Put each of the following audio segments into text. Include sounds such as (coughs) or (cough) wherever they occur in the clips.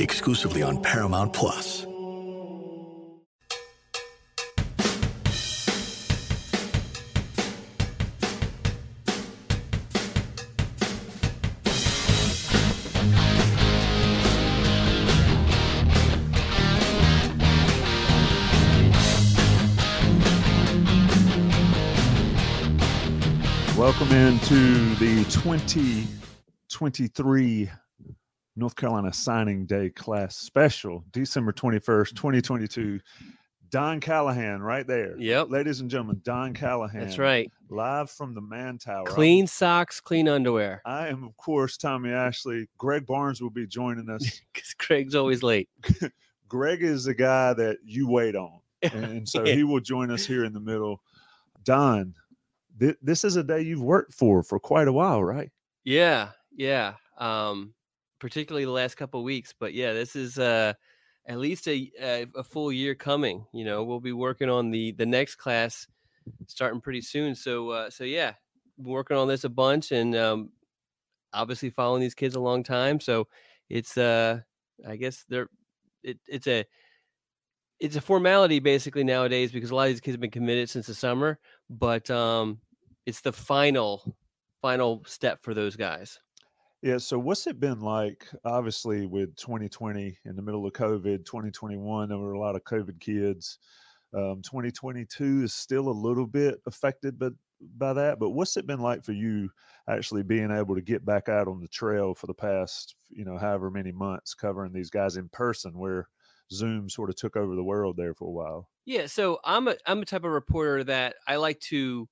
exclusively on Paramount Plus. Welcome into the 2023 North Carolina Signing Day Class Special, December 21st, 2022. Don Callahan, right there. Yep. Ladies and gentlemen, Don Callahan. That's right. Live from the Man Tower. Clean socks, clean underwear. I am, of course, Tommy Ashley. Greg Barnes will be joining us. (laughs) Because Greg's always late. (laughs) Greg is the guy that you wait on. (laughs) And so Yeah. he will join us here in the middle. Don, thi- this is a day you've worked for for quite a while, right? Yeah, yeah. Um, particularly the last couple weeks, but yeah, this is uh at least a, a a full year coming. You know, we'll be working on the the next class starting pretty soon. So uh, so yeah, working on this a bunch and um, obviously following these kids a long time. So it's uh I guess they're it, it's a it's a formality basically nowadays because a lot of these kids have been committed since the summer, but um it's the final final step for those guys. Yeah. So, what's it been like? Obviously, with 2020 in the middle of COVID, 2021, there were a lot of COVID kids. Um, 2022 is still a little bit affected, but by that. But what's it been like for you actually being able to get back out on the trail for the past, you know, however many months, covering these guys in person, where Zoom sort of took over the world there for a while? Yeah, so I'm a I'm a type of reporter that I like to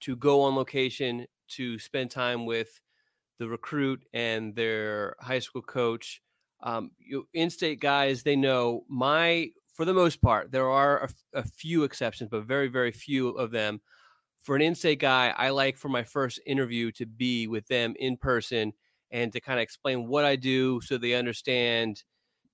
to go on location to spend time with the recruit and their high school coach. Um, you in-state guys, they know my for the most part. There are a few exceptions, but very very few of them. For an in-state guy, I like for my first interview to be with them in person and to kind of explain what I do so they understand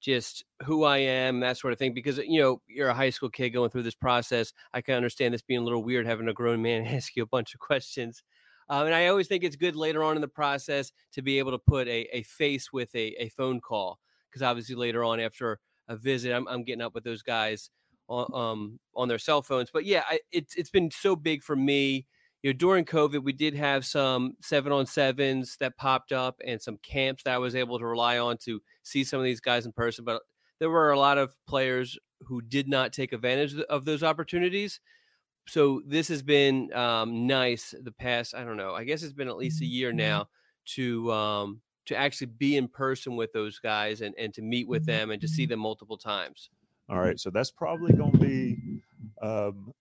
just who I am, that sort of thing. Because you know, you're a high school kid going through this process. I can understand this being a little weird having a grown man (laughs) ask you a bunch of questions. Um, and I always think it's good later on in the process to be able to put a, a face with a, a phone call. Because obviously later on after a visit, I'm, I'm getting up with those guys on um, on their cell phones. But yeah, I, it's it's been so big for me. You know, during COVID, we did have some seven on sevens that popped up and some camps that I was able to rely on to see some of these guys in person. But there were a lot of players who did not take advantage of those opportunities. So this has been um, nice the past, I don't know, I guess it's been at least a year now to um, to actually be in person with those guys and, and to meet with them and to see them multiple times. All right. So that's probably going to be um,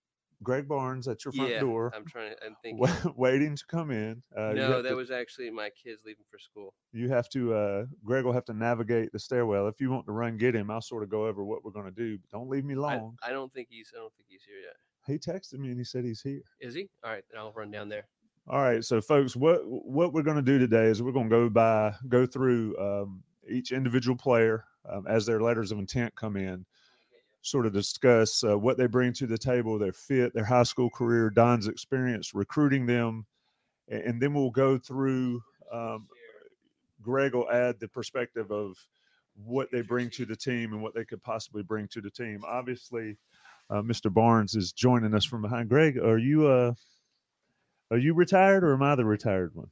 Greg Barnes at your front yeah, door. I'm trying to, I'm (laughs) thinking. waiting to come in. Uh, no, that to- was actually my kids leaving for school. you have to. Uh, Greg will have to navigate the stairwell. If you want to run, get him. I'll sort of go over what we're going to do. But don't leave me I, long. I don't think he's I don't think he's here yet. He texted me and he said he's here. Is he? All right, then I'll run down there. All right, so folks, what what we're going to do today is we're going to go by go through um, each individual player um, as their letters of intent come in, sort of discuss uh, what they bring to the table, their fit, their high school career, Don's experience recruiting them, a- and then we'll go through um, Greg will add the perspective of what they bring to the team and what they could possibly bring to the team. Obviously, Mr. Barnes is joining us from behind. Greg, are you uh, are you retired or am I the retired one?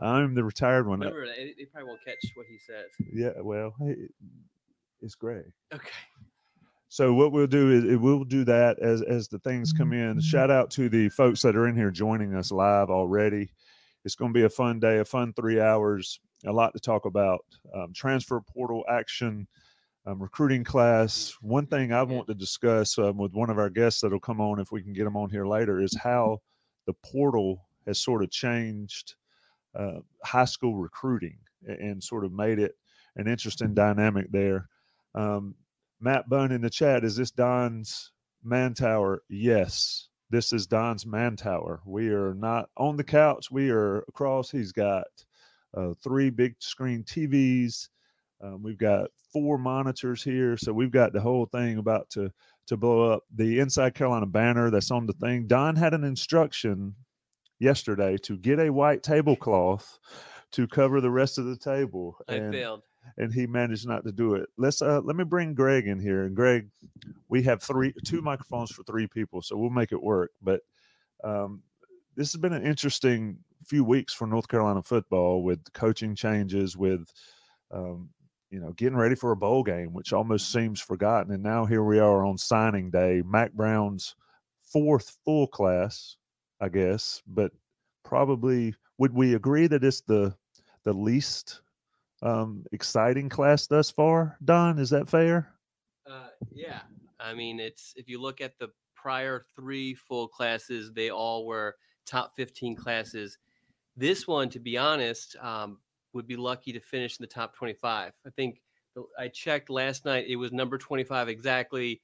I'm the retired one. Remember, they, they probably won't catch what he says. Yeah, well, hey, it's Greg. Okay. So what we'll do is we'll do that as as the things come in. Shout out to the folks that are in here joining us live already. It's going to be a fun day, a fun three hours. A lot to talk about. Um, transfer portal action, um, recruiting class. One thing I want to discuss um, with one of our guests that'll come on if we can get them on here later is how the portal has sort of changed uh, high school recruiting a- and sort of made it an interesting dynamic there. Um, Matt Bunn in the chat, is this Don's man tower? Yes, this is Don's man tower. We are not on the couch. We are across. He's got uh, three big screen TVs. Um, we've got four monitors here, so we've got the whole thing about to to blow up. The Inside Carolina banner that's on the thing. Don had an instruction yesterday to get a white tablecloth to cover the rest of the table. I and- failed. and he managed not to do it. Let's uh let me bring Greg in here. And Greg, we have three two microphones for three people, so we'll make it work. But um this has been an interesting few weeks for North Carolina football with coaching changes, with um, you know, getting ready for a bowl game, which almost seems forgotten. And now here we are on signing day, Mack Brown's fourth full class, I guess, but probably would we agree that it's the the least um, exciting class thus far. Don, is that fair? Uh, yeah, I mean, it's if you look at the prior three full classes, they all were top 15 classes. This one, to be honest, um, would be lucky to finish in the top 25. I think I checked last night; it was number 25 exactly.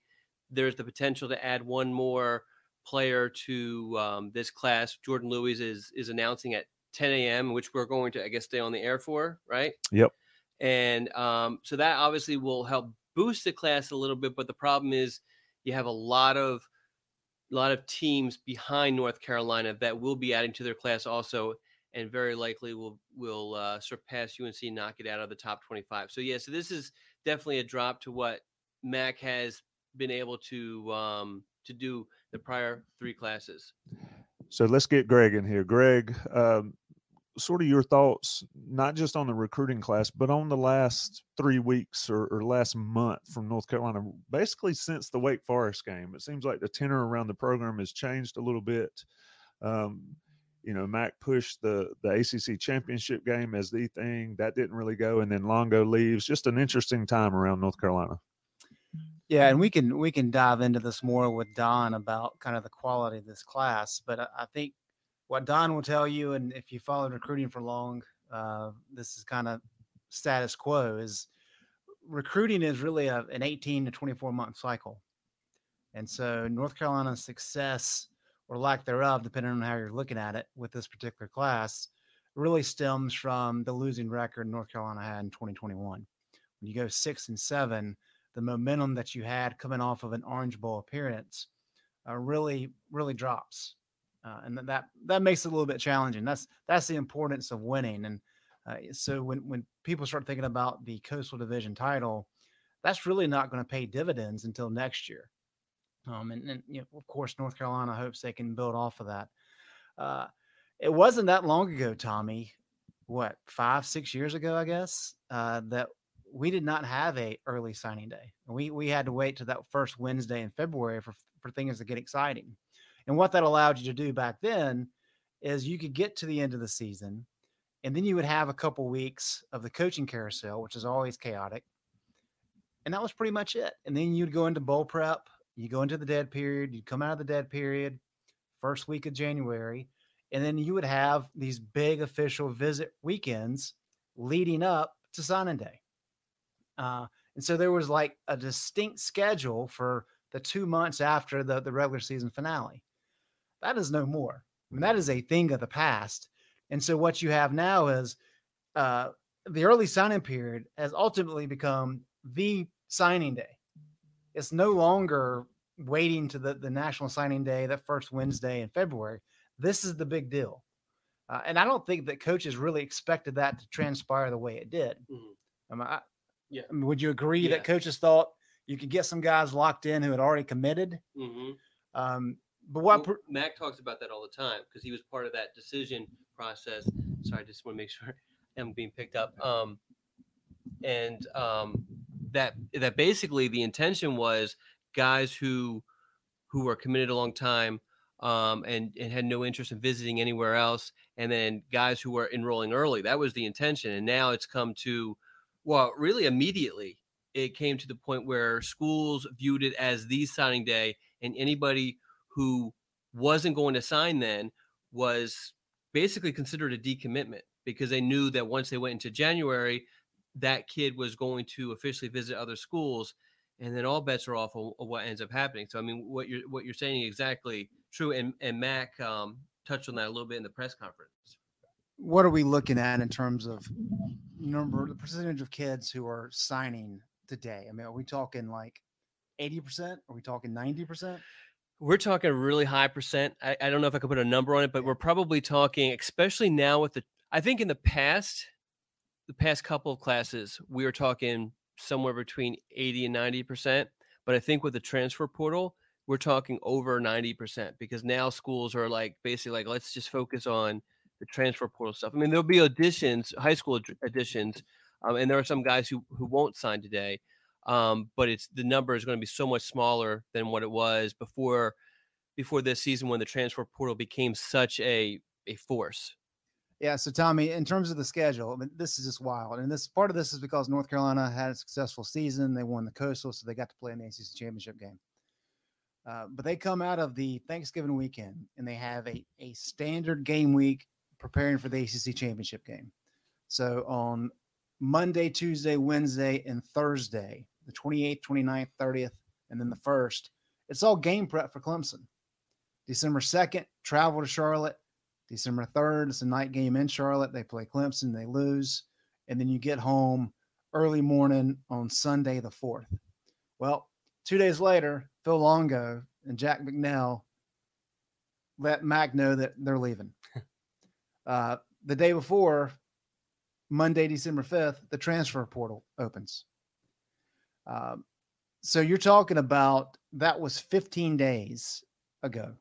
There's the potential to add one more player to um, this class. Jordan Lewis is is announcing at 10 a.m., which we're going to, I guess, stay on the air for, right? Yep. And um, so that obviously will help boost the class a little bit. But the problem is you have a lot of a lot of teams behind North Carolina that will be adding to their class also, and very likely will will uh, surpass UNC, knock it out of the top 25. So yeah, so this is definitely a drop to what Mack has been able to um, to do the prior three classes. So let's get Greg in here. Greg, um, sort of your thoughts, not just on the recruiting class, but on the last three weeks or, or last month from North Carolina, basically since the Wake Forest game. It seems like the tenor around the program has changed a little bit. Um, you know, Mack pushed the the ACC championship game as the thing that didn't really go, and then Longo leaves. Just an interesting time around North Carolina. Yeah, and we can we can dive into this more with Don about kind of the quality of this class. But I, think what Don will tell you, and if you followed recruiting for long, uh, this is kind of status quo. Is recruiting is really a, an 18 to 24 month cycle, and so North Carolina's success or lack thereof, depending on how you're looking at it, with this particular class, really stems from the losing record North Carolina had in 2021. When you go six and seven the momentum that you had coming off of an Orange Bowl appearance uh, really, really drops, uh, and th- that that makes it a little bit challenging. That's that's the importance of winning. And uh, so when when people start thinking about the Coastal Division title, that's really not going to pay dividends until next year. Um, and, and you know, of course, North Carolina hopes they can build off of that. Uh, it wasn't that long ago, Tommy. What five, six years ago, I guess, uh, that we did not have a early signing day. We we had to wait to that first Wednesday in February for for things to get exciting. And what that allowed you to do back then is you could get to the end of the season, and then you would have a couple weeks of the coaching carousel, which is always chaotic. And that was pretty much it. And then you'd go into bowl prep, you go into the dead period, you'd come out of the dead period, first week of January, and then you would have these big official visit weekends leading up to signing day. Uh, and so there was like a distinct schedule for the two months after the, the regular season finale. That is no more. I mean, that is a thing of the past. And so what you have now is uh, the early signing period has ultimately become the signing day. It's no longer waiting to the, the national signing day, that first Wednesday in February. This is the big deal. Uh, and I don't think that coaches really expected that to transpire the way it did. Mhm. I I, Yeah. I mean, would you agree Yeah. that coaches thought you could get some guys locked in who had already committed? Mhm. Um, but what? Well, per- Mack talks about that all the time because he was part of that decision process. Sorry, I just want to make sure (laughs) I'm being picked up. Um, and um, that that basically the intention was guys who who were committed a long time um, and and had no interest in visiting anywhere else, and then guys who were enrolling early. That was the intention, and now it's come to well, really immediately. It came to the point where schools viewed it as the signing day, and anybody who wasn't going to sign then was basically considered a decommitment because they knew that once they went into January, that kid was going to officially visit other schools, and then all bets are off on, on what ends up happening. So I mean, what you're what you're saying is exactly true, and and Mack um, touched on that a little bit in the press conference. what are we looking at in terms of number, the percentage of kids who are signing today? I mean, are we talking like eighty percent? Are we talking ninety percent? We're talking a really high percent. I, I don't know if I could put a number on it, but we're probably talking, especially now with the. I think in the past, the past couple of classes, we were talking somewhere between eighty and ninety percent. But I think with the transfer portal, we're talking over ninety percent because now schools are like basically like let's just focus on the transfer portal stuff. I mean, there'll be additions, high school additions, um, and there are some guys who who won't sign today um, but it's the number is going to be so much smaller than what it was before before this season when the transfer portal became such a a force. Yeah. So Tommy, in terms of the schedule, I mean, this is just wild, and this part of this is because North Carolina had a successful season. They won the Coastal, so they got to play in the ACC championship game. Uh, but they come out of the Thanksgiving weekend and they have a, a standard game week preparing for the ACC championship game. So on Monday, Tuesday, Wednesday, and Thursday, the 28th, 29th, 30th, and then the 1st, it's all game prep for Clemson. December 2nd, travel to Charlotte. December 3rd, it's a night game in Charlotte. They play Clemson, they lose. And then you get home early morning on Sunday, the 4th. Well, two days later, Phil Longo and Jack Bicknell let Mac know that they're leaving. (laughs) uh, the day before, Monday, December 5th, the transfer portal opens. Um, so you're talking about that was 15 days ago.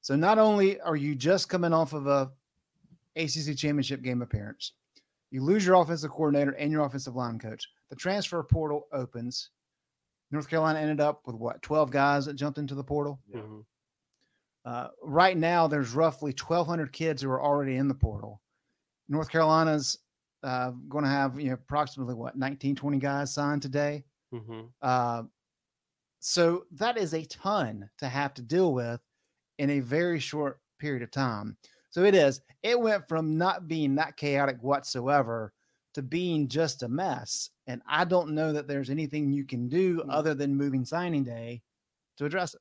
So not only are you just coming off of a ACC championship game appearance, you lose your offensive coordinator and your offensive line coach. The transfer portal opens. North Carolina ended up with what 12 guys that jumped into the portal. Mhm. Uh, right now, there's roughly 1,200 kids who are already in the portal. North Carolina's uh, going to have you know approximately what 19, 20 guys signed today. Mhm. Uh, so that is a ton to have to deal with in a very short period of time. So it is. It went from not being that chaotic whatsoever to being just a mess. And I don't know that there's anything you can do mm. other than moving signing day to address it.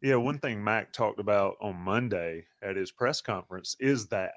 Yeah, one thing Mack talked about on Monday at his press conference is that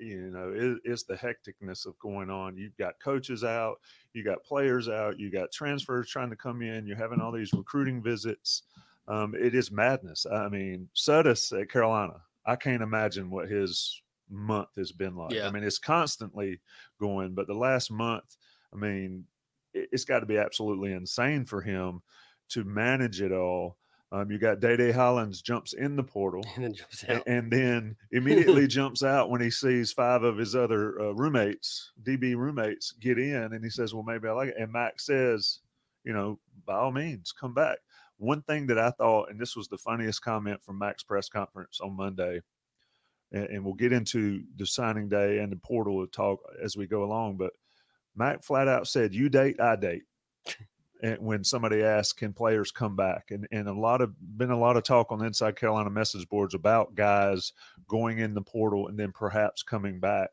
you know is, is the hecticness of going on. You've got coaches out, you got players out, you got transfers trying to come in. You're having all these recruiting visits. Um, it is madness. I mean, Sudus at Carolina. I can't imagine what his month has been like. Yeah. I mean, it's constantly going, but the last month, I mean, it, it's got to be absolutely insane for him to manage it all. Um, you got Day Day Hollins jumps in the portal And then jumps a- out. and then (laughs) immediately jumps out when he sees five of his other uh, roommates, DB roommates, get in, and he says, "Well, maybe I like it." And Max says, "You know, by all means, come back." One thing that I thought, and this was the funniest comment from Mack's press conference on Monday, and, and we'll get into the signing day and the portal of talk as we go along, but Mac flat out said, "You date, I date." and when somebody asks can players come back and and a lot of been a lot of talk on the inside carolina message boards about guys going in the portal and then perhaps coming back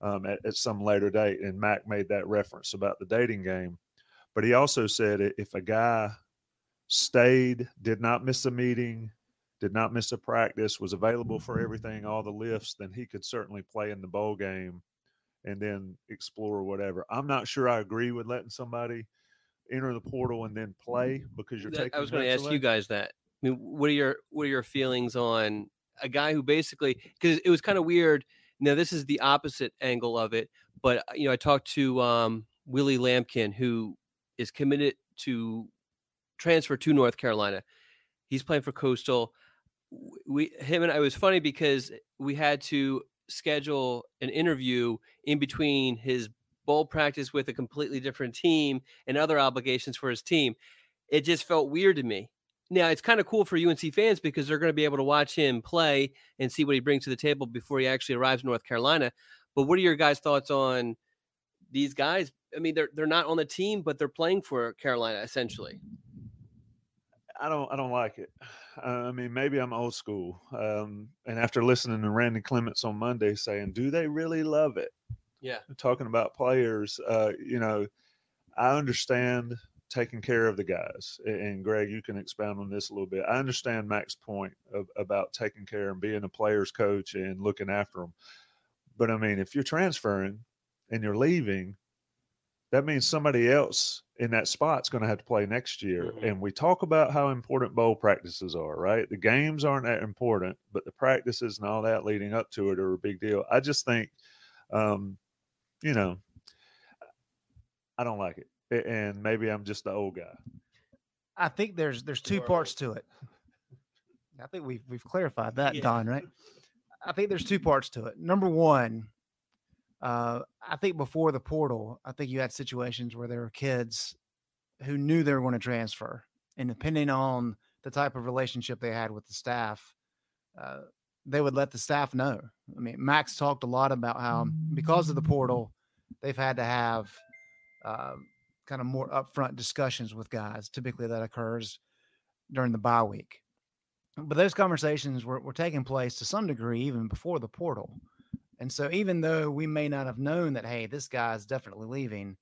um, at, at some later date and mac made that reference about the dating game but he also said if a guy stayed did not miss a meeting did not miss a practice was available for everything all the lifts then he could certainly play in the bowl game and then explore whatever i'm not sure i agree with letting somebody enter the portal and then play because you're That- taking. I was going to ask away? you guys that. I mean, what are your what are your feelings on? a guy who basically because it was kind of weird. Now this is the opposite angle of it, but uh, you know I talked to um, Willie Lampkin who is committed to transfer to North Carolina. He's playing for Coastal. We him and I was funny because we had to schedule an interview in between his bowl practice with a completely different team and other obligations for his team. It just felt weird to me. Now it's kind of cool for UNC fans because they're going to be able to watch him play and see what he brings to the table before he actually arrives in North Carolina. But what are your guys' thoughts on these guys? I mean, they're they're not on the team, but they're playing for Carolina essentially. I don't I don't like it. Uh, I mean, maybe I'm old school. Um, and after listening to Randy Clements on Monday saying, "Do they really love it?" Yeah, talking about players, uh, you know, I understand taking care of the guys. And Greg, you can expound on this a little bit. I understand Mack's point of, about taking care and being a player's coach and looking after them. But I mean, if you're transferring and you're leaving, that means somebody else in that spot's going to have to play next year. Mm-hmm. And we talk about how important bowl practices are, right? The games aren't that important, but the practices and all that leading up to it are a big deal. I just think, um, you know, I don't like it and maybe I'm just the old guy. I think there's there's two parts to it. I think we've we've clarified that, yeah. Don. Right? I think there's two parts to it. Number one, uh, I think before the portal, I think you had situations where there were kids who knew they were going to transfer, and depending on the type of relationship they had with the staff, uh, they would let the staff know. I mean, Max talked a lot about how because of the portal, they've had to have um, kind of more upfront discussions with guys. Typically, that occurs during the bye week. But those conversations were, were taking place to some degree even before the portal. And so, even though we may not have known that, hey, this guy is definitely leaving,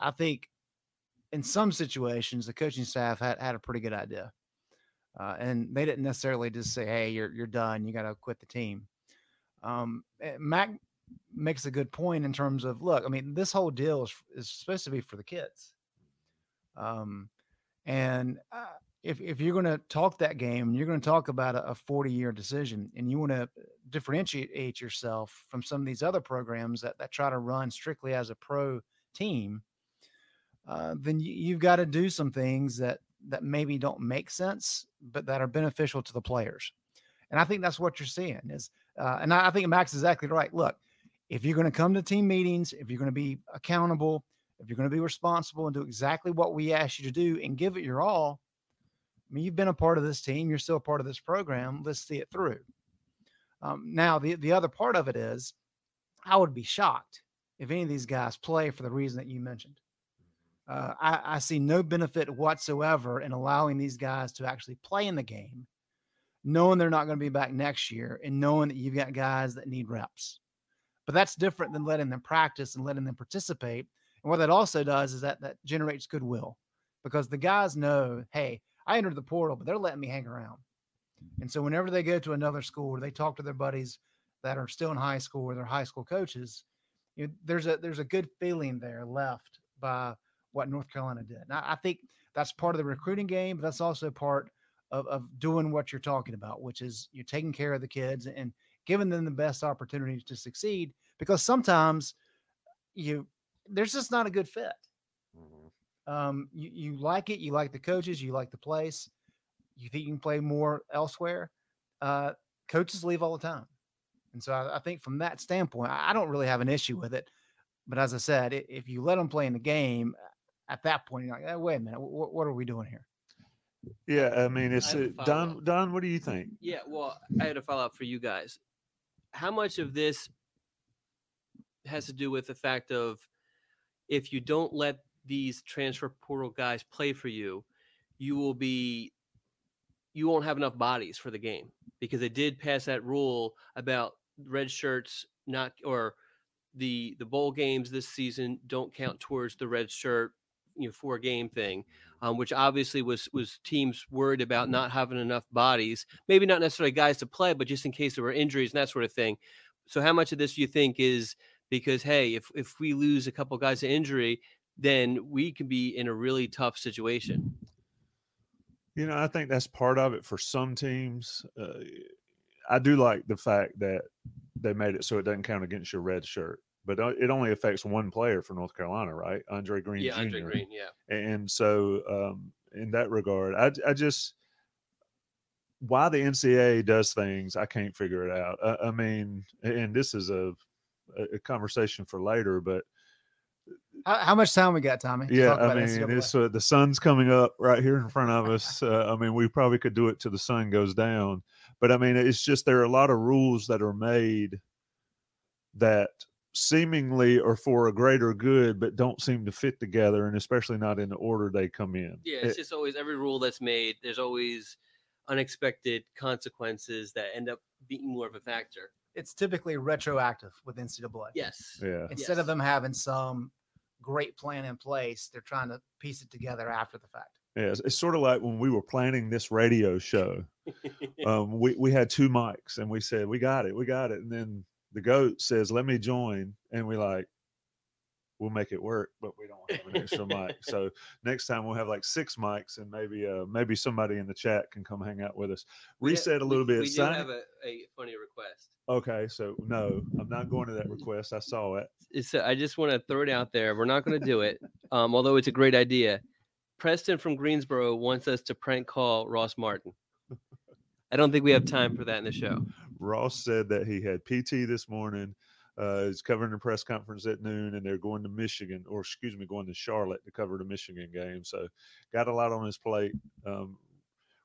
I think in some situations the coaching staff had, had a pretty good idea. Uh, and they didn't necessarily just say, hey, you're, you're done. You got to quit the team. Um, eh, Mack makes a good point in terms of look, I mean, this whole deal is, is supposed to be for the kids. Um, and uh, if, if you're going to talk that game, and you're going to talk about a 40 year decision and you want to differentiate yourself from some of these other programs that, that try to run strictly as a pro team, uh, then you, have got to do some things that, that maybe don't make sense, but that are beneficial to the players. And I think that's what you're seeing is, uh, and I, I think Max is exactly right. Look, if you're going to come to team meetings, if you're going to be accountable, if you're going to be responsible and do exactly what we ask you to do and give it your all, I mean, you've been a part of this team, you're still a part of this program. Let's see it through. Um, now, the, the other part of it is, I would be shocked if any of these guys play for the reason that you mentioned. Uh, I, I see no benefit whatsoever in allowing these guys to actually play in the game, knowing they're not going to be back next year and knowing that you've got guys that need reps. But that's different than letting them practice and letting them participate. And what that also does is that that generates goodwill because the guys know, hey, I entered the portal, but they're letting me hang around. And so whenever they go to another school or they talk to their buddies that are still in high school or their high school coaches, you know, there's a there's a good feeling there left by what North Carolina did. And I, I think that's part of the recruiting game, but that's also part of, of doing what you're talking about, which is you're taking care of the kids and giving them the best opportunity to succeed because sometimes you there's just not a good fit. Um, you, you like it, you like the coaches, you like the place, you think you can play more elsewhere. Uh, coaches leave all the time. And so I, I, think from that standpoint, I don't really have an issue with it. But as I said, if you let them play in the game, at that point, you're like, hey, wait a minute, what, what, are we doing here? Yeah, I mean, it's uh, Don. Don, what do you think? Yeah, well, I had a follow up for you guys how much of this has to do with the fact of if you don't let these transfer portal guys play for you, you will be you won't have enough bodies for the game because they did pass that rule about red shirts not or the the bowl games this season don't count towards the red shirt you know four game thing um, which obviously was was teams worried about not having enough bodies, maybe not necessarily guys to play, but just in case there were injuries and that sort of thing. So how much of this do you think is because hey, if if we lose a couple guys to injury, then we can be in a really tough situation. You know, I think that's part of it for some teams. Uh, I do like the fact that they made it so it doesn't count against your red shirt, but uh, it only affects one player for North Carolina, right? Andre Greene. yeah, Jr. Andre Greene. Yeah. And so, um, in that regard, I, I just why the NCAA does things, I can't figure it out. I, I mean, and this is a a conversation for later, but How, how much time we got, Tommy? to yeah, talk I about mean, NCAA? it's uh, the sun's coming up right here in front of us. Uh, I mean, we probably could do it till the sun goes down, but I mean, it's just there are a lot of rules that are made that seemingly are for a greater good, but don't seem to fit together, and especially not in the order they come in. Yeah, it's It- just always every rule that's made. There's always unexpected consequences that end up being more of a factor. it's typically retroactive with NCAA. Yes. yeah, Instead of them having some great plan in place, they're trying to piece it together after the fact. yeah. It's, it's sort of like when we were planning this radio show. (laughs) um, we we had two mics, and we said we got it, we got it, and then the goat says, "Let me join," and we like, we'll make it work, but we don't have an extra mic. (laughs) So next time we'll have like six mics, and maybe uh maybe somebody in the chat can come hang out with us. We ha- Reset a we- little bit. We do sign- have a, a funny request. Okay, so no, I'm not going to that request. I saw it. It's, I just want to throw it out there. We're not going to do it, um, although it's a great idea. Preston from Greensboro wants us to prank call Ross Martin. I don't think we have time for that in the show. Ross said that he had PT this morning. Uh, he's covering the press conference at noon, and they're going to Michigan, or excuse me, going to Charlotte to cover the Michigan game. So, got a lot on his plate, um,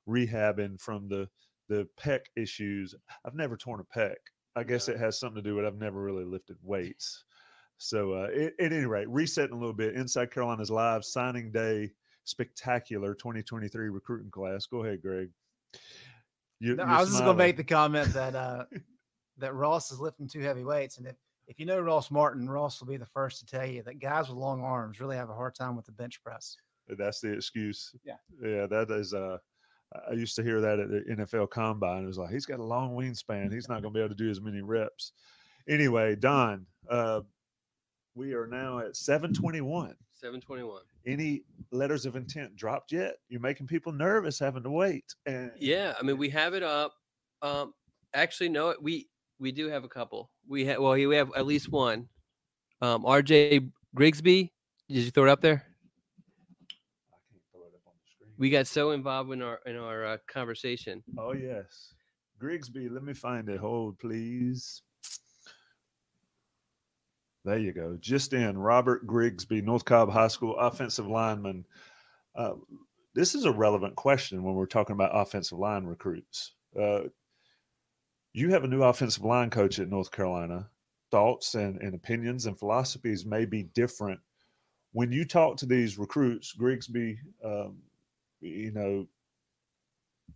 rehabbing from the the pec issues. I've never torn a pec. I guess Yeah. it has something to do with I've never really lifted weights. So, uh, it, at any rate, resetting a little bit. Inside Carolina's live signing day spectacular 2023 recruiting class. Go ahead, Greg. You, No, I was just going to make the comment that uh, (laughs) that Ross is lifting two heavy weights, and if if you know Ross Martin, Ross will be the first to tell you that guys with long arms really have a hard time with the bench press. That's the excuse. Yeah. Yeah, that is uh I used to hear that at the NFL combine. It was like he's got a long wingspan. He's not gonna be able to do as many reps. Anyway, Don, uh we are now at 721. 721. Any letters of intent dropped yet? You're making people nervous having to wait. And Yeah, I mean we have it up. Um, actually, no, we we do have a couple. We have well, we have at least one. Um, R.J. Grigsby, did you throw it up there? I can't throw it up on the screen. We got so involved in our in our uh, conversation. Oh yes. Grigsby, let me find it. Hold, please. There you go. Just in, Robert Grigsby, North Cobb High School offensive lineman. Uh, this is a relevant question when we're talking about offensive line recruits. Uh, you have a new offensive line coach at North Carolina. Thoughts and, and opinions and philosophies may be different. When you talk to these recruits, Grigsby, um, you know,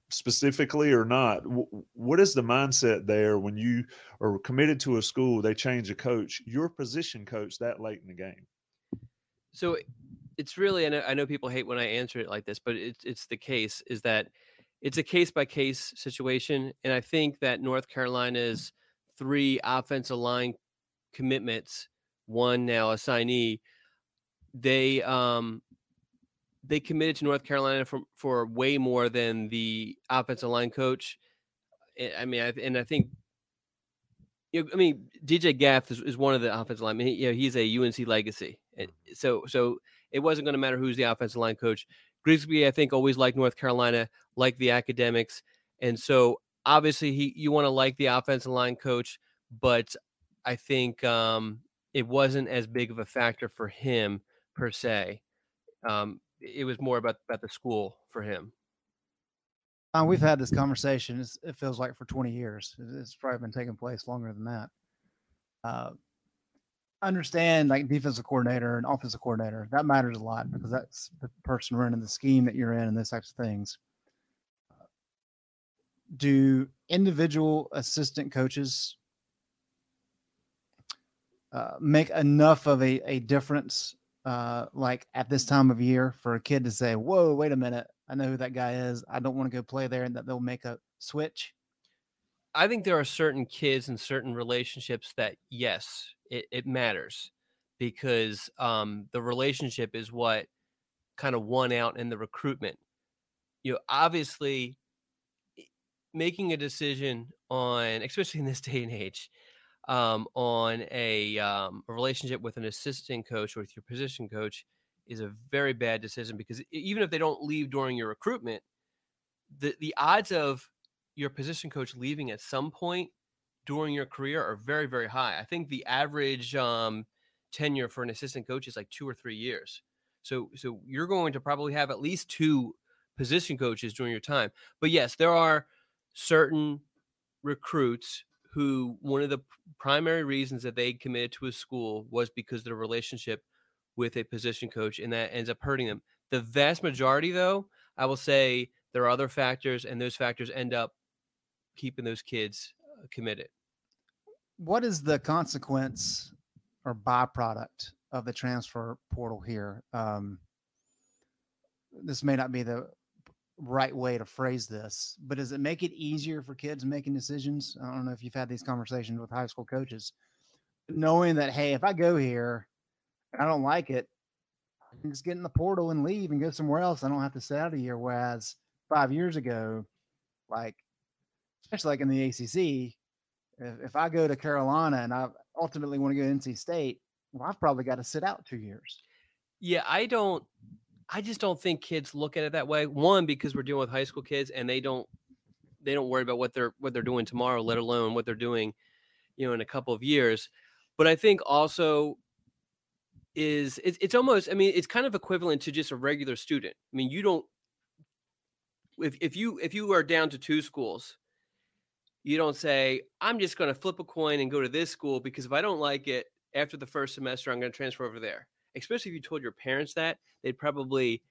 specifically or not wh- what is the mindset there when you are committed to a school they change a coach your position coach that late in the game? So it's really know, I know people hate when I answer it like this, but it's it's the case is that it's a case by case situation, and I think that North Carolina's three offensive line commitments, one now assignee, they um they committed to North Carolina for for way more than the offensive line coach. I- I mean, I, and I think. You know, I mean, DJ Gaff is, is one of the offensive linemen. He, you know, he's a UNC legacy, and so so it wasn't going to matter who's the offensive line coach. Grigsby, I think, always liked North Carolina, liked the academics, and so obviously he you want to like the offensive line coach, but I think um, it wasn't as big of a factor for him per se. Um, it was more about about the school for him. Uh, we've had this conversation. It's, it feels like for 20 years. It's probably been taking place longer than that. Uh, understand like defensive coordinator and offensive coordinator that matters a lot because that's the person running the scheme that you're in and those types of things. Do individual assistant coaches uh, make enough of a, a difference uh, like at this time of year for a kid to say, whoa, wait a minute. I know who that guy is. I don't want to go play there and that they'll make a switch. I think there are certain kids and certain relationships that yes, it, it matters because um, the relationship is what kind of won out in the recruitment. You know, obviously, making a decision on, especially in this (laughs) day and age, um, on a, um, a relationship with an assistant coach or with your position coach is a very bad decision because even if they don't leave during your recruitment, the the odds of your position coach leaving at some point during your career are very very high. I think the average um, tenure for an assistant coach is like two or three years. So so you're going to probably have at least two position coaches during your time. But yes, there are certain recruits who one of the primary reasons that they committed to a school was because of the relationship with a position coach and that ends up hurting them. The vast majority though, I will say there are other factors and those factors end up keeping those kids uh, committed. What is the consequence or byproduct of the transfer portal here? Um, this may not be the right way to phrase this, but does it make it easier for kids making decisions? I don't know if you've had these conversations with high school coaches, knowing that, hey, if I go here and I don't like it, I can just get in the portal and leave and go somewhere else. I don't have to stay out a year. Whereas five years ago, like, especially like in the ACC, if, if I go to Carolina and I ultimately want to go to NC State, well, I've probably got to sit out two years. Yeah, I don't I just don't think kids look at it that way. One, because we're dealing with high school kids and they don't they don't worry about what they're what they're doing tomorrow, let alone what they're doing, you know, in a couple of years. But I think also is it's it's almost I mean, it's kind of equivalent to just a regular student. I mean, you don't if if you if you are down to two schools, you don't say, I'm just gonna flip a coin and go to this school because if I don't like it after the first semester, I'm gonna transfer over there especially if you told your parents that, they'd probably,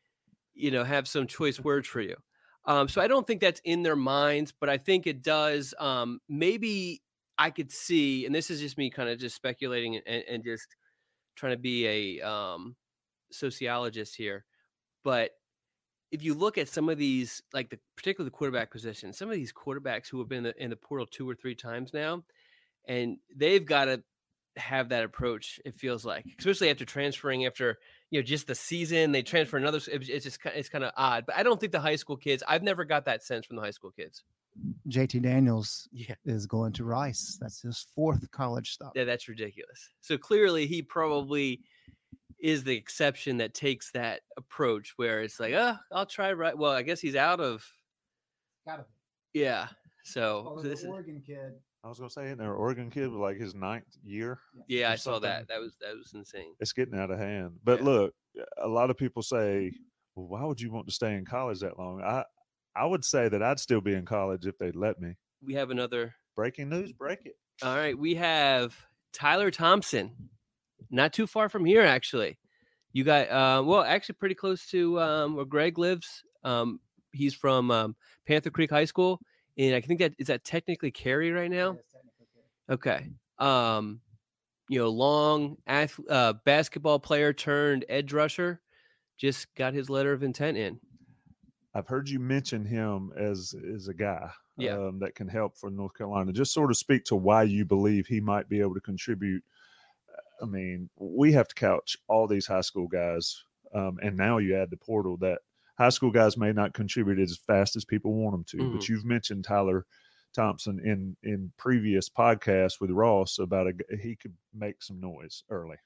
you know, have some choice words for you. Um, so I don't think that's in their minds, but I think it does. Um, maybe I could see, and this is just me kind of just speculating and, and just trying to be a um, sociologist here, but if you look at some of these, like the particularly the quarterback position, some of these quarterbacks who have been in the, in the portal two or three times now, and they've got to have that approach. It feels like, especially after transferring after you know just the season, they transfer another. It's it's just it's kind of odd. But I don't think the high school kids. I've never got that sense from the high school kids. JT Daniels Yeah, is going to Rice. That's his fourth college stop. yeah, that's ridiculous. So clearly, he probably is the exception that takes that approach where it's like, oh, I'll try right. Well, I guess he's out of Gotta yeah. So this is, Oregon kid. I was gonna say, in their Oregon kid with like his ninth year. yeah, I saw something. that. That was that was insane. It's getting out of hand. But Yeah. look, a lot of people say, "Well, why would you want to stay in college that long?" I I would say that I'd still be in college if they'd let me. We have another Breaking news, break it. All right, we have Tyler Thompson, not too far from here, actually. You got uh, well, actually, pretty close to um, where Greg lives. Um, he's from um, Panther Creek High School, and I think that is that technically Cary right now. Okay. Um, you know, long ath- uh, basketball player turned edge rusher, just got his letter of intent in. I've heard you mention him as as a guy Yeah. um, that can help for North Carolina. Just sort of speak to why you believe he might be able to contribute. I mean, we have to couch all these high school guys, um, and now you add the portal that high school guys may not contribute as fast as people want them to. But mm-hmm. you've mentioned Tyler Thompson in in previous podcasts with Ross about a he could make some noise early.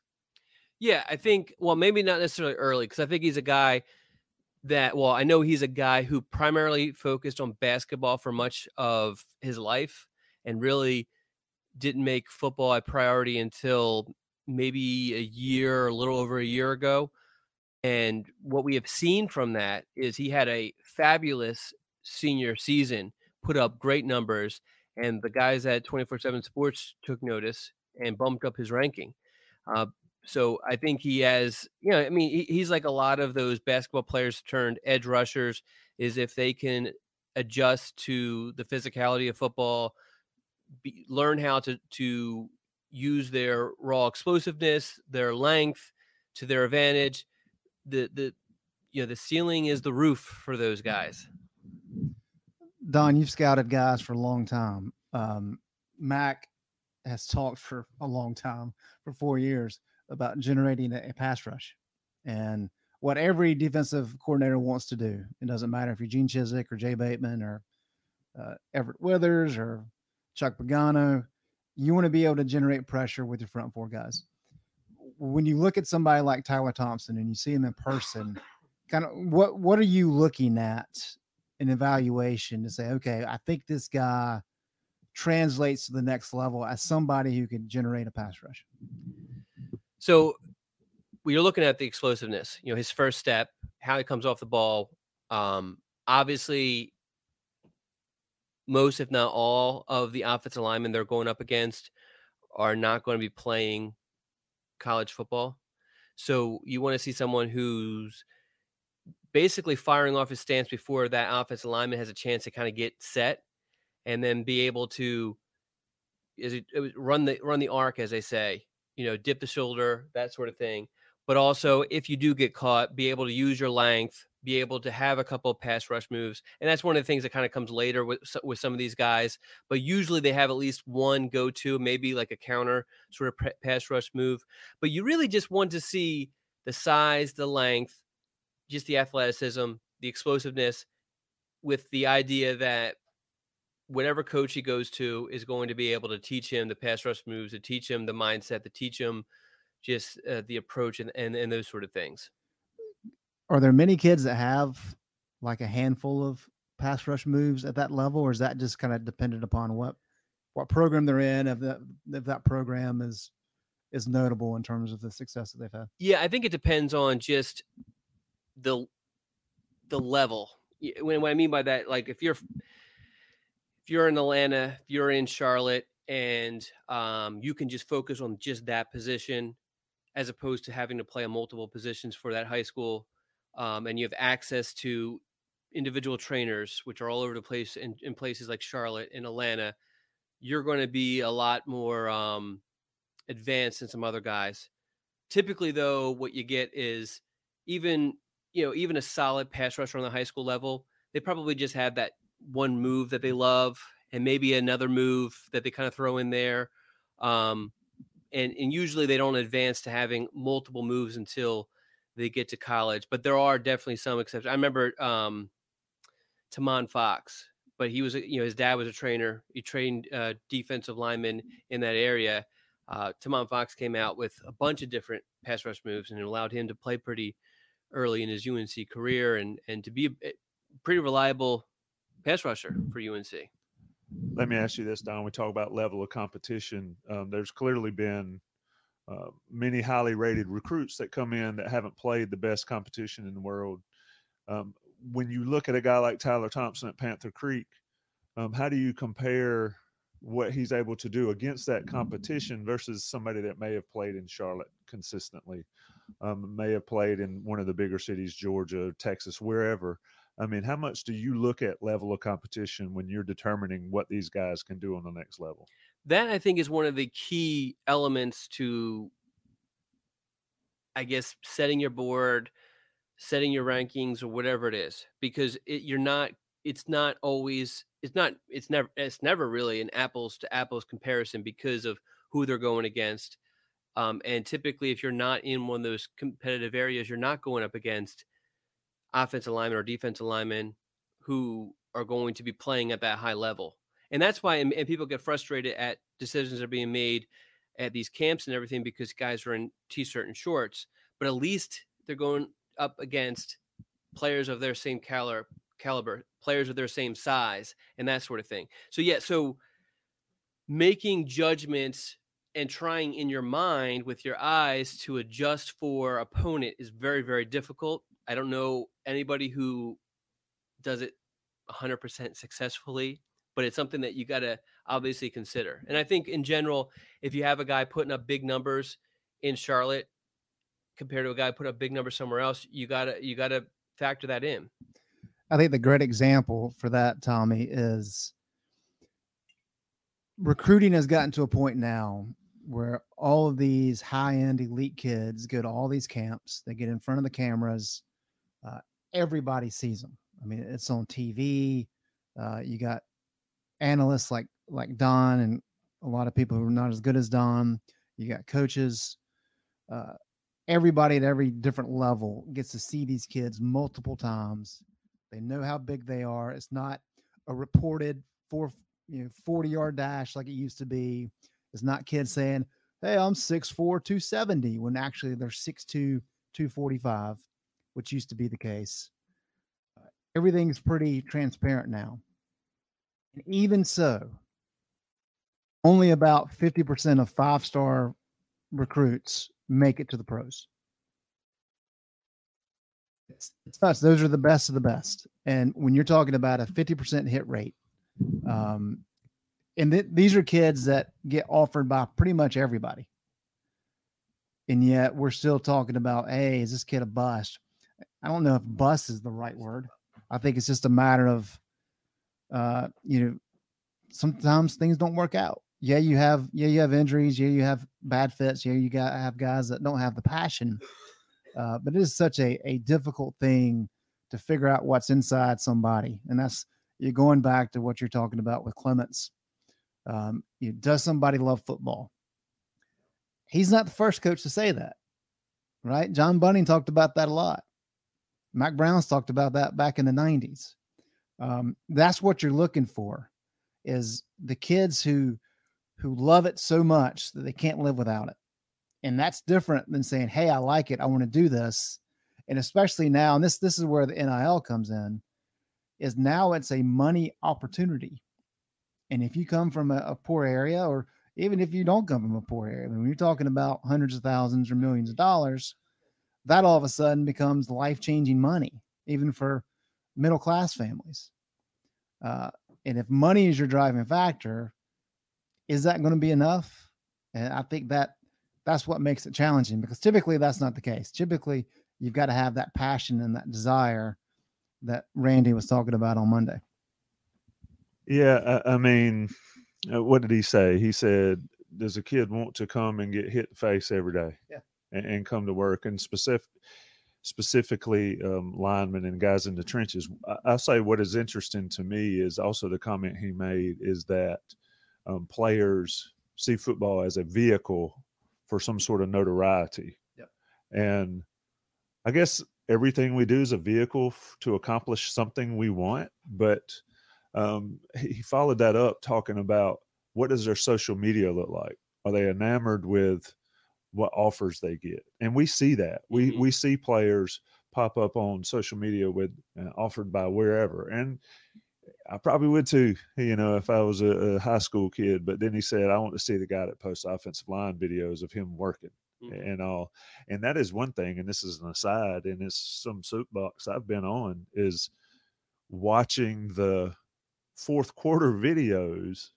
Yeah, I think well, maybe not necessarily early because I think he's a guy that well, I know he's a guy who primarily focused on basketball for much of his life and really didn't make football a priority until maybe a year, a little over a year ago. And what we have seen from that is he had a fabulous senior season, put up great numbers, and the guys at 24 7 Sports took notice and bumped up his ranking. Uh, so I think he has, you know, I mean, he, he's like a lot of those basketball players turned edge rushers, is if they can adjust to the physicality of football, be, learn how to to use their raw explosiveness, their length to their advantage. The the you know the ceiling is the roof for those guys. Don, you've scouted guys for a long time. Um, Mack has talked for a long time, for four years, about generating a, pass rush and what every defensive coordinator wants to do. It doesn't matter if you're Gene Chizik or Jay Bateman or uh, Everett Withers or Chuck Pagano. You want to be able to generate pressure with your front four guys. When you look at somebody like Tyler Thompson and you see him in person, (sighs) kind of what what are you looking at in evaluation to say, okay, I think this guy translates to the next level as somebody who can generate a pass rush? So we are looking at the explosiveness, you know, his first step, how he comes off the ball. Um, obviously, most, if not all, of the offensive linemen they're going up against are not going to be playing college football. So you want to see someone who's basically firing off his stance before that offensive lineman has a chance to kind of get set and then be able to is it, run the run the arc as they say you know dip the shoulder that sort of thing but also if you do get caught be able to use your length be able to have a couple of pass rush moves and that's one of the things that kind of comes later with with some of these guys but usually they have at least one go to maybe like a counter sort of pass rush move but you really just want to see the size the length just the athleticism the explosiveness with the idea that whatever coach he goes to is going to be able to teach him the pass rush moves, to teach him the mindset, to teach him just uh, the approach and, and and those sort of things. Are there many kids that have like a handful of pass rush moves at that level, or is that just kind of dependent upon what what program they're in? If that if that program is is notable in terms of the success that they've had. Yeah, I think it depends on just the the level. When what I mean by that, like if you're if you're in Atlanta, if you're in Charlotte, and um, you can just focus on just that position as opposed to having to play multiple positions for that high school, um, and you have access to individual trainers, which are all over the place in, in places like Charlotte and Atlanta, you're going to be a lot more um, advanced than some other guys. Typically, though, what you get is even you know even a solid pass rusher on the high school level, they probably just have that one move that they love and maybe another move that they kind of throw in there. Um, and, and usually they don't advance to having multiple moves until they get to college. But there are definitely some exceptions. I remember um, Tomon Fox, but he was, you know, his dad was a trainer. He trained uh, defensive linemen in that area. Uh, Tomon Fox came out with a bunch of different pass rush moves and it allowed him to play pretty early in his UNC career and and to be a pretty reliable pass rusher for UNC. Let me ask you this, Don. We talk about level of competition. Um, there's clearly been uh, many highly rated recruits that come in that haven't played the best competition in the world. Um, when you look at a guy like Tyler Thompson at Panther Creek, um, how do you compare what he's able to do against that competition versus somebody that may have played in Charlotte consistently, um, may have played in one of the bigger cities, Georgia, Texas, wherever? I mean, how much do you look at level of competition when you're determining what these guys can do on the next level? That I think is one of the key elements to, I guess, setting your board, setting your rankings, or whatever it is, because it, you're not. It's not always. It's not. It's never. It's never really an apples to apples comparison because of who they're going against. Um, and typically, if you're not in one of those competitive areas, you're not going up against offensive linemen or defensive linemen who are going to be playing at that high level. And that's why, and, and people get frustrated at decisions that are being made at these camps and everything because guys are in t-shirt and shorts, but at least they're going up against players of their same caliber, caliber, players of their same size, and that sort of thing. So yeah, so making judgments and trying in your mind with your eyes to adjust for opponent is very very difficult I don't know anybody who does it 100% successfully, but it's something that you got to obviously consider. And I think in general, if you have a guy putting up big numbers in Charlotte compared to a guy putting up big numbers somewhere else, you got to you got to factor that in. I think the great example for that, Tommy, is recruiting has gotten to a point now where all of these high end elite kids go to all these camps, they get in front of the cameras, uh, everybody sees them. I mean, it's on TV. Uh, you got analysts like like Don and a lot of people who are not as good as Don. You got coaches. Uh, everybody at every different level gets to see these kids multiple times. They know how big they are. It's not a reported four, you know, 40 yard dash like it used to be. It's not kids saying, Hey, I'm 6'4, 270, when actually they're 6'2, 245, which used to be the case. Uh, everything's pretty transparent now. And even so, only about 50% of five star recruits make it to the pros. It's, it's. Those are the best of the best. And when you're talking about a 50% hit rate, um, and th- these are kids that get offered by pretty much everybody. And yet we're still talking about, hey, is this kid a bust? I don't know if bust is the right word. I think it's just a matter of, uh, you know, sometimes things don't work out. Yeah, you have yeah you have injuries. Yeah, you have bad fits. Yeah, you got have guys that don't have the passion. Uh, but it is such a a difficult thing to figure out what's inside somebody, and that's you're going back to what you're talking about with Clements. Um, you, does somebody love football? He's not the first coach to say that, right? John Bunting talked about that a lot. Mack Brown's talked about that back in the 90s. Um, that's what you're looking for is the kids who who love it so much that they can't live without it. And that's different than saying, "Hey, I like it. I want to do this." And especially now, and this this is where the NIL comes in, is now it's a money opportunity. And if you come from a, a poor area, or even if you don't come from a poor area, I mean, when you're talking about hundreds of thousands or millions of dollars, that all of a sudden becomes life changing money, even for middle class families. Uh, and if money is your driving factor, is that going to be enough? And I think that that's what makes it challenging because typically that's not the case. Typically, you've got to have that passion and that desire that Randy was talking about on Monday. Yeah, I, I mean, uh, what did he say? He said, "Does a kid want to come and get hit the face every day? Yeah, and, and come to work and specific." Specifically um, linemen and guys in the trenches. I, I, say what is interesting to me is also the comment he made is that um, players see football as a vehicle for some sort of notoriety. Yep. And I guess everything we do is a vehicle f- to accomplish something we want. But um, he followed that up talking about what does their social media look like? Are they enamored with what offers they get and we see that we mm-hmm. we see players pop up on social media with uh, offered by wherever and i probably would too you know if i was a, a, high school kid but then he said i want to see the guy that posts offensive line videos of him working mm-hmm. and all and that is one thing and this is an aside and it's some soapbox i've been on is watching the fourth quarter videos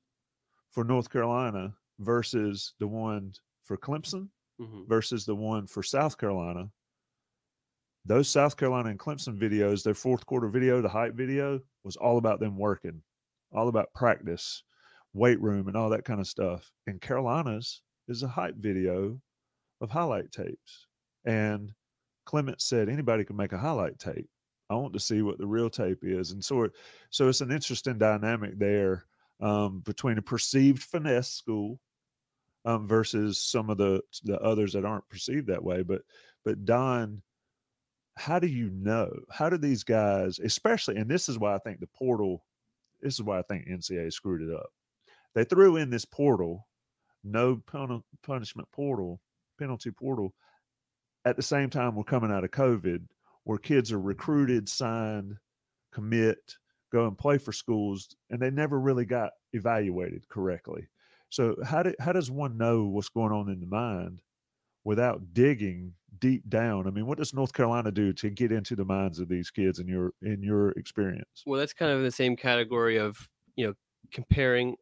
for north carolina versus the one for clemson mm-hmm. versus the one for South Carolina. Those South Carolina and Clemson videos, their fourth quarter video, the hype video, was all about them working, all about practice, weight room, and all that kind of stuff. And Carolina's is a hype video of highlight tapes. And Clement said anybody can make a highlight tape. I want to see what the real tape is. And so, it, so it's an interesting dynamic there um, between a perceived finesse school um, versus some of the the others that aren't perceived that way. But but Don, how do you know? How do these guys, especially, and this is why I think the portal, this is why I think NCAA screwed it up. They threw in this portal, no pun- punishment portal, penalty portal. At the same time, we're coming out of COVID, where kids are recruited, signed, commit, go and play for schools, and they never really got evaluated correctly. So how do, how does one know what's going on in the mind without digging deep down? I mean, what does North Carolina do to get into the minds of these kids in your in your experience? Well, that's kind of the same category of you know comparing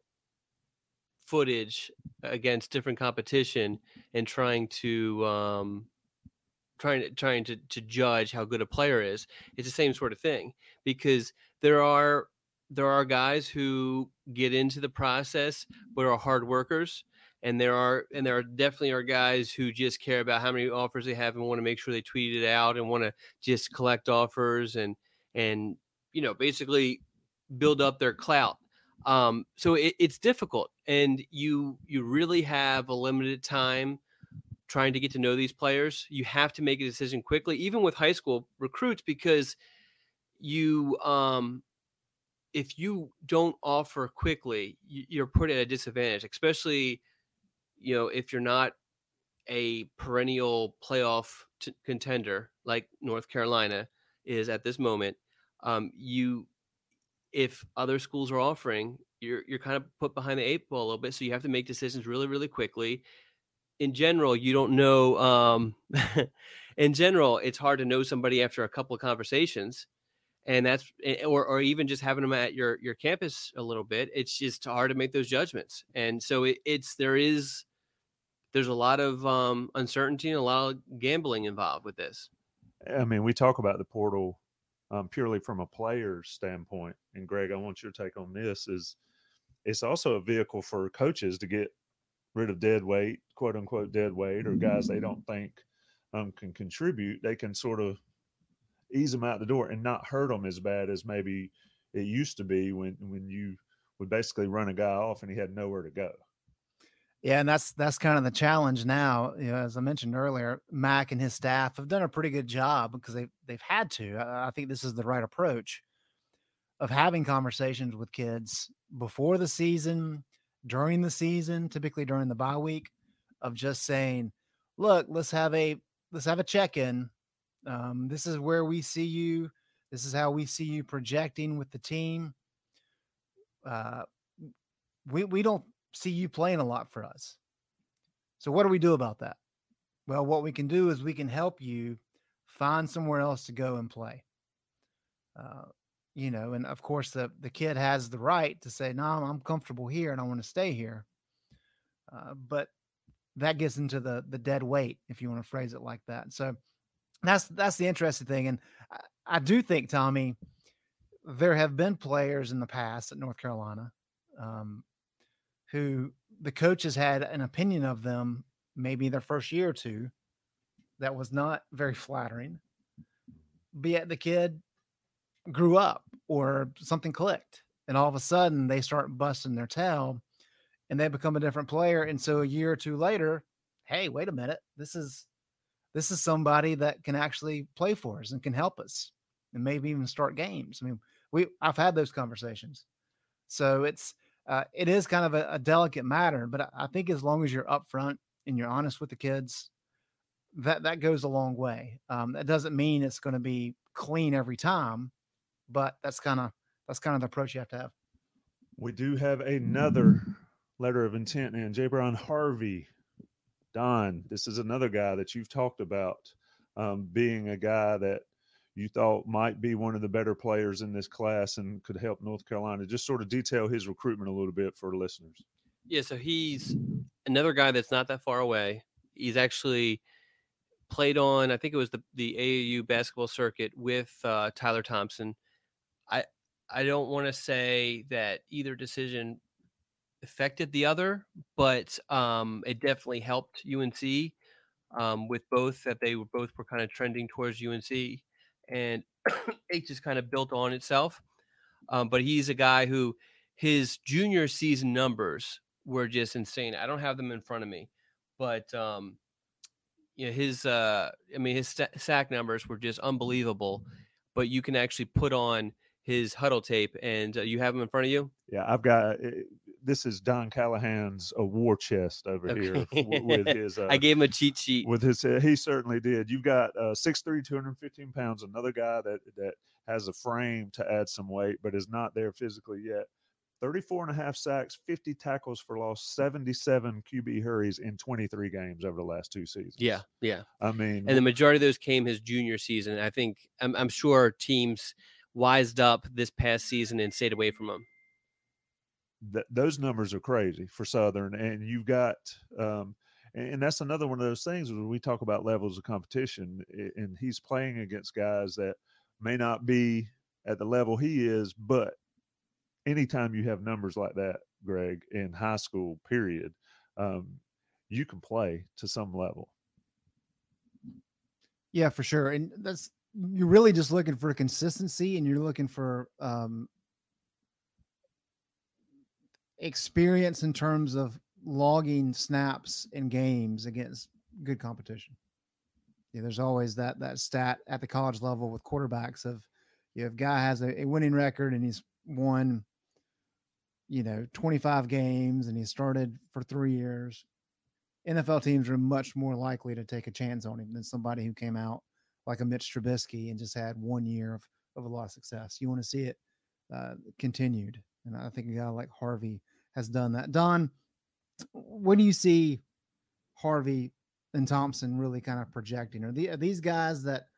footage against different competition and trying to um, trying to trying to, to judge how good a player is. It's the same sort of thing because there are there are guys who get into the process but are hard workers and there are and there are definitely are guys who just care about how many offers they have and want to make sure they tweet it out and want to just collect offers and and you know basically build up their clout. Um, so it, it's difficult and you you really have a limited time trying to get to know these players. You have to make a decision quickly even with high school recruits because you um if you don't offer quickly, you're put at a disadvantage, especially you know if you're not a perennial playoff t- contender like North Carolina is at this moment. Um, you, if other schools are offering, you're you're kind of put behind the eight ball a little bit, so you have to make decisions really really quickly. In general, you don't know. Um, (laughs) in general, it's hard to know somebody after a couple of conversations and that's eh, or or even just having them at your your campus a little bit it's just hard to make those judgments and so it, it's there is there's a lot of um uncertainty and a lot of gambling involved with this I mean, we talk about the portal um, purely from a player's standpoint. And Greg, I want your take on this. Is it's also a vehicle for coaches to get rid of dead weight, quote unquote dead weight, or guys they don't (laughs) think um, can contribute. They can sort of ease them out the door and not hurt them as bad as maybe it used to be when when you would basically run a guy off and he had nowhere to go. Yeah, and that's that's kind of the challenge now. You know, as I mentioned earlier, Mack and his staff have done a pretty good job because they they've had to. I, I think this is the right approach of having conversations with kids before the season, during the season, typically during the bye week, of just saying, "Look, let's have a let's have a check in. Um, this is where we see you. This is how we see you projecting with the team. Uh, we we don't see you playing a lot for us. So what do we do about that? Well, what we can do is we can help you find somewhere else to go and play. Uh, you know, and of course the the kid has the right to say, "No, I'm comfortable here and I want to stay here." Uh, but that gets into the the dead weight, if you want to phrase it like that. So that's that's the interesting thing, and I, I do think Tommy, there have been players in the past at North Carolina um, who the coaches had an opinion of them maybe their first year or two that was not very flattering. But yet the kid grew up or something clicked, and all of a sudden they start busting their tail and they become a different player. And so a year or two later, hey, wait a minute, this is this is somebody that can actually play for us and can help us and maybe even start games. I mean, we I've had those conversations. So it's uh, it is kind of a, a delicate matter, but I, think as long as you're upfront and you're honest with the kids, that that goes a long way. Um, that doesn't mean it's going to be clean every time, but that's kind of that's kind of the approach you have to have. We do have another letter of intent and Jaybron Harvey. Don, this is another guy that you've talked about um, being a guy that you thought might be one of the better players in this class and could help North Carolina. Just sort of detail his recruitment a little bit for listeners. Yeah, so he's another guy that's not that far away. He's actually played on, I think it was the the AAU basketball circuit with uh, Tyler Thompson. I I don't want to say that either decision affected the other, but um, it definitely helped UNC um, with both that they were both were kind of trending towards UNC, and (coughs) it just kind of built on itself. Um, but he's a guy who his junior season numbers were just insane. I don't have them in front of me, but um, you know his uh, I mean his st- sack numbers were just unbelievable. But you can actually put on his huddle tape, and uh, you have them in front of you. Yeah, I've got uh, this is Don Callahan's a war chest over Okay. here w- with his. (laughs) Uh, I gave him a cheat sheet. with his uh, he certainly did you've got uh 6'3 215 pounds another guy that that has a frame to add some weight but is not there physically yet 34 and a half sacks 50 tackles for loss 77 qb hurries in 23 games over the last two seasons Yeah, yeah. i mean and the majority of those came his junior season. I think I'm, I'm sure teams wised up this past season and stayed away from him. Th- those numbers are crazy for Southern, and you've got, um, and, and that's another one of those things when we talk about levels of competition, and he's playing against guys that may not be at the level he is, but anytime you have numbers like that, Greg, in high school, period, um, you can play to some level. Yeah, for sure. And that's you're really just looking for consistency and you're looking for um experience in terms of logging snaps in games against good competition. Yeah, there's always that that stat at the college level with quarterbacks of you know, if guy has a, a winning record and he's won, you know, 25 games and he started for three years, NFL teams are much more likely to take a chance on him than somebody who came out like a Mitch Trubisky and just had one year of, of a lot of success. You want to see it uh, continued. And I think a guy like Harvey has done that. Don, what do you see Harvey and Thompson really kind of projecting? Are, the, are these guys that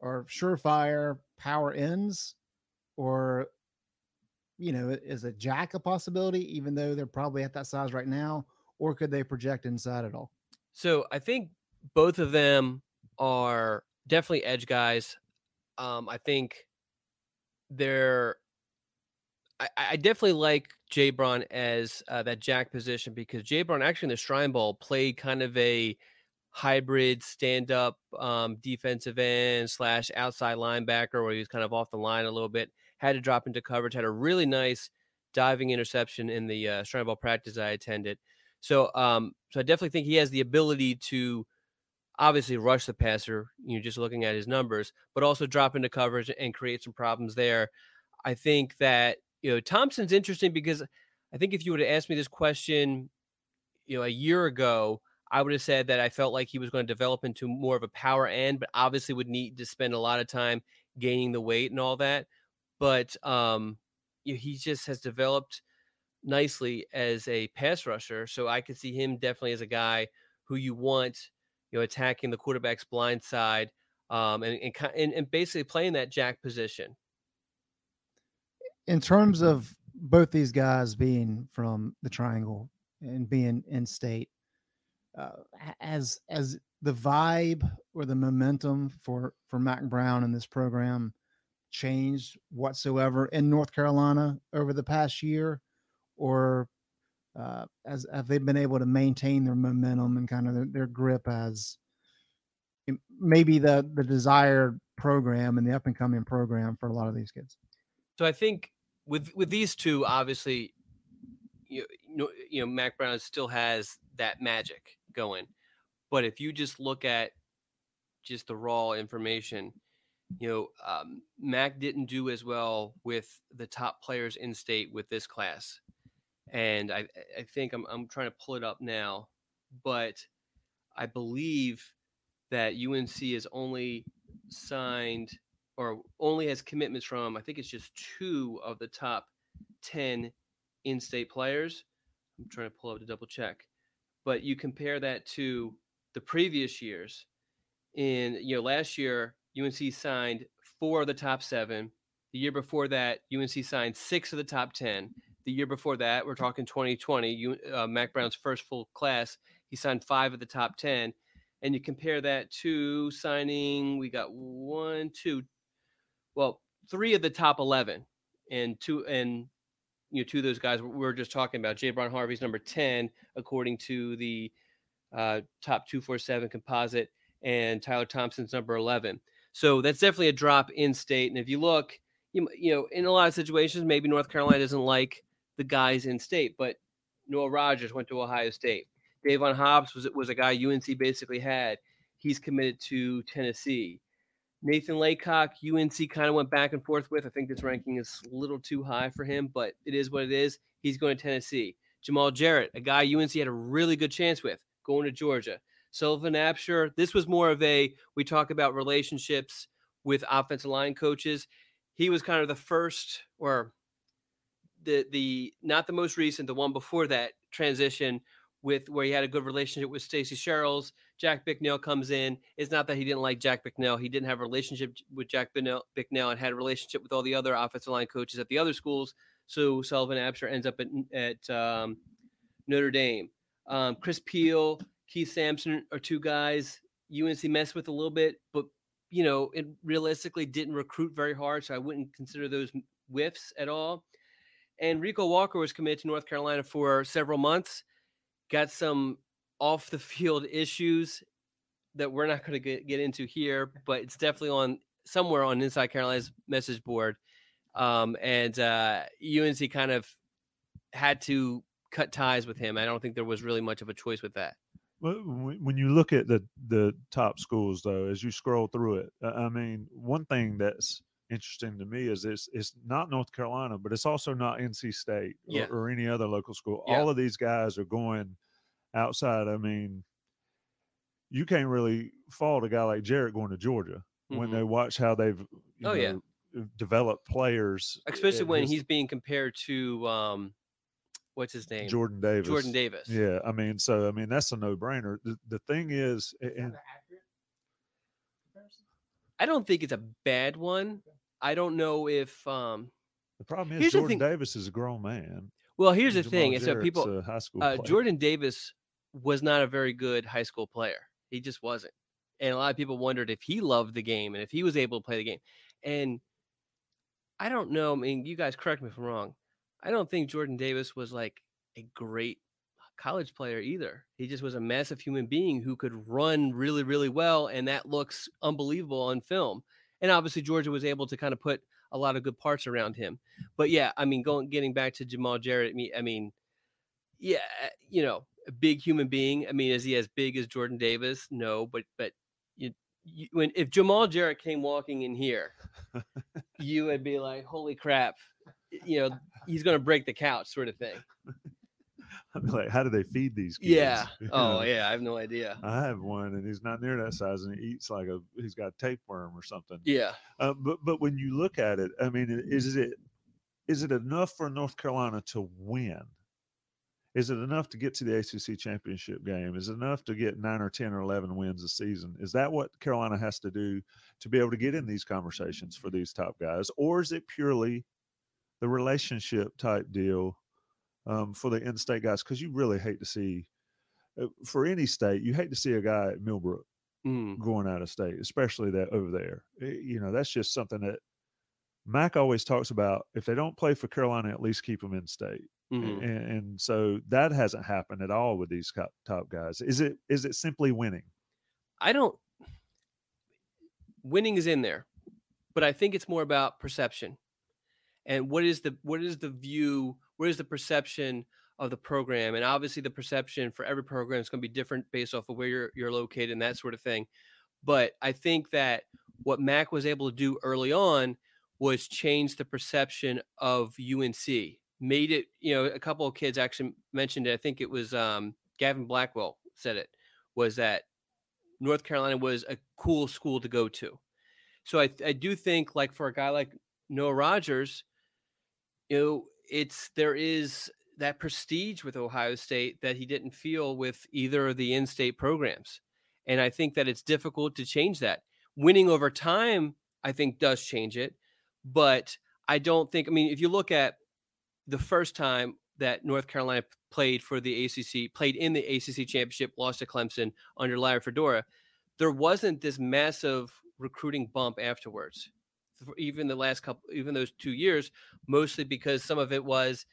are surefire power ends, or you know, is a jack a possibility, even though they're probably at that size right now, or could they project inside at all? So I think both of them are definitely edge guys. Um, I think they're. I, I definitely like Jaybron as uh, that jack position because Jaybron actually in the Shrine Bowl played kind of a hybrid stand up um, defensive end slash outside linebacker where he was kind of off the line a little bit, had to drop into coverage, had a really nice diving interception in the uh, Shrine Bowl practice I attended. So, um, so I definitely think he has the ability to obviously rush the passer, you know, just looking at his numbers, but also drop into coverage and create some problems there. I think that, you know, Thompson's interesting because I think if you would have asked me this question, you know, a year ago, I would have said that I felt like he was going to develop into more of a power end, but obviously would need to spend a lot of time gaining the weight and all that. But um, you know, he just has developed nicely as a pass rusher, so I could see him definitely as a guy who you want, you know, attacking the quarterback's blind side, um, and, and and basically playing that jack position. In terms of both these guys being from the triangle and being in state, uh, as as the vibe or the momentum for for Mack Brown and this program changed whatsoever in North Carolina over the past year, or uh, as have they been able to maintain their momentum and kind of their, their grip as maybe the the desired program and the up and coming program for a lot of these kids? So I think with with these two, obviously, you know, you know, Mack Brown still has that magic going. But if you just look at just the raw information, you know, um, Mack didn't do as well with the top players in state with this class. And I, I think I'm, I'm trying to pull it up now, but I believe that UNC has only signed or only has commitments from, I think it's just two of the top 10 in state players. I'm trying to pull up to double check but you compare that to the previous years. In you know, last year UNC signed four of the top seven. The year before that, UNC signed six of the top ten. The year before that, we're talking 2020, uh, Mack Brown's first full class, he signed five of the top ten. And you compare that to signing, we got one, two, well, three of the top 11 and two and you know, two of those guys we were just talking about. Jaybron Harvey's number 10, according to the uh, top 247 composite, and Tyler Thompson's number 11. So that's definitely a drop in state. And if you look, you, you know, in a lot of situations, maybe North Carolina doesn't like the guys in state, but Noah Rogers went to Ohio State. Daevin Hobbs was was a guy UNC basically had. He's committed to Tennessee. Nathan Leacock, UNC kind of went back and forth with. I think this ranking is a little too high for him, but it is what it is. He's going to Tennessee. Jamal Jarrett, a guy UNC had a really good chance with, going to Georgia. Sullivan Absher, this was more of a, we talk about relationships with offensive line coaches. He was kind of the first, or the the not the most recent, the one before that transition with where he had a good relationship with Stacy Searels. Jack Bicknell comes in. It's not that he didn't like Jack Bicknell. He didn't have a relationship with Jack Bicknell and had a relationship with all the other offensive line coaches at the other schools. So Sullivan Absher ends up at, at um, Notre Dame. Um, Chris Peal, Keith Sampson are two guys UNC messed with a little bit, but you know, it realistically didn't recruit very hard, so I wouldn't consider those whiffs at all. And Rico Walker was committed to North Carolina for several months got some off the field issues that we're not going to get into here, but it's definitely on somewhere on Inside Carolina's message board. Um, and uh, UNC kind of had to cut ties with him. I don't think there was really much of a choice with that. Well, when you look at the the top schools, though, as you scroll through it, I mean, one thing that's interesting to me is it's it's not North Carolina, but it's also not NC State or, Yeah. or any other local school. Yeah. All of these guys are going outside. I mean, you can't really fault a guy like Jarrett going to Georgia when Mhm. they watch how they've you Oh, yeah. know, developed players, especially when his- he's being compared to um, what's his name? Jordan Davis. Jordan Davis. Yeah, I mean, so I mean that's a no brainer. The, the thing is, a- and I don't think it's a bad one. I don't know if um, the problem is Jordan thing- Davis is a grown man. well, here's the thing, and so people a high school uh. Jordan Davis was not a very good high school player. He just wasn't. And a lot of people wondered if he loved the game and if he was able to play the game. And I don't know. I mean, you guys correct me if I'm wrong. I don't think Jordan Davis was like a great college player either. He just was a massive human being who could run really, really well. And that looks unbelievable on film. And obviously, Georgia was able to kind of put a lot of good parts around him. But yeah, I mean, going getting back to Jamal Jarrett, I mean, I mean yeah, you know, a big human being. I mean, is he as big as Jordan Davis? No, but but you, you when if Jamal Jarrett came walking in here, you would be like, "Holy crap!" You know, he's going to break the couch, sort of thing. (laughs) I'd be like, how do they feed these kids? Yeah. (laughs) You Oh yeah, I have no idea. I have one, and he's not near that size, and he eats like a he's got tapeworm or something. Yeah. Uh, but but when you look at it, I mean, is it is it enough for North Carolina to win? Is it enough to get to the ACC championship game? Is it enough to get nine or ten or eleven wins a season? Is that what Carolina has to do to be able to get in these conversations for these top guys, or is it purely the relationship type deal um, for the in-state guys? Because you really hate to see uh, for any state, you hate to see a guy at Millbrook Mm. going out of state, especially that over there. Eh, You know, that's just something that Mack always talks about. If they don't play for Carolina, at least keep them in state. Mhm. And, and so that hasn't happened at all with these top, top guys. Is it is it simply winning? I don't. Winning is in there, but I think it's more about perception, and what is the what is the view? What is the perception of the program? And obviously, the perception for every program is going to be different based off of where you're you're located and that sort of thing. But I think that what Mack was able to do early on was change the perception of UNC. Made it, you know, a couple of kids actually mentioned it. I think it was um, Gavin Blackwell said it was that North Carolina was a cool school to go to. So I, I do think like for a guy like Noah Rogers, you know, it's there is that prestige with Ohio State that he didn't feel with either of the in-state programs. And I think that it's difficult to change that. Winning over time, I think does change it, but I don't think I mean if you look at the first time that North Carolina played for the ACC, played in the ACC championship, lost to Clemson under Larry Fedora, there wasn't this massive recruiting bump afterwards. Even the last couple, even those two years, mostly because some of it was,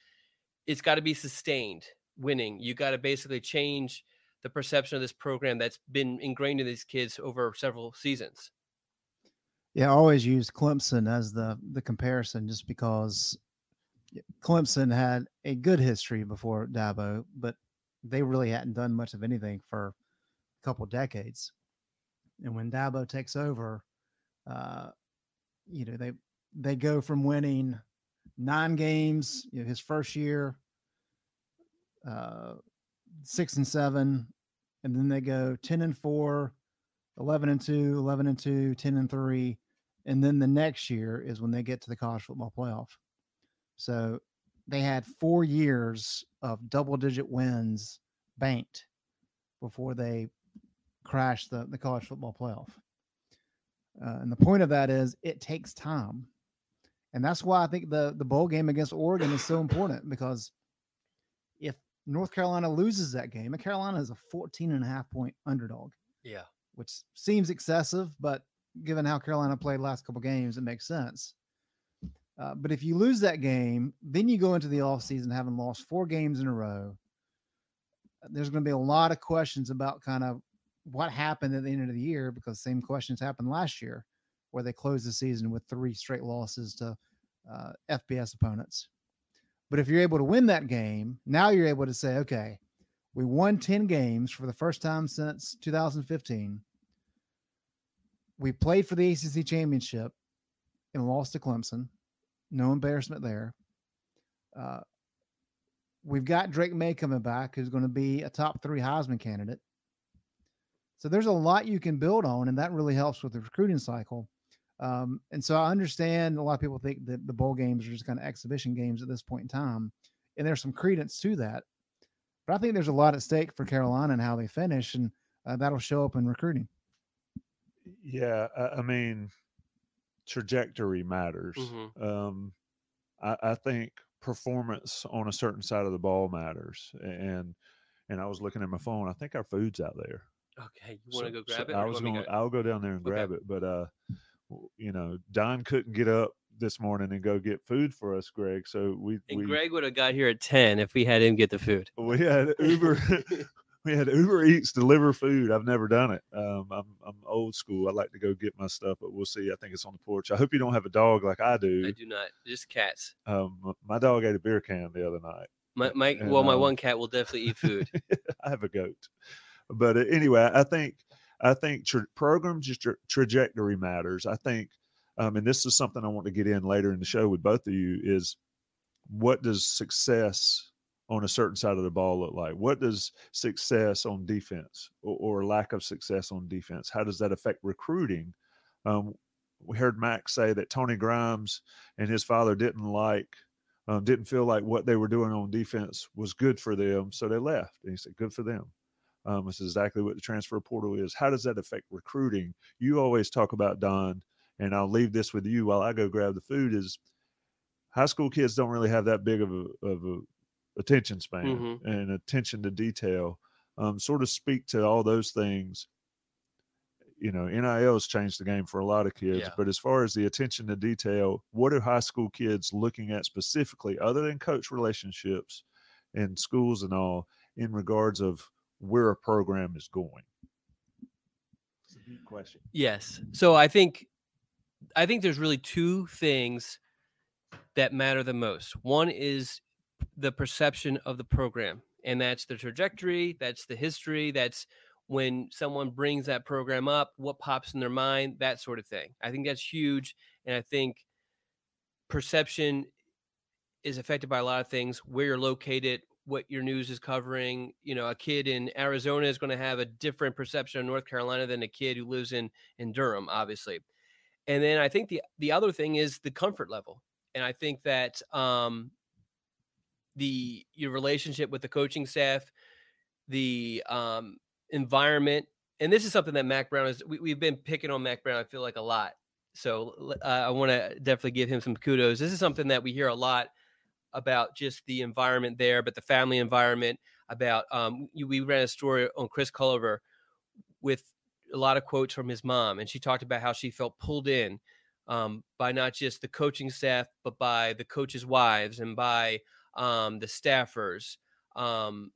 it's got to be sustained winning. You got to basically change the perception of this program that's been ingrained in these kids over several seasons. Yeah, I always use Clemson as the the comparison just because Clemson had a good history before Dabo, but they really hadn't done much of anything for a couple decades. And when Dabo takes over, uh, you know they they go from winning nine games you know, his first year, uh, six and seven, and then they go ten and four, 11 and 2, 11 and 2, 10 and 3. And then the next year is when they get to the college football playoff. So they had four years of double digit wins banked before they crashed the, the college football playoff. Uh, and the point of that is it takes time. And that's why I think the, the bowl game against Oregon is so important because if North Carolina loses that game, and Carolina is a 14 and a half point underdog Yeah. which seems excessive, but given how Carolina played last couple games, it makes sense. Uh, but if you lose that game, then you go into the offseason having lost four games in a row. There's going to be a lot of questions about kind of what happened at the end of the year because same questions happened last year where they closed the season with three straight losses to uh, FBS opponents. But if you're able to win that game, now you're able to say, okay, we won 10 games for the first time since 2015. We played for the ACC championship. and lost to Clemson. No embarrassment there. Uh, we've got Drake Maye coming back, who's going to be a top three Heisman candidate. So there's a lot you can build on, and that really helps with the recruiting cycle. Um, and so I understand a lot of people think that the bowl games are just kind of exhibition games at this point in time, and there's some credence to that. But I think there's a lot at stake for Carolina and how they finish, and uh, that'll show up in recruiting. Yeah, I, I mean, trajectory matters. Mhm. Um, I, I think performance on a certain side of the ball matters. And and I was looking at my phone. I think our food's out there. Okay, you want to So- go grab so it? I was going. to I'll go down there and Okay. grab it. But uh, you know, Don couldn't get up this morning and go get food for us, Greg. So we And we Greg would have got here at ten if we had him get the food. we had Uber. (laughs) (laughs) (laughs) we had Uber Eats deliver food. I've never done it. Um, I'm I'm old school. I like to go get my stuff, but we'll see. I think it's on the porch. I hope you don't have a dog like I do. I do not. Just cats. Um, my dog ate a beer can the other night. My my And, well, my um, one cat will definitely eat food. (laughs) I have a goat, but uh, anyway, I think I think tra- program just tra- trajectory matters. I think, um, and this is something I want to get in later in the show with both of you is what does success on a certain side of the ball look like? What does success on defense or, or lack of success on defense? How does that affect recruiting? Um, we heard Mack say that Tony Grimes and his father didn't like um, didn't feel like what they were doing on defense was good for them, so they left. And he said, "Good for them." Um, this is exactly what the transfer portal is. How does that affect recruiting? You always talk about Don, and I'll leave this with you while I go grab the food. Is high school kids don't really have that big of a of a attention span Mhm. and attention to detail. Um, sort of speak to all those things. You know, NIL has changed the game for a lot of kids, Yeah. but as far as the attention to detail, what are high school kids looking at specifically, other than coach relationships and schools and all, in regards of where a program is going? It's a deep question. Yes. So I think I think there's really two things that matter the most. One is the perception of the program, and that's the trajectory, that's the history, that's when someone brings that program up, what pops in their mind, that sort of thing. I think that's huge, and I think perception is affected by a lot of things, where you're located, what your news is covering. You know, a kid in Arizona is going to have a different perception of North Carolina than a kid who lives in in Durham, obviously. And then I think the the other thing is the comfort level, and I think that um, the your relationship with the coaching staff, the um, environment, and this is something that Mack Brown is. We, we've been picking on Mack Brown. I feel like a lot. So uh, I want to definitely give him some kudos. This is something that we hear a lot about just the environment there, but the family environment. About um, we ran a story on Chris Culliver with a lot of quotes from his mom, and she talked about how she felt pulled in um, by not just the coaching staff, but by the coaches' wives and by um, the staffers um,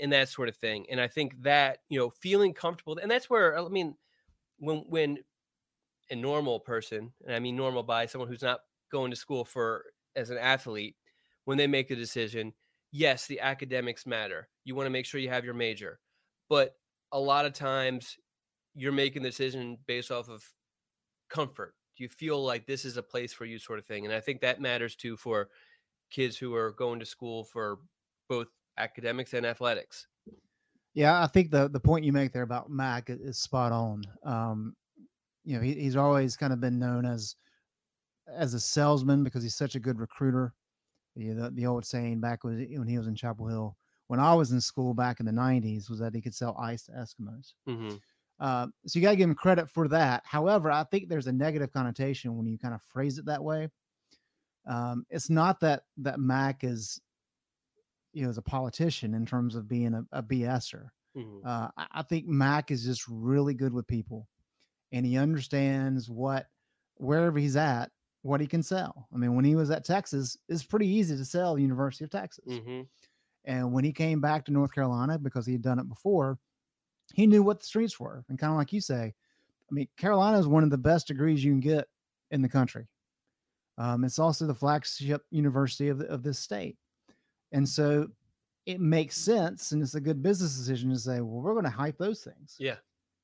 and that sort of thing. And I think that you know, feeling comfortable, and that's where I mean, when when a normal person, and I mean normal by someone who's not going to school for as an athlete, when they make a decision, yes, the academics matter. You want to make sure you have your major, but a lot of times you're making the decision based off of comfort. You feel like this is a place for you, sort of thing? And I think that matters too for kids who are going to school for both academics and athletics. Yeah, I think the the point you make there about Mack is spot on. Um, you know, he, he's always kind of been known as as a salesman because he's such a good recruiter. You know, the, the old saying back when he- when he was in Chapel Hill, when I was in school back in the '90s, was that he could sell ice to Eskimos. Mm-hmm. Uh, so you got to give him credit for that. However, I think there's a negative connotation when you kind of phrase it that way. Um, it's not that that Mack is, you know, is a politician in terms of being a, a BSer. Mm-hmm. Uh, I, I think Mack is just really good with people, and he understands what wherever he's at, what he can sell. I mean, when he was at Texas, it's pretty easy to sell the University of Texas. Mm-hmm. And when he came back to North Carolina, because he had done it before, he knew what the streets were. And kind of like you say, I mean, Carolina is one of the best degrees you can get in the country. Um, it's also the flagship university of, the, of this state. And so it makes sense and it's a good business decision to say, well, we're going to hype those things Yeah.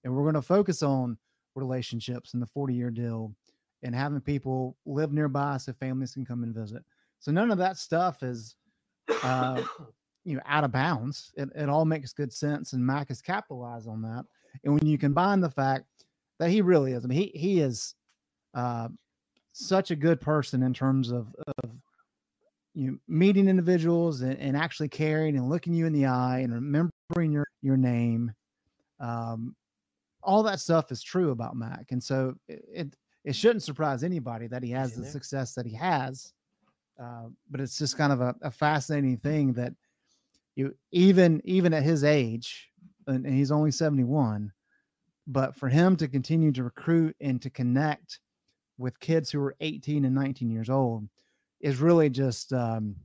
and we're going to focus on relationships and the 40 year deal and having people live nearby so families can come and visit. So none of that stuff is, uh, you know, out of bounds. It, it all makes good sense, and Mack has capitalized on that. And when you combine the fact that he really is, I mean, he he is uh, such a good person in terms of of you know, meeting individuals and, and actually caring and looking you in the eye and remembering your your name. Um, all that stuff is true about Mack, and so it, it it shouldn't surprise anybody that he has the success that he has. Uh, but it's just kind of a, a, fascinating thing that you even even at his age, and, and he's only 71, but for him to continue to recruit and to connect with kids who are 18 and 19 years old is really just um,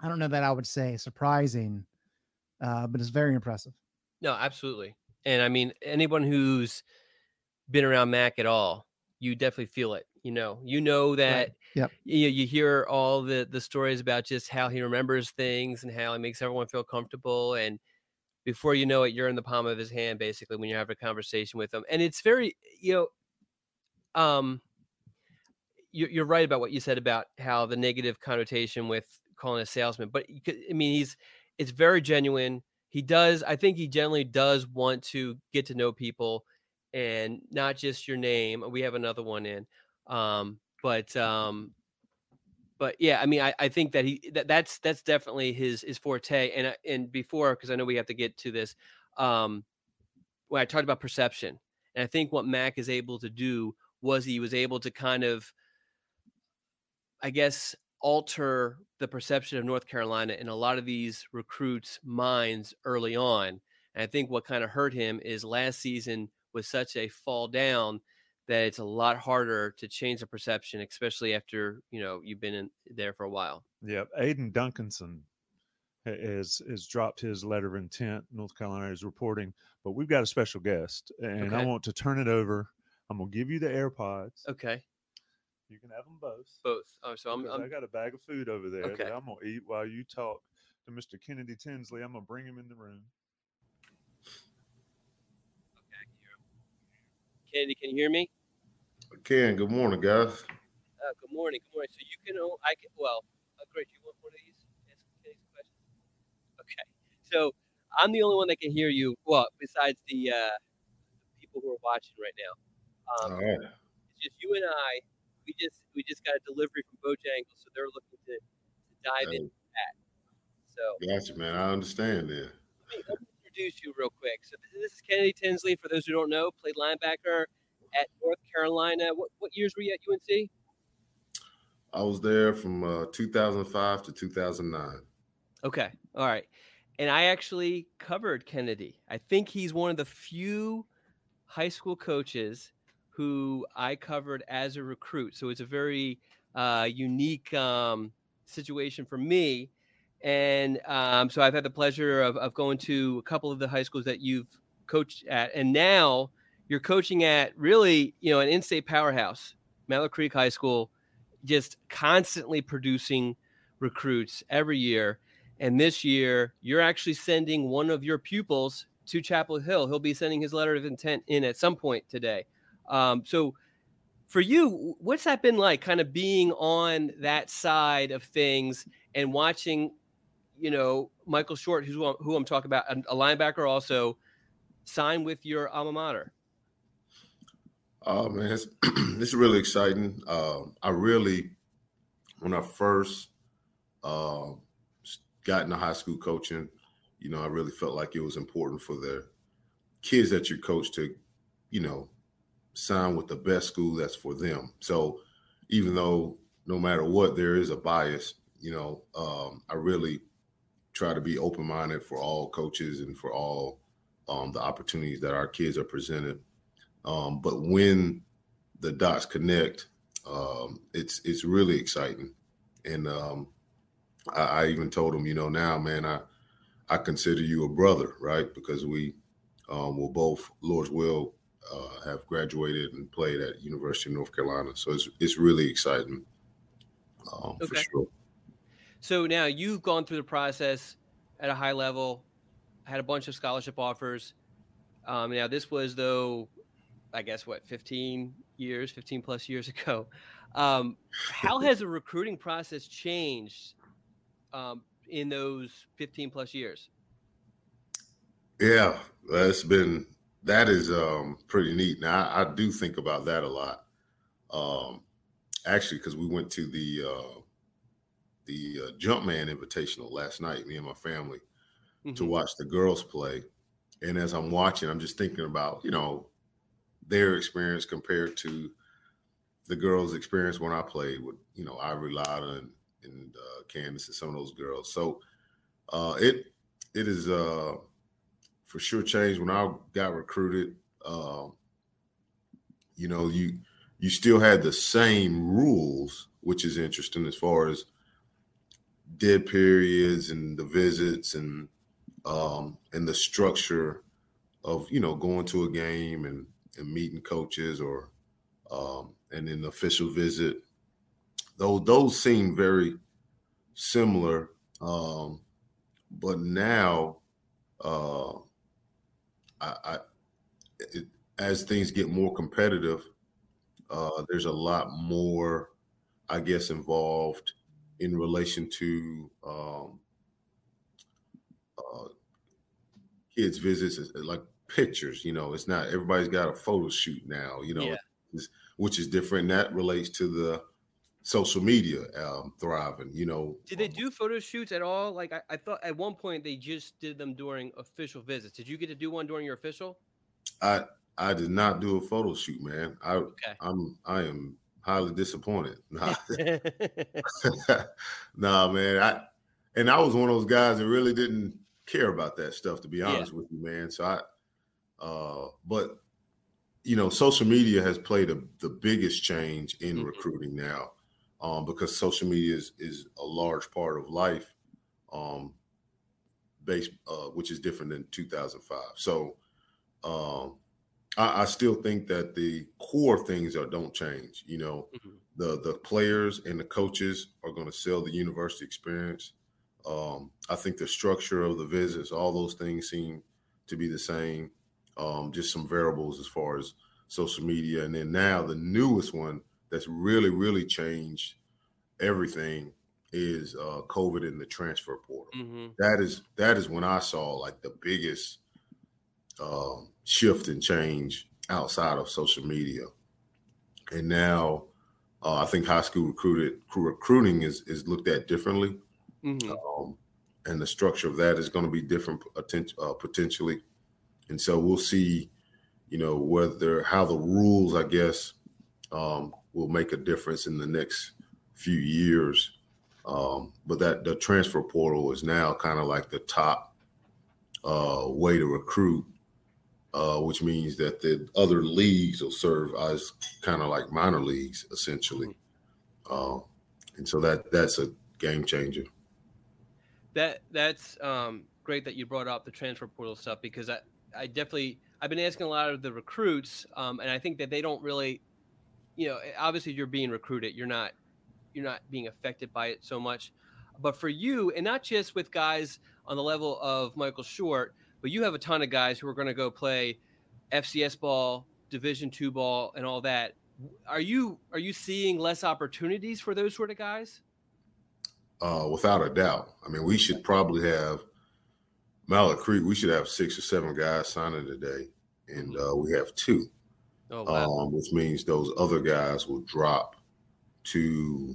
I don't know that I would say surprising, uh, but it's very impressive. No, absolutely. And I mean, anyone who's been around Mack at all you definitely feel it. You know, you know that right. yep. you you hear all the the stories about just how he remembers things and how he makes everyone feel comfortable and before you know it you're in the palm of his hand basically when you're having a conversation with him and it's very you know um you're right about what you said about how the negative connotation with calling a salesman but i mean he's it's very genuine he does i think he generally does want to get to know people and not just your name. We have another one in, um, but um, but yeah, I mean, I, I think that he that, that's that's definitely his his forte. And and before, because I know we have to get to this, um, when I talked about perception, and I think what Mack is able to do was he was able to kind of, I guess, alter the perception of North Carolina in a lot of these recruits' minds early on. And I think what kind of hurt him is last season was such a fall down that it's a lot harder to change the perception, especially after you know you've been in there for a while. Yeah, Aiden Duncanson has has dropped his letter of intent. North Carolina is reporting, but we've got a special guest, and okay. I want to turn it over. I'm gonna give you the AirPods. Okay. You can have them both. Both. Oh, so I'm, I'm, i got a bag of food over there okay. that I'm gonna eat while you talk to Mr. Kennedy Tinsley. I'm gonna bring him in the room. Kennedy, can you hear me? I can. Good morning, guys. Uh, good morning. Good morning. So you can, I can, well, uh, great. You want one of these? Ask Kennedy's questions. Okay. So I'm the only one that can hear you. Well, besides the, uh, people who are watching right now. Um, All right. It's just you and I. We just we just got a delivery from Bojangles, so they're looking to, to dive hey. into that. So. Gotcha, man. I understand that. Let me, introduce you real quick. So this is Kennedy Tinsley. For those who don't know, played linebacker at North Carolina. What what years were you at UNC? I was there from uh, 2005 to 2009. Okay, all right. And I actually covered Kennedy. I think he's one of the few high school coaches who I covered as a recruit. So it's a very uh, unique um, situation for me and um, so I've had the pleasure of, of going to a couple of the high schools that you've coached at, and now you're coaching at really, you know, an in-state powerhouse, Mallard Creek High School, just constantly producing recruits every year. And this year, you're actually sending one of your pupils to Chapel Hill. He'll be sending his letter of intent in at some point today. Um, so, for you, what's that been like, kind of being on that side of things and watching you know, Michael Short, who's who I'm talking about, a linebacker also, sign with your alma mater? Oh man, it's, (clears throat) this is really exciting. Uh, I really, when I first uh, got into high school coaching, you know, I really felt like it was important for the kids that you coach to, you know, sign with the best school that's for them. So even though no matter what, there is a bias, you know, um, I really try to be open minded for all coaches and for all um, the opportunities that our kids are presented. Um, but when the dots connect, um, it's it's really exciting. And um, I, I, even told him, you know, now, man, I I consider you a brother, right? Because we um, will both, Lord's will, uh, have graduated and played at University of North Carolina. So it's it's really exciting um, okay. for sure. So now you've gone through the process at a high level, had a bunch of scholarship offers. Um, now this was though, I guess what, 15 years, 15 plus years (laughs) ago. Um, how has the recruiting process changed um, in those 15 plus years? Yeah, that's been that is um, pretty neat. Now I, I, do think about that a lot. Um, actually, because we went to the uh, the uh, Jumpman Invitational last night, me and my family, mm-hmm. to watch the girls play. And as I'm watching, I'm just thinking about you know their experience compared to the girls' experience when I played with you know Ivory Latta and, and uh, Candace and some of those girls. So uh, it it is uh, for sure changed when I got recruited. Um, you know, you you still had the same rules, which is interesting as far as dead periods and the visits and um, and the structure of you know going to a game and and meeting coaches or um, and an official visit. Those those seem very similar, um, but now uh, I, I it, as things get more competitive, uh, there's a lot more, I guess, involved in relation to um, uh, kids' visits, like pictures. You know, it's not everybody's got a photo shoot now. You know, yeah. which is different. that relates to the social media um, thriving. You know, did they do photo shoots at all? Like I, I, thought at one point they just did them during official visits. Did you get to do one during your official? I I did not do a photo shoot, man. I okay. I'm I am highly disappointed. (laughs) Nah, (laughs) (laughs) nah man. I and I was one of those guys that really didn't care about that stuff, to be honest yeah. with you, man. So I uh, but you know, social media has played a, the biggest change in mm-hmm. recruiting now, um, because social media is, is a large part of life, um, based uh, which is different than 2005. So, um, I, I, still think that the core things are don't change. You know, mm-hmm. the the players and the coaches are going to sell the university experience. Um, I think the structure of the visits, all those things seem to be the same um, just some variables as far as social media. And then now the newest one that's really, really changed everything is uh, COVID in the transfer portal. Mm-hmm. That is that is when I saw like the biggest uh, shift and change outside of social media. And now uh, I think high school recruited recruiting is is looked at differently, mm-hmm. um, and the structure of that is going to be different uh, potentially and so we'll see, you know, whether how the rules, I guess, um, will make a difference in the next few years. Um, but that the transfer portal is now kind of like the top uh, way to recruit, uh, which means that the other leagues will serve as kind of like minor leagues essentially, uh, and so that that's a game changer. That that's um, great that you brought up the transfer portal stuff because I, I definitely I've been asking a lot of the recruits, um, and I think that they don't really, you know, obviously you're being recruited, you're not you're not being affected by it so much, but for you, and not just with guys on the level of Michael Short, but you have a ton of guys who are going to go play FCS ball, Division two ball, and all that. Are you are you seeing less opportunities for those sort of guys? Uh, without a doubt. I mean, we should probably have Mallard Creek, we should have six or seven guys signing today, and uh, we have two, oh, wow. um, which means those other guys will drop to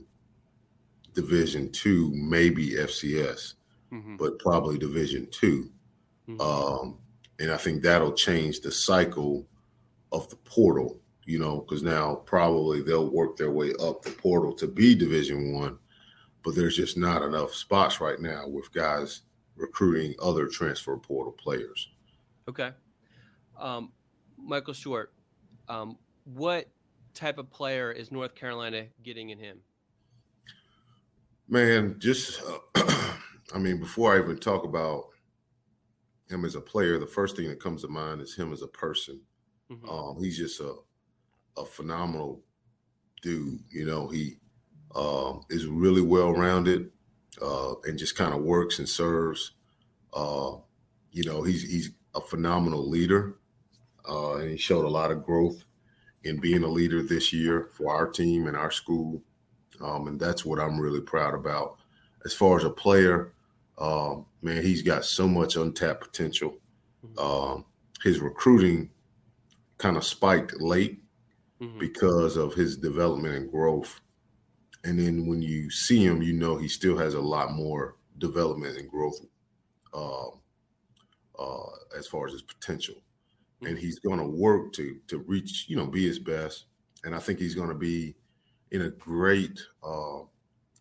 Division two, maybe FCS, mm-hmm. but probably Division 2 mm-hmm. um, and I think that'll change the cycle of the portal. You know, because now probably they'll work their way up the portal to be Division one, but there's just not enough spots right now with guys recruiting other transfer portal players. Okay. Um, Michael Short, um, what type of player is North Carolina getting in him? Man, just, uh, (clears throat) I mean, before I even talk about him as a player, the first thing that comes to mind is him as a person. Mm-hmm. Um, he's just a, a phenomenal dude. You know, he um, is really well rounded uh, and just kind of works and serves. Uh, you know, he's he's a phenomenal leader, uh, and he showed a lot of growth in being a leader this year for our team and our school. Um, and that's what I'm really proud about. As far as a player, um, man, he's got so much untapped potential. Um, his recruiting kind of spiked late mm-hmm. because of his development and growth. And then when you see him, you know he still has a lot more development and growth uh, uh, as far as his potential. Mm-hmm. And he's going to work to to reach, you know, be his best. And I think he's going to be in a great uh,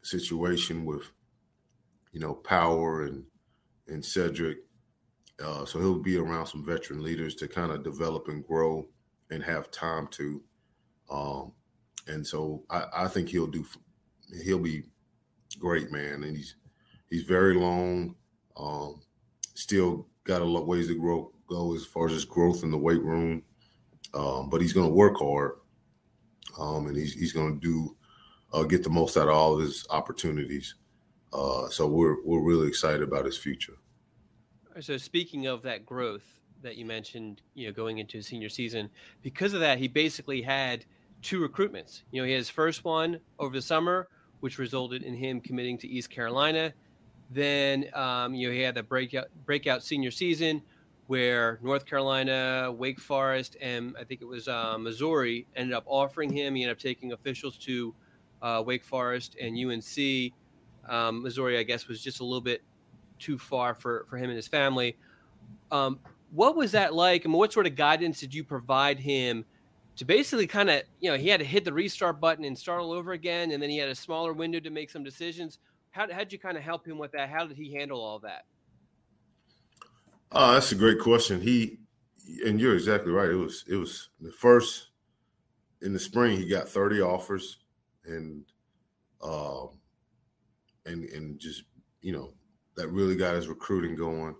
situation with, you know, Power and and Cedric. Uh, so he'll be around some veteran leaders to kind of develop and grow and have time to. Um, and so I, I think he'll do. He'll be great, man. And he's he's very long. Um, still got a lot ways to grow go as far as his growth in the weight room. Um, but he's going to work hard, um, and he's he's going to do uh, get the most out of all of his opportunities. Uh, so we're we're really excited about his future. So speaking of that growth that you mentioned, you know, going into his senior season, because of that, he basically had two recruitments. You know, he had his first one over the summer, which resulted in him committing to East Carolina. Then, um, you know, he had the breakout breakout senior season where North Carolina, Wake Forest, and I think it was uh, Missouri ended up offering him. He ended up taking officials to uh, Wake Forest and UNC. Um, Missouri, I guess, was just a little bit too far for, for him and his family. Um, what was that like? I mean, what sort of guidance did you provide him to basically kind of, you know, he had to hit the restart button and start all over again, and then he had a smaller window to make some decisions. How did you kind of help him with that? How did he handle all that? Oh, that's a great question. He and you're exactly right. It was it was the first in the spring. He got 30 offers, and um, and and just you know that really got his recruiting going.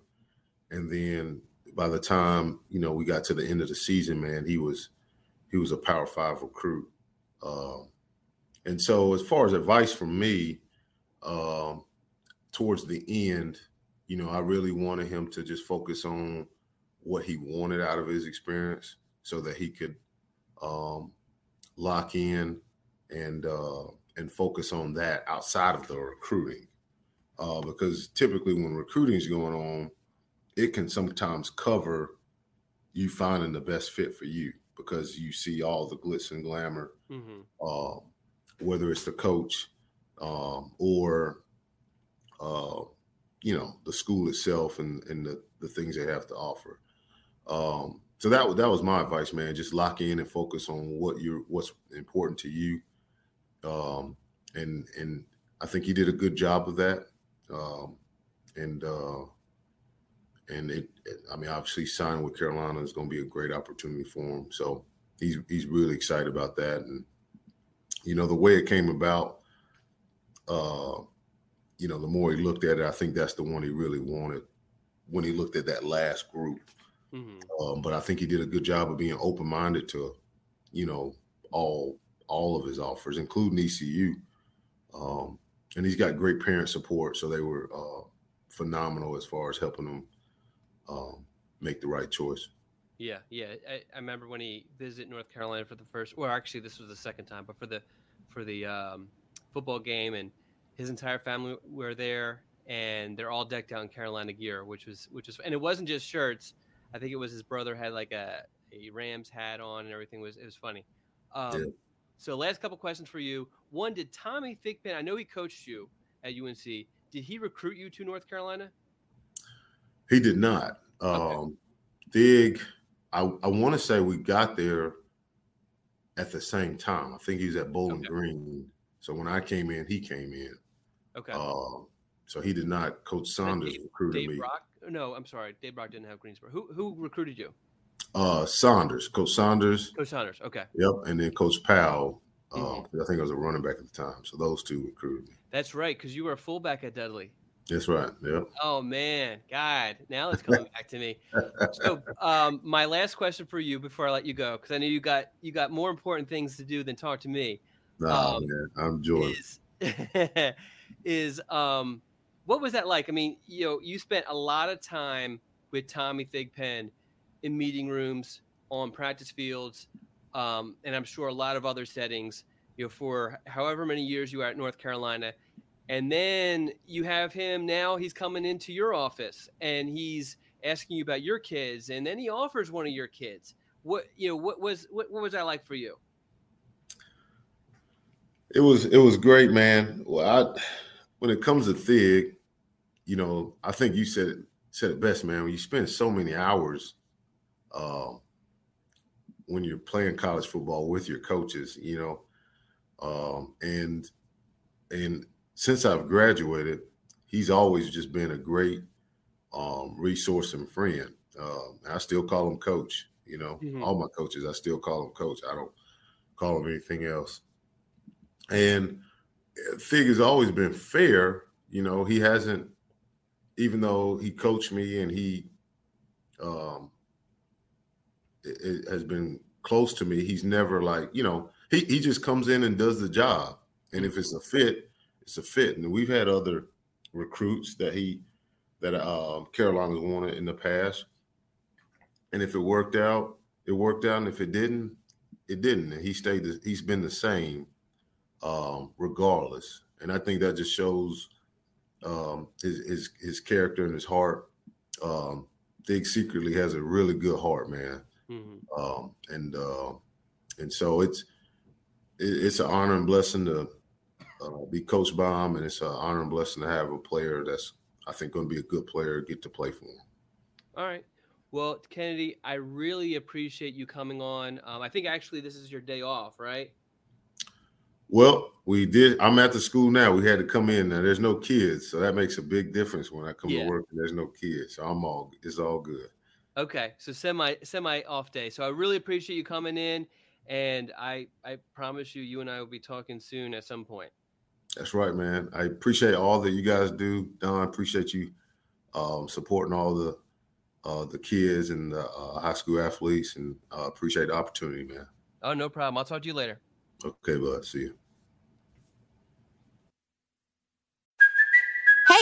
And then by the time you know we got to the end of the season, man, he was he was a Power Five recruit. Um, and so, as far as advice from me, um, towards the end, you know, I really wanted him to just focus on what he wanted out of his experience, so that he could um, lock in and uh, and focus on that outside of the recruiting. Uh, because typically, when recruiting is going on, it can sometimes cover you finding the best fit for you because you see all the glitz and glamour, mm-hmm. uh, whether it's the coach um, or uh, you know the school itself and, and the, the things they have to offer. Um, so that that was my advice, man. Just lock in and focus on what you're what's important to you. Um, and and I think he did a good job of that. Um, and uh, and it, it, I mean, obviously signing with Carolina is going to be a great opportunity for him. So he's he's really excited about that, and you know the way it came about. Uh, you know, the more he looked at it, I think that's the one he really wanted when he looked at that last group. Mm-hmm. Um, but I think he did a good job of being open minded to, you know, all all of his offers, including ECU. Um, and he's got great parent support, so they were uh, phenomenal as far as helping him um, make the right choice. Yeah, yeah. I, I, remember when he visited North Carolina for the first. Well, actually, this was the second time, but for the for the um, football game, and his entire family were there, and they're all decked out in Carolina gear, which was which was, and it wasn't just shirts. I think it was his brother had like a a Rams hat on, and everything was it was funny. Um, yeah. So, last couple questions for you. One, did Tommy Thigpen? I know he coached you at UNC. Did he recruit you to North Carolina? He did not. Okay. Um, Dig, I, I want to say we got there at the same time. I think he was at Bowling okay. Green. So when I came in, he came in. Okay. Um, so he did not. Coach Saunders Dave, recruited Dave me. Brock? No, I'm sorry. Dave Brock didn't have Greensboro. Who who recruited you? Uh, Saunders, Coach Saunders. Coach Saunders. Okay. Yep, and then Coach Powell. mm-hmm. I think I was a running back at the time. So those two recruited me. That's right, because you were a fullback at Dudley. That's right. Yep. Oh man, God! Now it's coming back to me. So, (laughs) um, my last question for you before I let you go, because I know you got you got more important things to do than talk to me. Nah, um, man, I'm Jordan. Is, (laughs) is um, what was that like? I mean, you know, you spent a lot of time with Tommy Thigpen in meeting rooms, on practice fields. um, and I'm sure a lot of other settings, you know, for however many years you were at North Carolina, and then you have him now. He's coming into your office and he's asking you about your kids, and then he offers one of your kids. What you know? What was what, what was that like for you? It was it was great, man. Well, I when it comes to Thig, you know, I think you said it said it best, man. When you spend so many hours uh, when you're playing college football with your coaches, you know, um, and and since I've graduated, he's always just been a great um, resource and friend. Uh, I still call him coach. You know, mm-hmm. all my coaches, I still call him coach. I don't call him anything else. And Thig has always been fair. You know, he hasn't, even though he coached me and he um, it, it has been close to me, he's never like, you know, he, he just comes in and does the job. And if it's a fit, it's a fit. And we've had other recruits that he that um, Carolina's wanted in the past. And if it worked out, it worked out. And if it didn't, it didn't. And he stayed. He's been the same, um, regardless. And I think that just shows um, his, his his character and his heart. Um, Thig secretly has a really good heart, man. Mm-hmm. Um, and uh, and so it's it, it's an honor and blessing to uh, be coached by him, and it's an honor and blessing to have a player that's I think going to be a good player get to play for him. All right. Well, Kennedy, I really appreciate you coming on. Um, I think actually this is your day off, right? Well, we did. I'm at the school now. We had to come in. Now there's no kids, so that makes a big difference when I come yeah. to work and there's no kids. So I'm all. It's all good. Okay, so semi semi off day. So I really appreciate you coming in, and I I promise you, you and I will be talking soon at some point. That's right, man. I appreciate all that you guys do, Don. Appreciate you um, supporting all the uh, the kids and the uh, high school athletes, and uh, appreciate the opportunity, man. Oh, no problem. I'll talk to you later. Okay, bud. See you.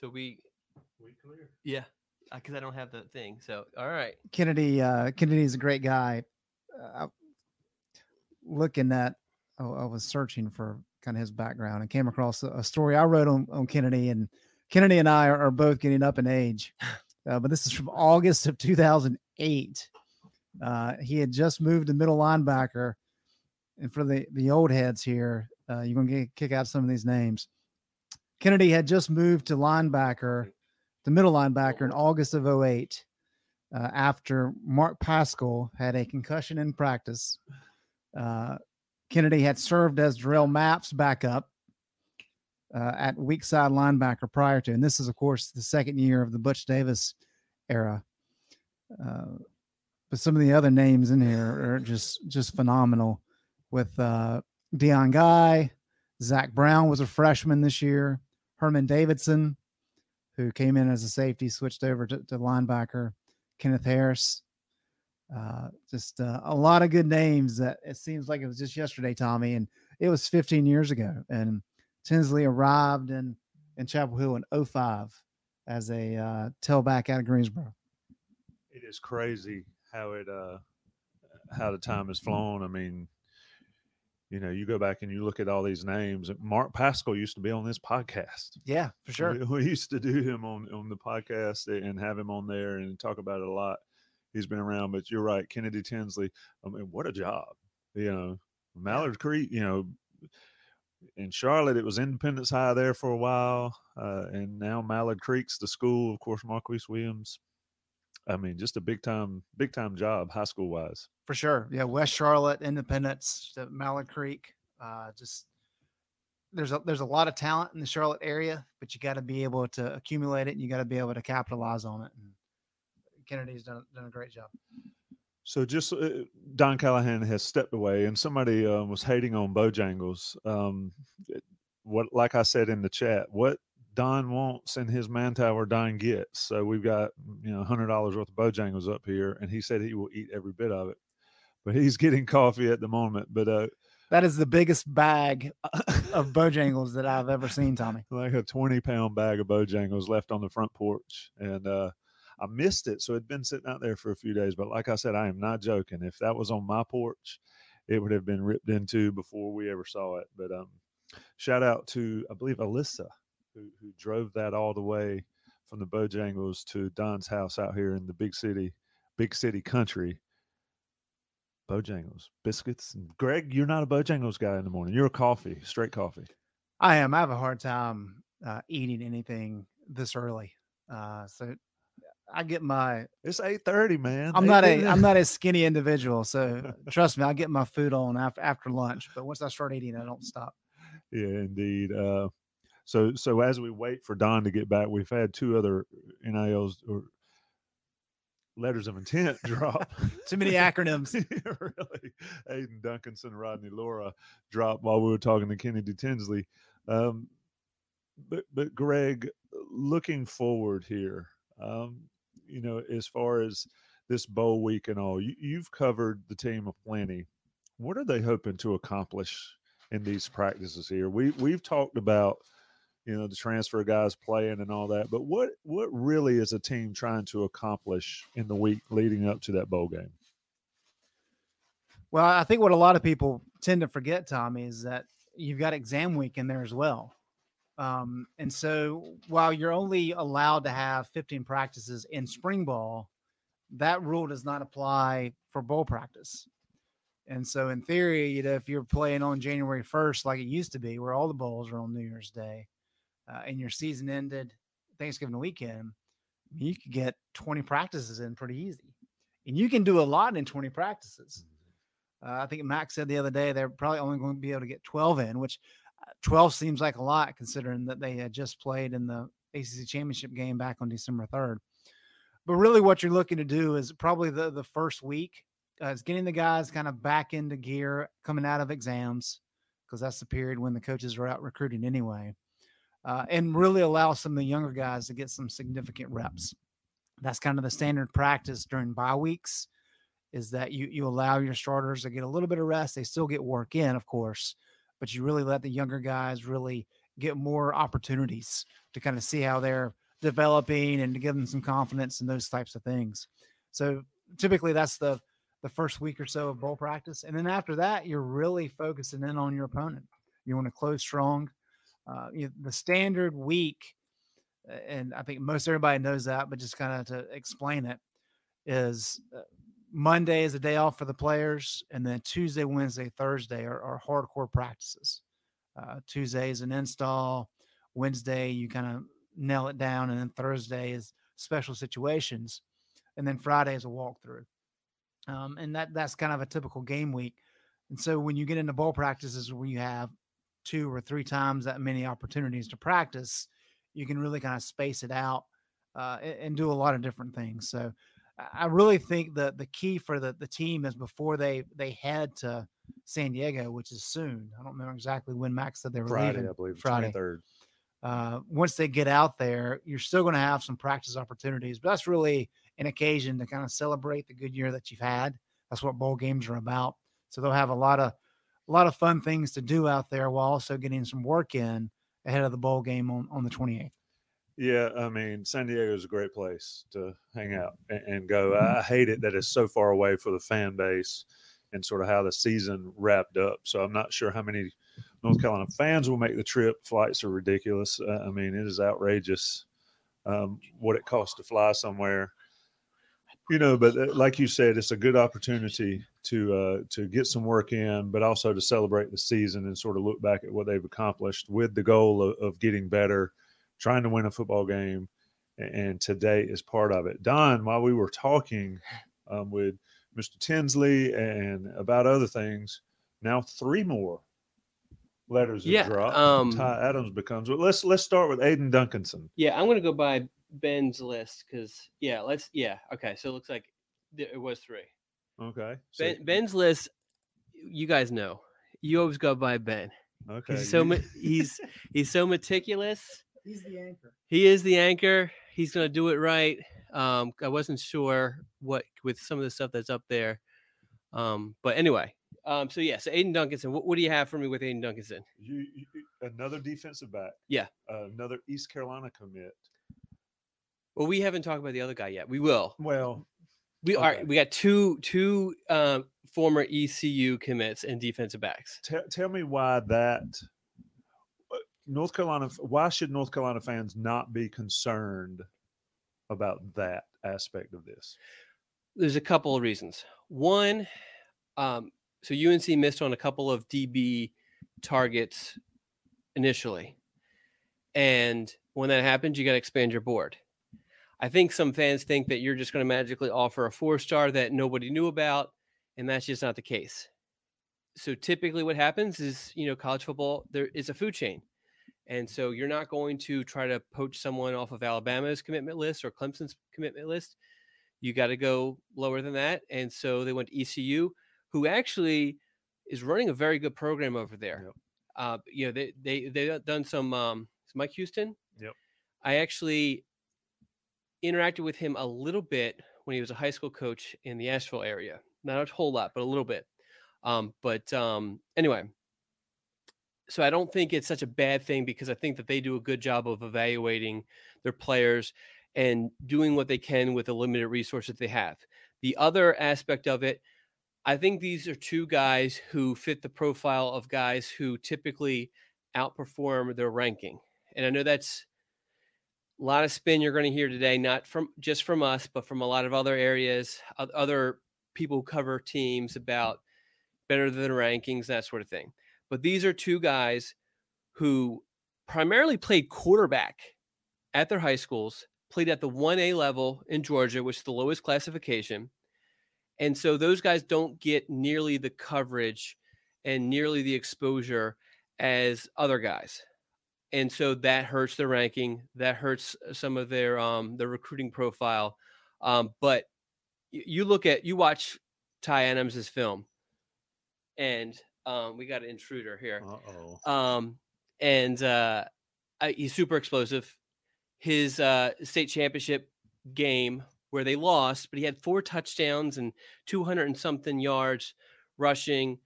So we we clear. Yeah, because I don't have the thing. So all right. Kennedy. Uh, Kennedy is a great guy. Uh, looking at, oh, I was searching for kind of his background and came across a, a story I wrote on on Kennedy, and Kennedy and I are, are both getting up in age. (laughs) Uh, but this is from August of 2008. Uh, he had just moved to middle linebacker. And for the, the old heads here, uh, you're going to kick out some of these names. Kennedy had just moved to linebacker, the middle linebacker in August of 08 uh, after Mark Paschal had a concussion in practice. Uh, Kennedy had served as Durell Mapp's backup uh, at weak side linebacker prior to, and this is, of course, the second year of the Butch Davis era. Uh, but some of the other names in here are just just phenomenal. With uh, Dion Guy, Zach Brown was a freshman this year. Herman Davidson, who came in as a safety, switched over to, to linebacker. Kenneth Harris. Uh, just uh, a lot of good names that it seems like it was just yesterday, Tommy, and it was 15 years ago. And Tinsley arrived in, in Chapel Hill in 05 as a uh, tailback out of Greensboro. It is crazy how it uh how the time has flown. I mean, you know, you go back and you look at all these names. Mark Paschal used to be on this podcast. Yeah, for sure. We, (laughs) we, used to do him on on the podcast and have him on there and talk about it a lot. he's been around. But you're right, Kennedy Tinsley. I mean, what a job! You know, Mallard Creek. You know, in Charlotte, it was Independence High there for a while, uh, and now Mallard Creek's the school. Of course, Marquise Williams. I mean, just a big time, big time job, high school wise. For sure, yeah. West Charlotte, Independence, Mallard Creek. Uh, just there's a there's a lot of talent in the Charlotte area, but you got to be able to accumulate it, and you got to be able to capitalize on it. And Kennedy's done done a great job. So just uh, Don Callahan has stepped away, and somebody uh, was hating on Bojangles. Um, what, like I said in the chat, what Don wants in his man tower, Don gets. So we've got you know hundred dollars worth of Bojangles up here, and he said he will eat every bit of it. But he's (laughs) getting coffee at the moment. But uh, that is the biggest bag (laughs) of Bojangles that I've ever seen, Tommy. Like a twenty pound bag of Bojangles left on the front porch, and uh, I missed it, so it'd been sitting out there for a few days. But like I said, I am not joking. If that was on my porch, it would have been ripped into before we ever saw it. But um, shout out to I believe Alyssa, who, who drove that all the way from the Bojangles to Don's house out here in the big city, big city country. Bojangles, biscuits. Greg, you're not a Bojangles guy in the morning. You're a coffee, straight coffee. I am. I have a hard time uh, eating anything this early. Uh, so I get my it's eight thirty, man. I'm not a I'm not a skinny individual, so (laughs) trust me, I get my food on after after lunch. But once I start eating, I don't stop. Yeah, indeed. Uh, so so as we wait for Don to get back, we've had two other NILs or letters of intent (laughs) drop. (laughs) Too many acronyms. (laughs) really, Aiden Duncanson, Rodney Laura drop while we were talking to Kennedy Tinsley. Um, but but Greg, looking forward here, um, you know, as far as this bowl week and all, you, you've covered the team of plenty. What are they hoping to accomplish in these practices here? We we've talked about you know the transfer guys playing and all that, but what what really is a team trying to accomplish in the week leading up to that bowl game? Well, I think what a lot of people tend to forget, Tommy, is that you've got exam week in there as well. Um, and so while you're only allowed to have 15 practices in spring ball, that rule does not apply for bowl practice. And so in theory, you know, if you're playing on January 1st, like it used to be, where all the bowls are on New Year's Day, uh, and your season ended Thanksgiving weekend, you could get 20 practices in pretty easy. And you can do a lot in 20 practices. Uh, I think Mack said the other day they're probably only going to be able to get 12 in, which 12 seems like a lot considering that they had just played in the ACC championship game back on December 3rd. But really, what you're looking to do is probably the, the first week uh, is getting the guys kind of back into gear coming out of exams because that's the period when the coaches are out recruiting anyway, uh, and really allow some of the younger guys to get some significant reps. That's kind of the standard practice during bye weeks is that you you allow your starters to get a little bit of rest. They still get work in, of course, but you really let the younger guys really get more opportunities to kind of see how they're developing and to give them some confidence and those types of things. So typically that's the the first week or so of bowl practice, and then after that you're really focusing in on your opponent. You want to close strong. Uh, you, the standard week, and I think most everybody knows that, but just kind of to explain it, is uh, Monday is a day off for the players, and then Tuesday, Wednesday, Thursday are, are hardcore practices. Uh, Tuesday is an install. Wednesday, you kind of nail it down, and then Thursday is special situations, and then Friday is a walkthrough. Um, and that that's kind of a typical game week. And so when you get into ball practices where you have two or three times that many opportunities to practice, you can really kind of space it out uh, and, and do a lot of different things. So I really think that the key for the, the team is before they they head to San Diego, which is soon. I don't remember exactly when Mack said they were Friday, leaving. I believe, Friday. 23rd. Uh, once they get out there, you're still going to have some practice opportunities, but that's really an occasion to kind of celebrate the good year that you've had. That's what bowl games are about. So they'll have a lot of a lot of fun things to do out there while also getting some work in ahead of the bowl game on, on the 28th. Yeah, I mean, San Diego is a great place to hang out and, and go. I hate it that it's so far away for the fan base and sort of how the season wrapped up. So I'm not sure how many North Carolina fans will make the trip. Flights are ridiculous. Uh, I mean, it is outrageous um, what it costs to fly somewhere. you know, but uh, like you said, it's a good opportunity to uh, to get some work in, but also to celebrate the season and sort of look back at what they've accomplished with the goal of, of getting better, trying to win a football game, and today is part of it. Don, while we were talking um, with Mr. Tinsley and about other things, now three more letters have Yeah, dropped. um, Ty Adams becomes. Well, let's let's start with Aiden Duncanson. Yeah, I'm gonna go by Ben's list because yeah, let's yeah. Okay, so it looks like it was three. Okay. so- Ben, Ben's list, you guys know, you always go by Ben. Okay. He's so ma- (laughs) he's he's so meticulous. He's the anchor. He is the anchor. He's gonna do it right. Um, I wasn't sure what with some of the stuff that's up there. Um, but anyway, um, so yeah, so Aiden Duncanson, what, what do you have for me with Aiden Duncanson? You, you another defensive back. Yeah. Uh, another East Carolina commit. Well, we haven't talked about the other guy yet. We will. Well, We are. We got two two um, former ECU commits and defensive backs. Tell tell me why that uh, North Carolina. Why should North Carolina fans not be concerned about that aspect of this? There's a couple of reasons. One, um, so UNC missed on a couple of DB targets initially, and when that happens, you got to expand your board. I think some fans think that you're just going to magically offer a four star that nobody knew about, and that's just not the case. So typically, what happens is, you know, college football there is a food chain, and so you're not going to try to poach someone off of Alabama's commitment list or Clemson's commitment list. You got to go lower than that, and so they went to ECU, who actually is running a very good program over there. Uh, you know, they they they've done some. Um, Mike Houston. Yep. I actually interacted with him a little bit when he was a high school coach in the Asheville area. Not a whole lot, but a little bit. Um, but um, anyway, so I don't think it's such a bad thing because I think that they do a good job of evaluating their players and doing what they can with the limited resources they have. The other aspect of it, I think these are two guys who fit the profile of guys who typically outperform their ranking. And I know that's a lot of spin you're going to hear today, not from just from us, but from a lot of other areas, other people who cover teams about better than rankings, that sort of thing. But these are two guys who primarily played quarterback at their high schools, played at the 1A level in Georgia, which is the lowest classification. And so those guys don't get nearly the coverage and nearly the exposure as other guys. And so that hurts their ranking. That hurts some of their um their recruiting profile. Um, but you look at you watch Ty Adams' film, and um, we got an intruder here. Uh-oh. Um, and uh, he's super explosive. His uh, state championship game where they lost, but he had four touchdowns and 200 and something yards rushing,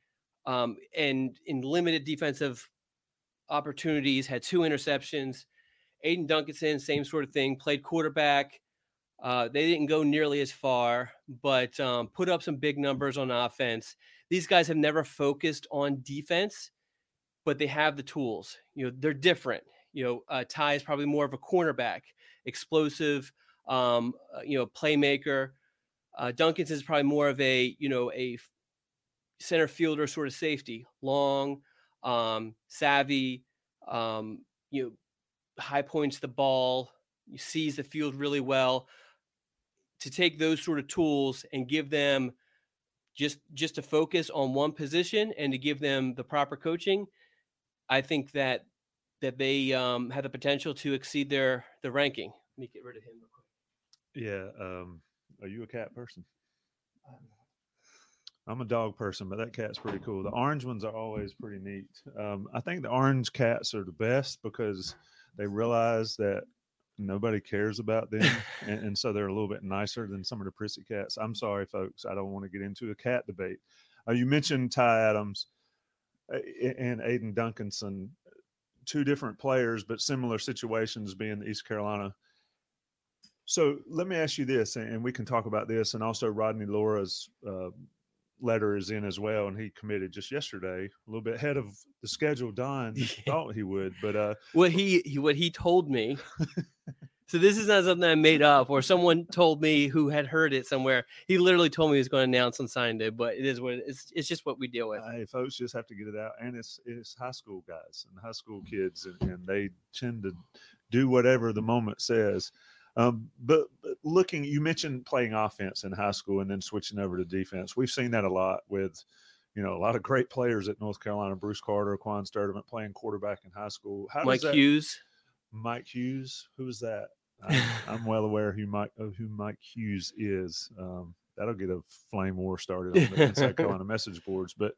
um, and in limited defensive opportunities, had two interceptions. Aiden Duncanson, same sort of thing, played quarterback. Uh, they didn't go nearly as far, but um, put up some big numbers on offense. These guys have never focused on defense, but they have the tools. You know, they're different. You know, uh, Ty is probably more of a cornerback, explosive, um, uh, you know, playmaker. Uh, Duncanson is probably more of a, you know, a center fielder sort of safety, long, um, savvy, um, you know, high points the ball, you sees the field really well. To take those sort of tools and give them just just to focus on one position and to give them the proper coaching, I think that that they um, have the potential to exceed their the ranking. Let me get rid of him. real quick. Yeah. Um, are you a cat person? I'm a dog person, but that cat's pretty cool. The orange ones are always pretty neat. Um, I think the orange cats are the best because they realize that nobody cares about them, (laughs) and, and so they're a little bit nicer than some of the prissy cats. I'm sorry, folks. I don't want to get into a cat debate. Uh, you mentioned Ty Adams uh, and Aiden Duncanson, two different players, but similar situations being the East Carolina so let me ask you this, and and we can talk about this, and also Rodney Laura's uh, letter is in as well, and he committed just yesterday, a little bit ahead of the schedule Don (laughs) thought he would. But uh, What he, he what he told me (laughs) So this is not something I made up or someone told me who had heard it somewhere. He literally told me he was going to announce on signing day, but it is what it- it's. It's just what we deal with. Hey, folks just have to get it out, and it's it's high school guys and high school kids, and, and they tend to do whatever the moment says. Um, but, but looking, you mentioned playing offense in high school and then switching over to defense. We've seen that a lot with, you know, a lot of great players at North Carolina. Bruce Carter, Quan Sturdivant playing quarterback in high school. How does Mike that- Hughes. Mike Hughes. Who is that? (laughs) I'm, I'm well aware who Mike of who Mike Hughes is. Um, that'll get a flame war started on (laughs) the Inside Carolina message boards. But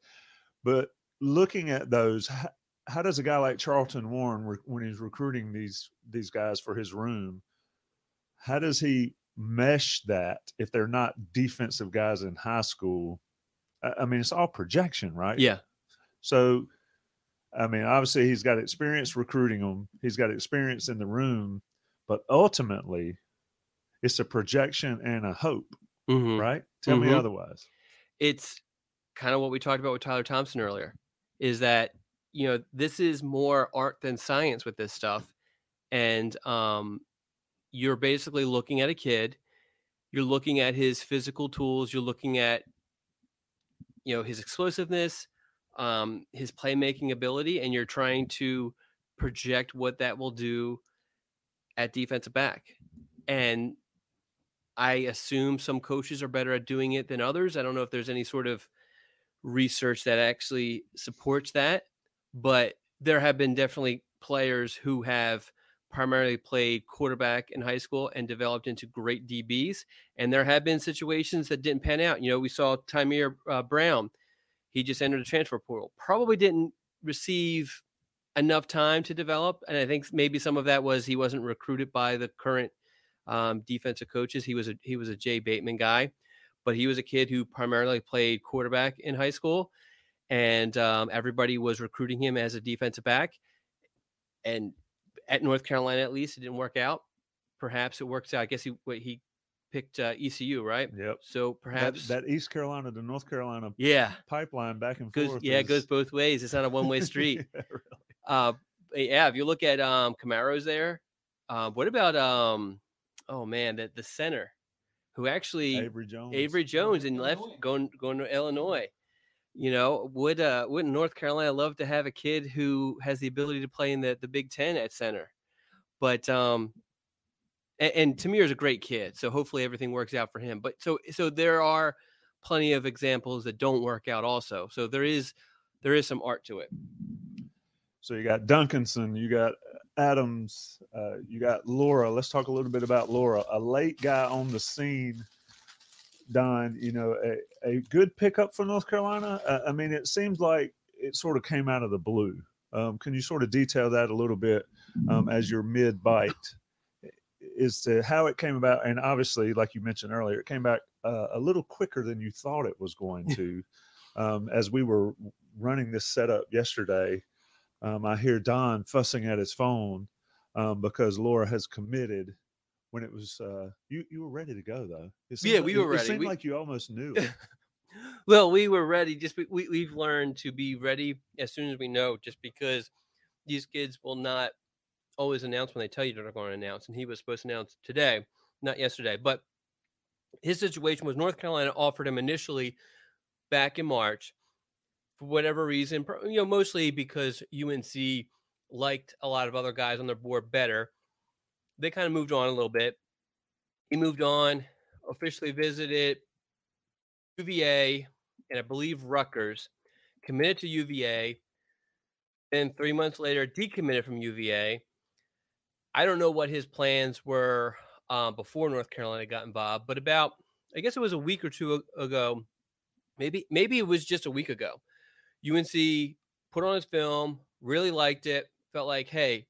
but looking at those, how, how does a guy like Charlton Warren, re- when he's recruiting these these guys for his room, how does he mesh that if they're not defensive guys in high school? I, mean, it's all projection, right? Yeah. So, I mean, obviously he's got experience recruiting them. He's got experience in the room, but ultimately, it's a projection and a hope, Mhm. right? Tell me Mhm. otherwise. it's kind of what we talked about with Tyler Thompson earlier is that you know this is more art than science with this stuff and um you're basically looking at a kid you're looking at his physical tools you're looking at you know his explosiveness um his playmaking ability and you're trying to project what that will do at defensive back and I assume some coaches are better at doing it than others. I don't know if there's any sort of research that actually supports that, but there have been definitely players who have primarily played quarterback in high school and developed into great DBs. And there have been situations that didn't pan out. You know, we saw Tymir uh, Brown. He just entered the transfer portal. Probably didn't receive enough time to develop. And I think maybe some of that was he wasn't recruited by the current um, defensive coaches. He was a he was a Jay Bateman guy, but he was a kid who primarily played quarterback in high school, and um, everybody was recruiting him as a defensive back. And at North Carolina, at least, it didn't work out. Perhaps it works out. I guess he what, he picked uh, ECU, right? Yep. So perhaps that East Carolina to North Carolina Yeah. pipeline back and goes forth. yeah, it goes both ways. It's not a one way (laughs) street. Yeah, really. Uh, yeah, if you look at um, Camaro's there, uh, what about um, oh man, the the center who actually Avery Jones. Avery Jones and left going going to Illinois. You know, would uh wouldn't North Carolina love to have a kid who has the ability to play in the the Big Ten at center? But um, and, and Tymir is a great kid, so hopefully everything works out for him. But so so there are plenty of examples that don't work out also. So there is there is some art to it. So you got Duncanson, you got Adams, uh, you got Laura. Let's talk a little bit about Laura, a late guy on the scene. Don, you know, a, a good pickup for North Carolina. Uh, I mean, it seems like it sort of came out of the blue. Um, can you sort of detail that a little bit um, as your mid bite as to how it came about? And obviously, like you mentioned earlier, it came back uh, a little quicker than you thought it was going to. Um, as we were running this setup yesterday, um, I hear Don fussing at his phone um, because Laura has committed. When it was uh, you, you were ready to go though. Yeah, like- we it- were It seemed We- like you almost knew. (laughs) Well, we were ready. Just be- we we've learned to be ready as soon as we know. Just because these kids will not always announce when they tell you they're going to announce, and he was supposed to announce today, not yesterday. But his situation was North Carolina offered him initially back in March for whatever reason. You know, mostly because UNC liked a lot of other guys on their board better. They kind of moved on a little bit. He moved on, officially visited UVA and I believe Rutgers, committed to UVA, then three months later decommitted from UVA. I don't know what his plans were uh, before North Carolina got involved, but about I guess it was a week or two ago, maybe maybe it was just a week ago. UNC put on his film, really liked it, felt like, hey,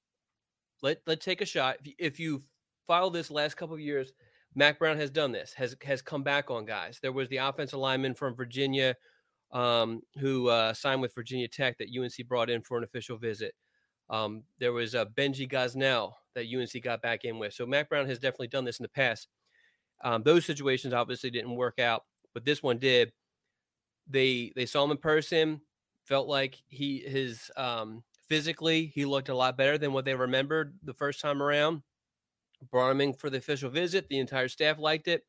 let let's take a shot. If you, if you follow this last couple of years, Mack Brown has done this, has has come back on guys. There was the offensive lineman from Virginia um, who uh, signed with Virginia Tech that UNC brought in for an official visit. Um, there was uh, Benji Gosnell that UNC got back in with. So Mack Brown has definitely done this in the past. Um, those situations obviously didn't work out, but this one did. They they saw him in person, felt like he his um, physically he looked a lot better than what they remembered the first time around. brought him in for the official visit. The entire staff liked it,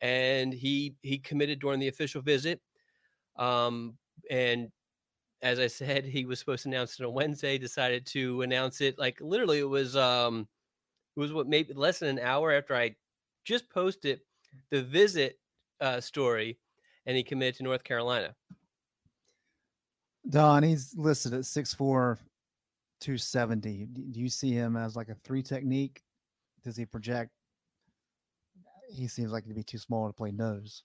and he he committed during the official visit. Um, and as I said, (laughs) he was supposed to announce it on Wednesday. Decided to announce it like literally it was um it was what maybe less than an hour after I just posted the visit uh, story, and he committed to North Carolina. Don, he's listed at 6'4, 270. Do you see him as like a three technique? Does he project? He seems like he'd be too small to play nose.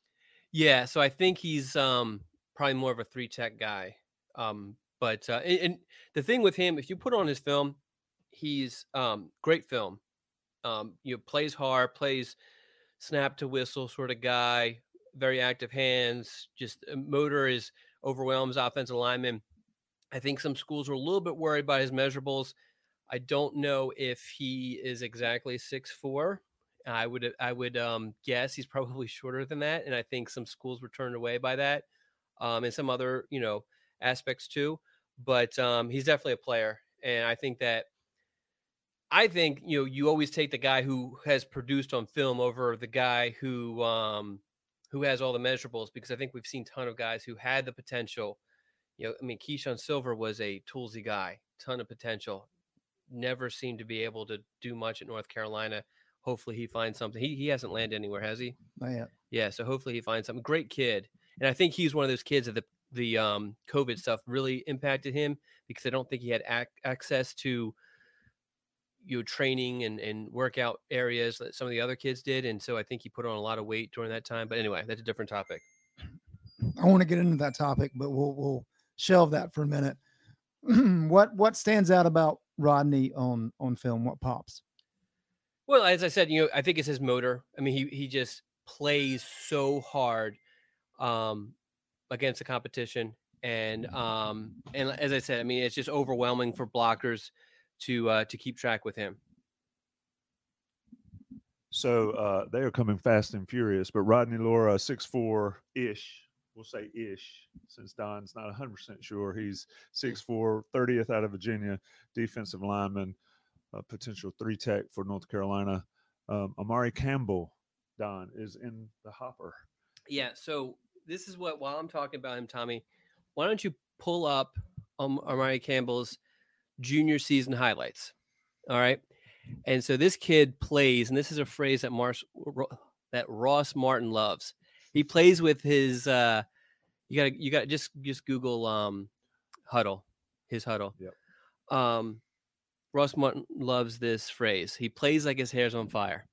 Yeah, so I think he's um probably more of a three tech guy. Um, but uh, and, and the thing with him, if you put on his film, he's um great film. Um, you know, plays hard, plays snap to whistle sort of guy, very active hands. Just uh, motor is overwhelms offensive linemen. I think some schools are a little bit worried by his measurables. I don't know if he is exactly six four. I would I would um, guess he's probably (laughs) shorter than that, and I think some schools were turned away by that, um, and some other you know aspects too. But um, he's definitely a player, and I think that I think you know you always take the guy who has produced on film over the guy who um, who has all the measurables because I think we've seen a ton of guys who had the potential. You know, I mean, Keyshawn Silver was a toolsy guy, ton of potential. Never seemed to be able to do much at North Carolina. Hopefully, he finds something. He he hasn't landed anywhere, has he? Not yet. Yeah, so hopefully he finds something. Great kid, and I think he's one of those kids that the the um, COVID stuff really impacted him because I don't think he had ac- access to you know training and and workout areas that some of the other kids did, and so I think he put on a lot of weight during that time. But anyway, that's a different topic. I want to get into that topic, but we'll we'll shelve that for a minute. (clears throat) what what stands out about Rodney on on film? What pops? Well, as I said, you know, I think it's his motor. I mean, he he just plays so hard um, against the competition, and um, and as I said, I mean, it's just overwhelming for blockers to uh, to keep track with him. So uh, they are coming fast and furious. But Rodney Laura, six four ish, we'll say ish, since Don's not 100% sure. He's 6'4, 30th out of Virginia, defensive lineman, potential three tech for North Carolina. Um, Amari Campbell, Don, is in the hopper. Yeah. So this is what while I'm talking about him, Tommy, why don't you pull up um, Amari Campbell's junior season highlights? All right. And so this kid plays, and this is a phrase that Mars that Ross Martin loves. He plays with his. uh You got to you got to just just Google um huddle, his huddle. Yep. Um, Ross Martin loves this phrase. He plays like his hair's on fire.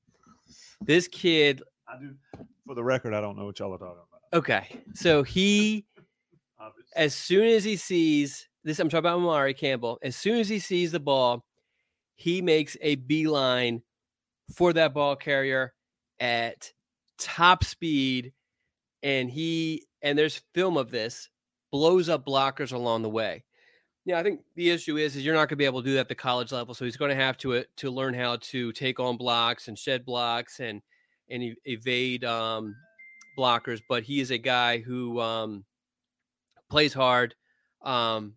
This kid. I do. For the record, I don't know what y'all are talking about. Okay, so he, (laughs) as soon as he sees this, I'm talking about Amari Campbell. As soon as he sees the ball, he makes a beeline for that ball carrier at top speed, and he and there's film of this blows up blockers along the way. Yeah, I think the issue is is you're not going to be able to do that at the college level. So he's going to have to uh, to learn how to take on blocks and shed blocks and and e- evade um, blockers. But he is a guy who um, plays hard. Um,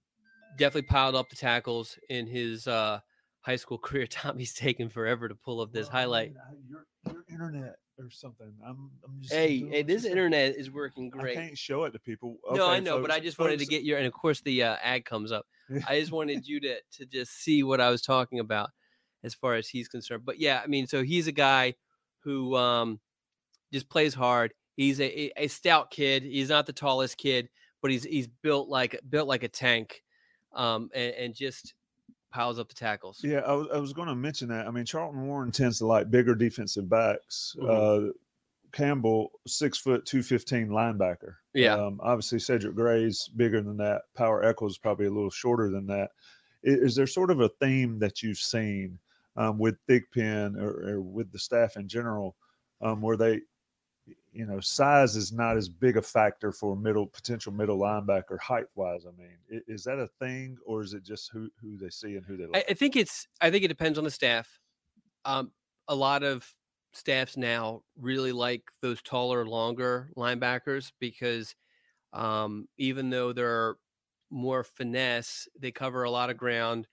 definitely piled up the tackles in his uh, high school (laughs) career. Tommy's taken forever to pull up this highlight. Your, your internet or something. I'm, I'm just. Hey, hey, this internet is working great. I can't show it to people. no, I Okay, know, but I folks- just wanted to get your, and of course the uh, ad comes up. (laughs) I just wanted you to to just see what I was talking about as far as he's concerned. But yeah, I mean, so he's a guy who um just plays hard. He's a, a- a stout kid. He's not the tallest kid, but he's he's built like built like a tank, um, and, and just piles up the tackles. Yeah, I was, I was going to mention that. I mean, Charlton Warren tends to like bigger defensive backs. Mhm. Uh, Campbell, six foot, two fifteen linebacker. Yeah. Um, obviously, Cedric Gray's bigger than that. Power Echols is probably a little shorter than that. Is, Is, there sort of a theme that you've seen um, with Thigpen or, or with the staff in general, um, where they, you know, size is not as big a factor for middle potential middle linebacker height wise. I mean, is that a thing, or is it just who who they see and who they like? I, I think it's I think it depends on the staff. Um, a lot of staffs now really like those taller, longer linebackers because um, even though they're more finesse, they cover a lot of ground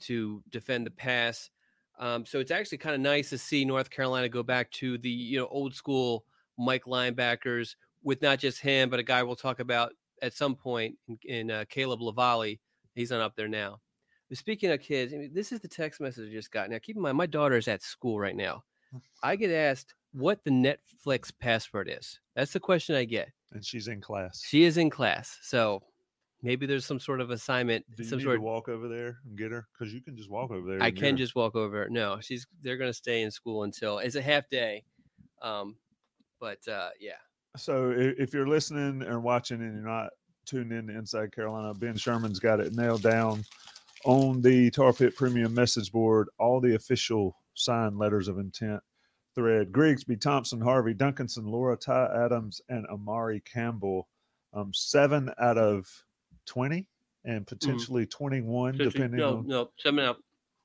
to defend the pass. Um, so it's actually kind of nice to see North Carolina go back to the you know old school Mike linebackers with not just him, but a guy we'll talk about at some point in, in uh, Caleb LaVallee. He's not up there now. But speaking of kids, I mean, this is the text message I just got. Now, keep in mind, my daughter is at school right now. I get asked what the Netflix password is. That's the question I get. And she's in class. She is in class, so maybe there's some sort of assignment. Do you some need sort to walk over there and get her? Because you can just walk over there. I can her. just walk over. No, she's they're gonna stay in school until it's a half day. Um, but uh, yeah, So if you're listening or watching and you're not tuned in to Inside Carolina, Ben Sherman's got it nailed down on the Tar Pit Premium message board. All the official signed letters of intent thread: Grigsby, Thompson, Harvey, Duncanson, Laura, Ty Adams, and Amari Campbell. Um, seven out of twenty, and potentially twenty-one, Potentially- depending no, on no, seven out,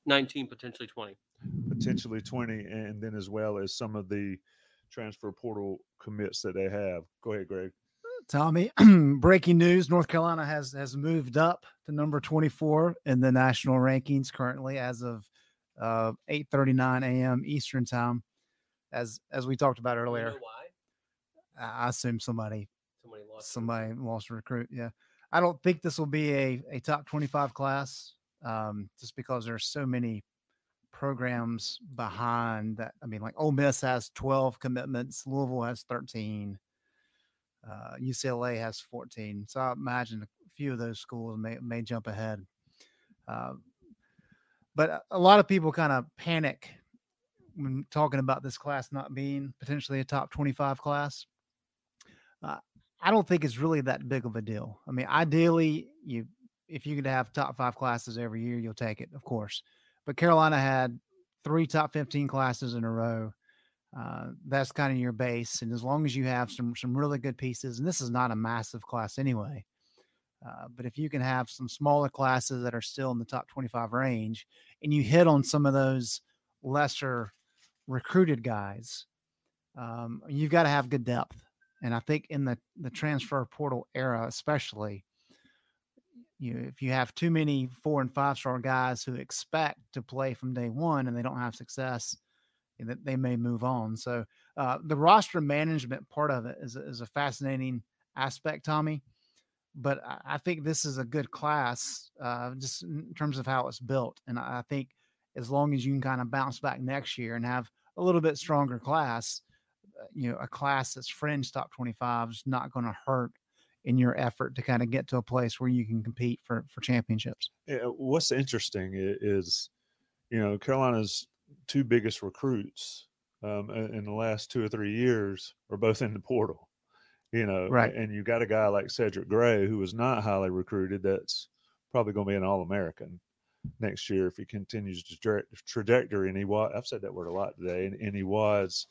nineteen, potentially twenty. potentially 20 and then as well as some of the transfer portal commits that they have go ahead greg Tommy, (clears throat) breaking news: North Carolina has has moved up to number 24 in the national rankings currently, as of uh, 8:39 a.m. Eastern time. As as we talked about earlier, why? I I assume somebody Somebody lost. somebody lost a recruit. Yeah, I don't think this will be a a top 25 class, um, just because there's so many programs behind that. I mean, like Ole Miss has 12 commitments, Louisville has 13, uh, UCLA has 14. So I imagine a few of those schools may may jump ahead. Uh, but a- lot of people kind of panic when talking about this class not being potentially a top 25 class. Uh, I don't think it's really that big of a deal. I mean, ideally, you if you could have top five classes every year, you'll take it, of course. But Carolina had three top 15 classes in a row. Uh, that's kind of your base, and as long as you have some some really good pieces, and this is not a massive class anyway. Uh, but if you can have some smaller classes that are still in the top 25 range, and you hit on some of those lesser recruited guys, um, you've got to have good depth. And I think in the the transfer portal era, especially, you know, if you have too many four and five star guys who expect to play from day one and they don't have success, that they may move on. So uh, the roster management part of it is, is a fascinating aspect, Tommy. But I, think this is a good class, uh, just in terms of how it's built. And I I think as long as you can kind of bounce back next year and have a little bit stronger class, uh, you know, a class that's fringe top 25 is not going to hurt in your effort to kind of get to a place where you can compete for for championships. Yeah, what's interesting is, you know, Carolina's two biggest recruits um, in the last two or three years are both in the portal. You know, Right. And you got a guy like Cedric Gray who was not highly recruited. That's probably going to be an All American next year if he continues to tra- trajectory. And he was, I've said that word a lot today, and, and he was,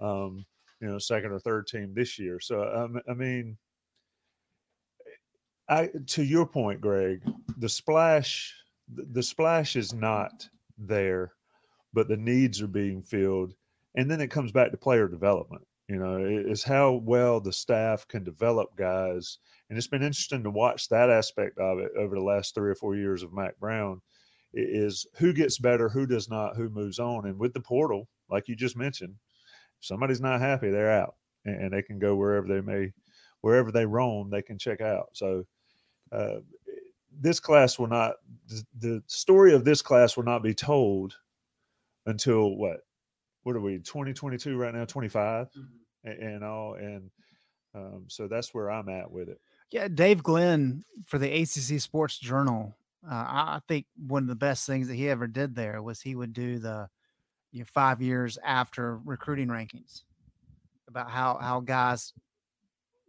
um, you know, second or third team this year. So um, I mean, I to your point, Greg, the splash the, splash is not there, but the needs are being filled, and then it comes back to player development. You know, it- it's how well the staff can develop guys, and it's been interesting to watch that aspect of it over the last three or four years of Mack Brown. Is who gets better, who does not, who moves on, and with the portal, like you just mentioned, if somebody's not happy, they're out, and they can go wherever they may, wherever they roam, they can check out. So uh, this class will not the, the story of this class will not be told until what? What are we 2022 right now 25 and, and all and um, so that's where i'm at with it. Yeah, Dave Glenn for the ACC Sports Journal. Uh, I I think one of the best things that he ever did there was he would do the you know, five years after recruiting rankings about how how guys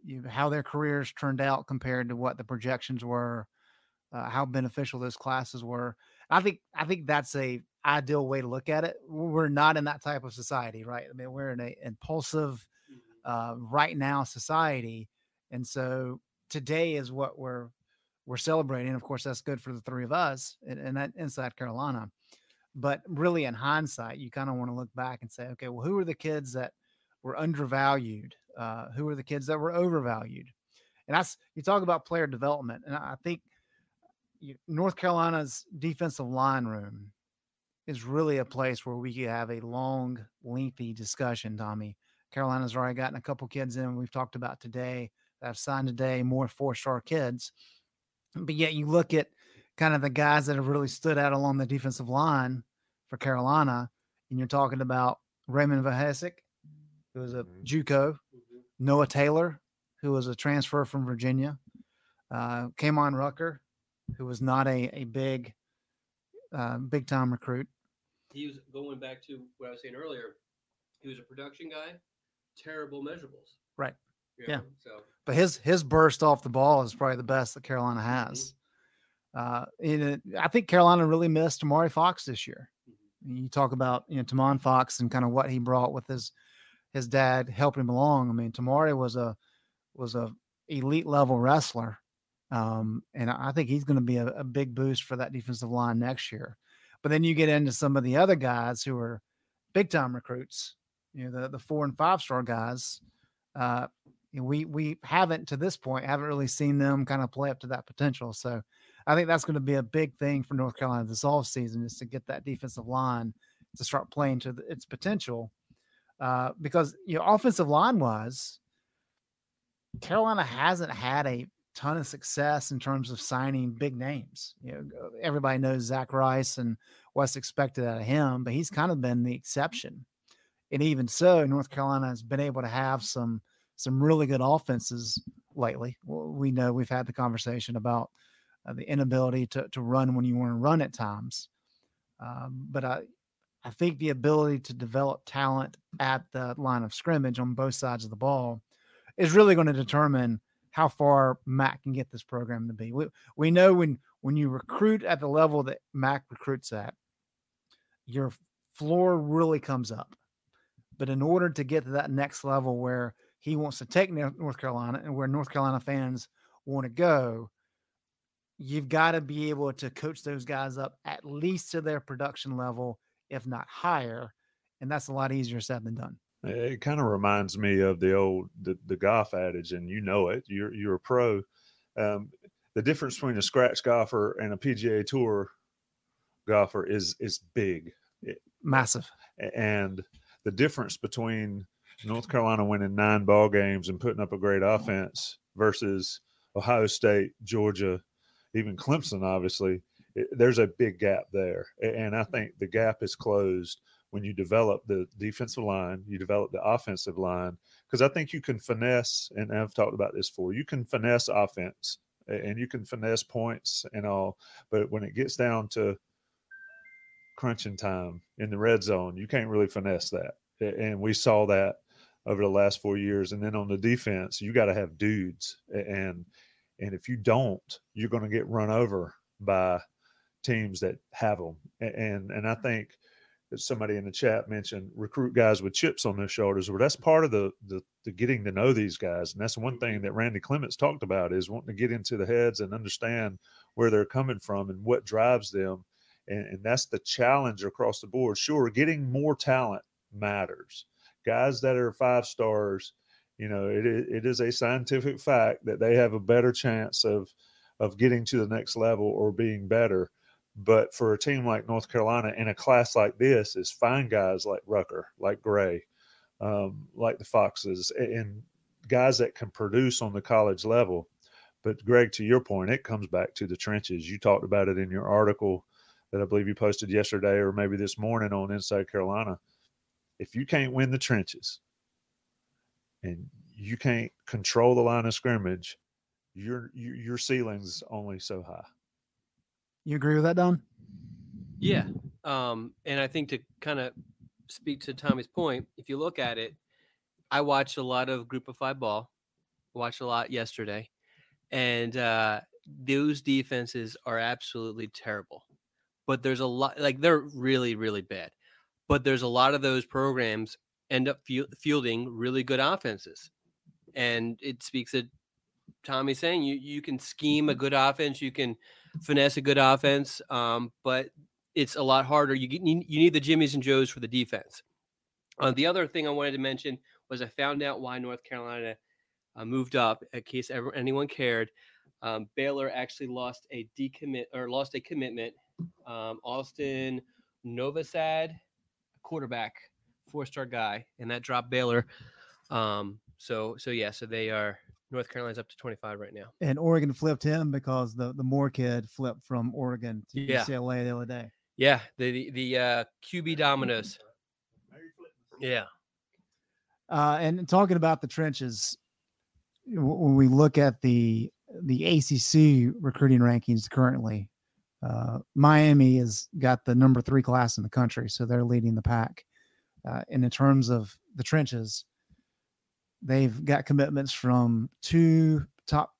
you how their careers turned out compared to what the projections were, uh, how beneficial those classes were. I think I think that's a ideal way to look at it. We're not in that type of society, right? I mean, we're in a impulsive, uh, right now society, and so today is what we're we're celebrating. Of course, that's good for the three of us and, and that inside Carolina. But really, in hindsight, you kind of want to look back and say, okay, well, who are the kids that were undervalued? Uh, who are the kids that were overvalued? And that's you talk about player development, and I think you, North Carolina's defensive line room is really a place where we could have a long, lengthy discussion, Tommy. Carolina's already gotten a couple kids in we've talked about today that have signed today, more four star kids. But yet you look at kind of the guys that have really stood out along the defensive line for Carolina, and you're talking about Raymond Vohasek, who was a JUCO, Noah Taylor, who was a transfer from Virginia, uh, Kaimon Rucker, who was not a, a big, uh, big time recruit. He was going back to what I was saying earlier. He was a production guy, terrible measurables. Right. you Yeah. So But his his burst off the ball is probably the best that Carolina has. Uh, and it, I think Carolina really missed Tomari Fox this year. You talk about you know Tomon Fox and kind of what he brought with his his dad helping him along. I mean, Tomari was a was a elite level wrestler, um, and I think he's going to be a, a big boost for that defensive line next year. But then you get into some of the other guys who are big time recruits. You know, the the four and five star guys. Uh, we we haven't to this point haven't really seen them kind of play up to that potential. So I think that's going to be a big thing for North Carolina this off season is to get that defensive line to start playing to the, its potential. Uh, because you know, offensive line wise, Carolina hasn't had a ton of success in terms of signing big names. You know, everybody knows Zach Rice and what's expected out of him, but he's kind of been the exception. And even so, North Carolina has been able to have some some really good offenses lately. We know we've had the conversation about uh, the inability to to run when you want to run at times. Um, but I I think the ability to develop talent at the line of scrimmage on both sides of the ball is really going to determine how far Mack can get this program to be. We we know when when you recruit at the level that Mack recruits at, your floor really comes up. But in order to get to that next level where he wants to take North Carolina and where North Carolina fans want to go, you've got to be able to coach those guys up at least to their production level, if not higher. And that's a lot easier said than done. It kind of reminds me of the old the, the golf adage, and you know it. You're you're a pro. Um, the difference between a scratch golfer and a PGA Tour golfer is is big, It- Massive. and the difference between North Carolina winning nine ball games and putting up a great offense versus Ohio State, Georgia, even Clemson, obviously, Eh, there's a big gap there. And I think the gap is closed when you develop the defensive line, you develop the offensive line, because I think you can finesse, and I've talked about this before, you can finesse offense and you can finesse points and all. But when it gets down to crunching time in the red zone, you can't really finesse that. And we saw that over the last four years. And then on the defense, you got to have dudes. And and if you don't, you're going to get run over by teams that have them. And and I mm-hmm. think that somebody in the chat mentioned recruit guys with chips on their shoulders. Well, that's part of the, the the getting to know these guys, and that's one thing mm-hmm. that Randy Clements talked about is wanting to get into the heads and understand where they're coming from and what drives them. And, and that's the challenge across the board. Sure, getting more talent matters. Guys that are five stars, you know, it, it is a scientific fact that they have a better chance of of getting to the next level or being better. But for a team like North Carolina in a class like this, is find guys like Rucker, like Gray, um, like the Foxes, and guys that can produce on the college level. But Greg, to your point, it comes back to the trenches. You talked about it in your article that I believe you posted yesterday or maybe this morning on Inside Carolina. If you can't win the trenches and you can't control the line of scrimmage, your, your ceiling's only so high. You agree with that, Don? Yeah. Um, and I think to kind of speak to Tommy's point, if you look at it, I watched a lot of group of five ball, watched a lot yesterday, and uh, those defenses are absolutely terrible. But there's a lot, like they're really, really bad. But there's a lot of those programs end up fielding really good offenses. And it speaks to Tommy saying you you can scheme a good offense, you can finesse a good offense, um, but it's a lot harder. You get, you need the Jimmys and Joes for the defense. Uh, the other thing I wanted to mention was I found out why North Carolina uh, moved up. In case ever anyone cared, um, Baylor actually lost a decommit or lost a commitment. Um, Austin Novosad, quarterback, four star guy, and that dropped Baylor. Um, so so yeah, so they are North Carolina's up to 25 right now. And Oregon flipped him because the the Moore kid flipped from Oregon to Yeah. UCLA the other day. Yeah, the the, the uh, QB dominoes. Yeah. Uh, and talking about the trenches, when we look at the the ACC recruiting rankings currently, uh, Miami has got the number three class in the country, so they're leading the pack. Uh, and in terms of the trenches, they've got commitments from two top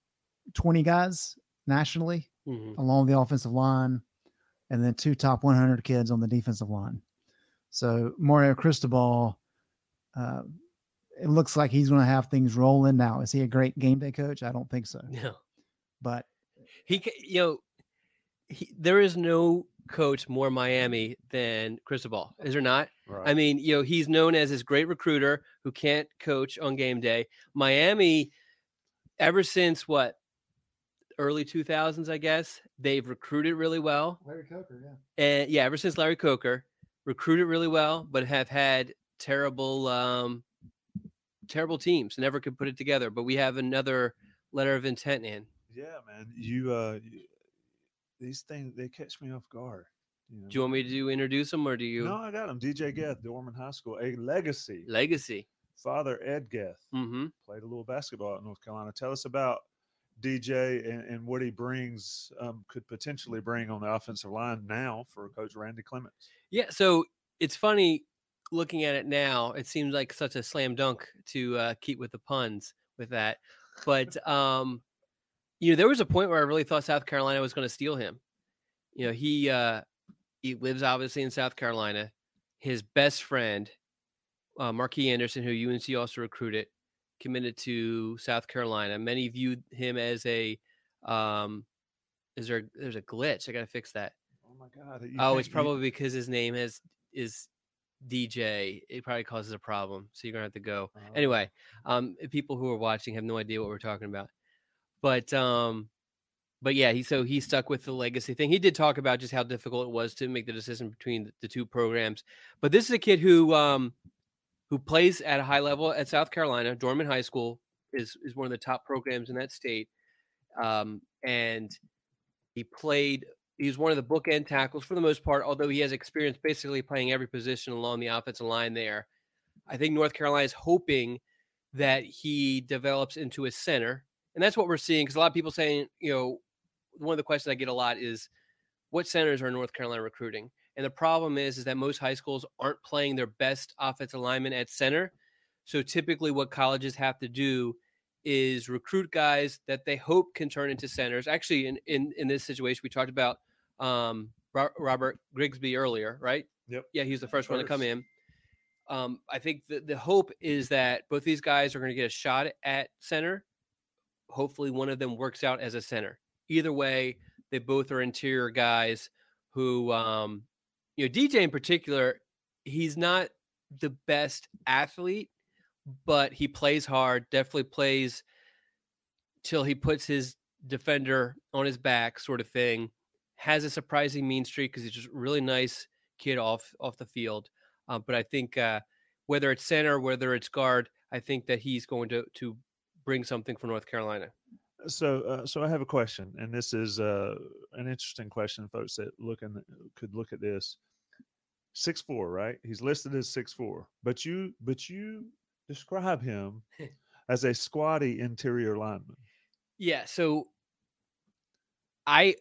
twenty guys nationally Mhm. along the offensive line, and then two top 100 kids on the defensive line. So Mario Cristobal, uh, it looks like he's going to have things rolling now. Is he a great game day coach? I don't think so. No. But He, you know, he, there is no coach more Miami than Cristobal, is there not? I mean, you know, he's known as this great recruiter who can't coach on game day. Miami, ever since what early 2000s, I guess, they've recruited really well. Larry Coker, yeah. And yeah, ever since Larry Coker, recruited really well, but have had terrible, um, terrible teams. Never could put it together. But we have another letter of intent in. Yeah, man. You uh you, these things they catch me off guard. You know? Do you want me to introduce them or do you? No, I got him. DJ Geth, Dorman High School, a legacy. Legacy. Father Ed Geth Mm-hmm. played a little basketball at North Carolina. Tell us about DJ and, and what he brings, um, could potentially bring on the offensive line now for Coach Randy Clements. Yeah, so it's funny looking at it now. It seems like such a slam dunk to uh, keep with the puns with that, but um, you know, there was a point where I really thought South Carolina was going to steal him. You know, he uh, he lives obviously in South Carolina. His best friend, uh, Marquis Anderson, who UNC also recruited, committed to South Carolina. Many viewed him as a um, is there there's a glitch. I got to fix that. Oh my God! Oh, it's you- probably because his name has is DJ. It probably causes a problem. So you're gonna have to go. Oh. Anyway, um, people who are watching have no idea what we're talking about. But um, but yeah, he so he stuck with the legacy thing. He did talk about just how difficult it was to make the decision between the, two programs. But this is a kid who um who plays at a high level at South Carolina. Dorman High School is is one of the top programs in that state. Um, and he played. He was one of the bookend tackles for the most part, although he has experience basically playing every position along the offensive line there. I think North Carolina is hoping that he develops into a center, and that's what we're seeing. Because a lot of people saying, you know, one of the questions I get a lot is, what centers are North Carolina recruiting? And the problem is, is that most high schools aren't playing their best offensive lineman at center. So typically, what colleges have to do is recruit guys that they hope can turn into centers. Actually, in in, in this situation, we talked about um, Robert Grigsby earlier, right? Yep. Yeah, he's the first, one to come in. Um, I think the, the hope is that both these guys are going to get a shot at center. Hopefully, one of them works out as a center. Either way, they both are interior guys who, um, you know, DJ in particular, he's not the best athlete, but he plays hard, definitely plays till he puts his defender on his back, sort of thing. Has a surprising mean streak because he's just really nice kid off off the field. Uh, but I think uh, whether it's center, whether it's guard, I think that he's going to to bring something for North Carolina. So, uh, so I have a question, and this is uh, an interesting question, folks that looking could look at this. Six four, right? He's listed as six four, but you but you describe him (laughs) as a squatty interior lineman. Yeah, so I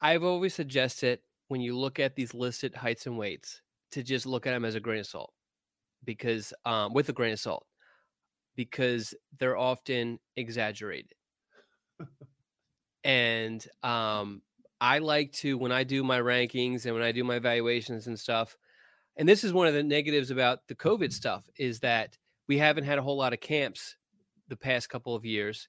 I've always suggested when you look at these listed heights and weights to just look at them as a grain of salt because um with a grain of salt because they're often exaggerated. and um I like to when I do my rankings and when I do my evaluations and stuff and this is one of the negatives about the COVID stuff is that we haven't had a whole lot of camps the past couple of years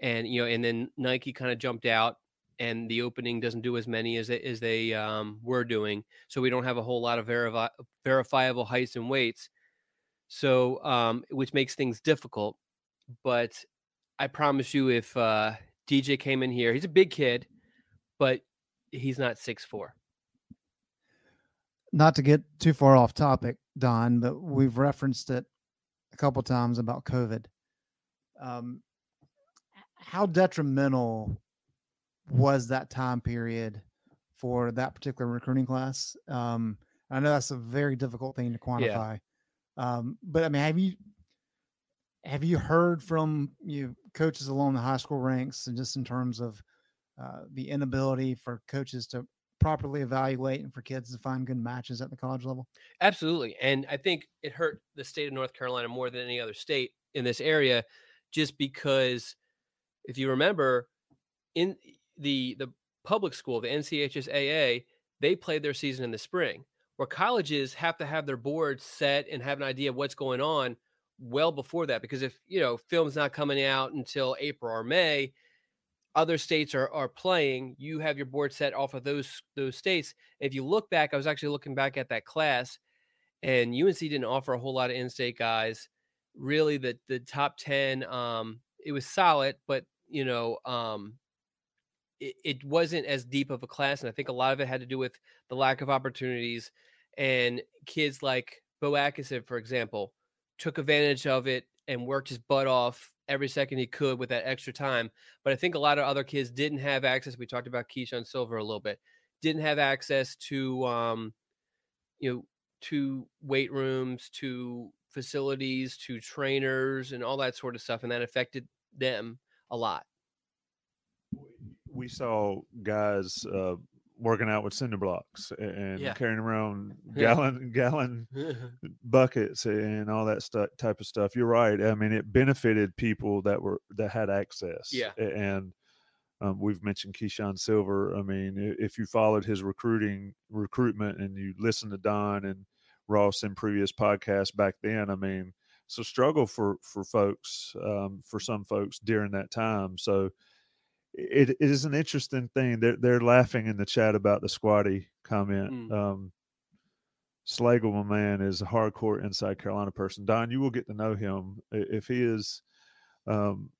and you know and then nike kind of jumped out and the opening doesn't do as many as they, as they um, were doing so we don't have a whole lot of verifi- verifiable heights and weights so um, which makes things difficult but i promise you if uh, dj came in here he's a big kid but he's not six four not to get too far off topic, Don, but we've referenced it a couple times about COVID. Um, how detrimental was that time period for that particular recruiting class? Um, I know that's a very difficult thing to quantify. Um, but I mean, have you have you heard from you coaches along the high school ranks and just in terms of uh, the inability for coaches to properly evaluate and for kids to find good matches at the college level? Absolutely. And I think it hurt the state of North Carolina more than any other state in this area, just because if you remember, in the the public school, the NCHSAA, they played their season in the spring, where colleges have to have their boards set and have an idea of what's going on well before that. Because if you know film's not coming out until April or May, other states are are playing. You have your board set off of those those states. If you look back, I was actually looking back at that class, and UNC didn't offer a whole lot of in-state guys. Really, the the top ten, um, it was solid, but you know, um, it, it wasn't as deep of a class, and I think a lot of it had to do with the lack of opportunities. And kids like Bo Atkinson, for example, took advantage of it and worked his butt off every second he could with that extra time. But I think a lot of other kids didn't have access. We talked about Keyshawn Silver a little bit. Didn't have access to, um, you know, to weight rooms, to facilities, to trainers, and all that sort of stuff, and that affected them a lot. We saw guys uh, working out with cinder blocks and Yeah. carrying around gallon (laughs) gallon (laughs) buckets and all that stuff type of stuff. You're right. I mean, it benefited people that were that had access. Yeah. And um, we've mentioned Keyshawn Silver. I mean, if you followed his recruiting recruitment and you listened to Don and Ross in previous podcasts back then, I mean, it's a struggle for for folks, um, for some folks during that time. So it, it is an interesting thing. They're they're laughing in the chat about the squatty comment. Mm. Um, Slagle, my man, is a hardcore inside Carolina person. Don, you will get to know him if he is um,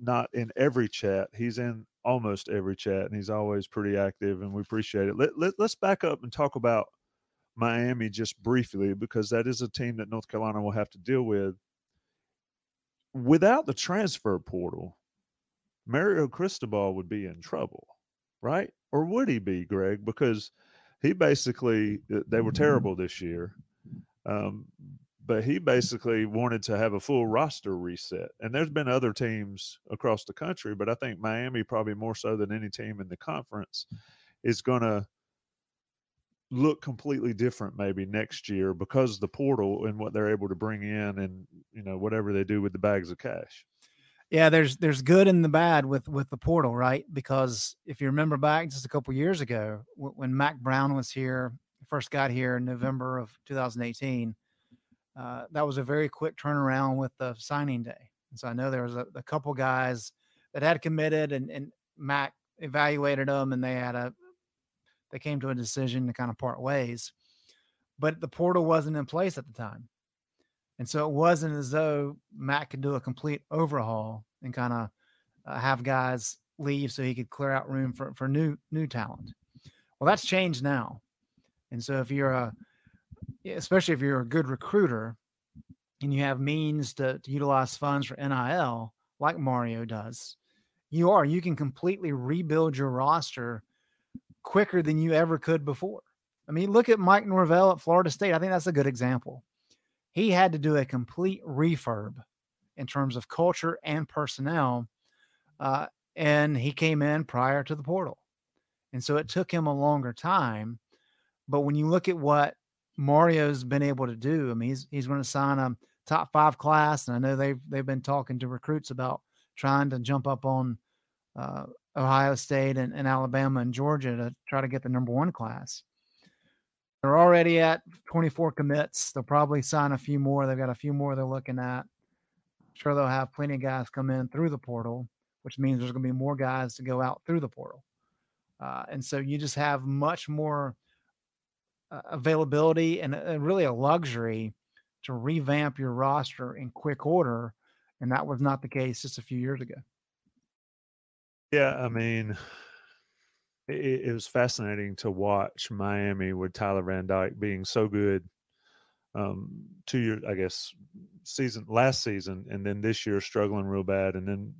not in every chat. He's in almost every chat, and he's always pretty active, and we appreciate it. Let, let let's back up and talk about Miami just briefly because that is a team that North Carolina will have to deal with. Without the transfer portal, Mario Cristobal would be in trouble, right? Or would he be, Greg? Because he basically uh, they were terrible this year, um, but he basically wanted to have a full roster reset. And there's been other teams across the country, but I think Miami probably more so than any team in the conference is going to look completely different maybe next year because of the portal and what they're able to bring in and you know whatever they do with the bags of cash. Yeah, there's there's good and the bad with with the portal, right? Because if you remember back just a couple years ago when Mack Brown was here, first got here in November of 2018, uh, that was a very quick turnaround with the signing day. And so I know there was a, a couple guys that had committed, and and Mack evaluated them, and they had a they came to a decision to kind of part ways. But the portal wasn't in place at the time. And so it wasn't as though Matt could do a complete overhaul and kind of uh, have guys leave so he could clear out room for, for new new talent. Well, that's changed now. And so if you're a especially if you're a good recruiter and you have means to, to utilize funds for NIL like Mario does, you are you can completely rebuild your roster quicker than you ever could before. I mean, look at Mike Norvell at Florida State. I think that's a good example he had to do a complete refurb in terms of culture and personnel. Uh, and he came in prior to the portal. And so it took him a longer time. But when you look at what Mario's been able to do, I mean, he's, he's going to sign a top five class. And I know they've, they've been talking to recruits about trying to jump up on uh, Ohio State and, and Alabama and Georgia to try to get the number one class. They're already at 24 commits. They'll probably sign a few more. They've got a few more they're looking at. Sure, they'll have plenty of guys come in through the portal, which means there's going to be more guys to go out through the portal. Uh, and so you just have much more uh, availability and uh, really a luxury to revamp your roster in quick order. And that was not the case just a few years ago. Yeah, I mean, it, it was fascinating to watch Miami with Tyler Van Dyke being so good. Um, two years, I guess, season last season, and then this year struggling real bad, and then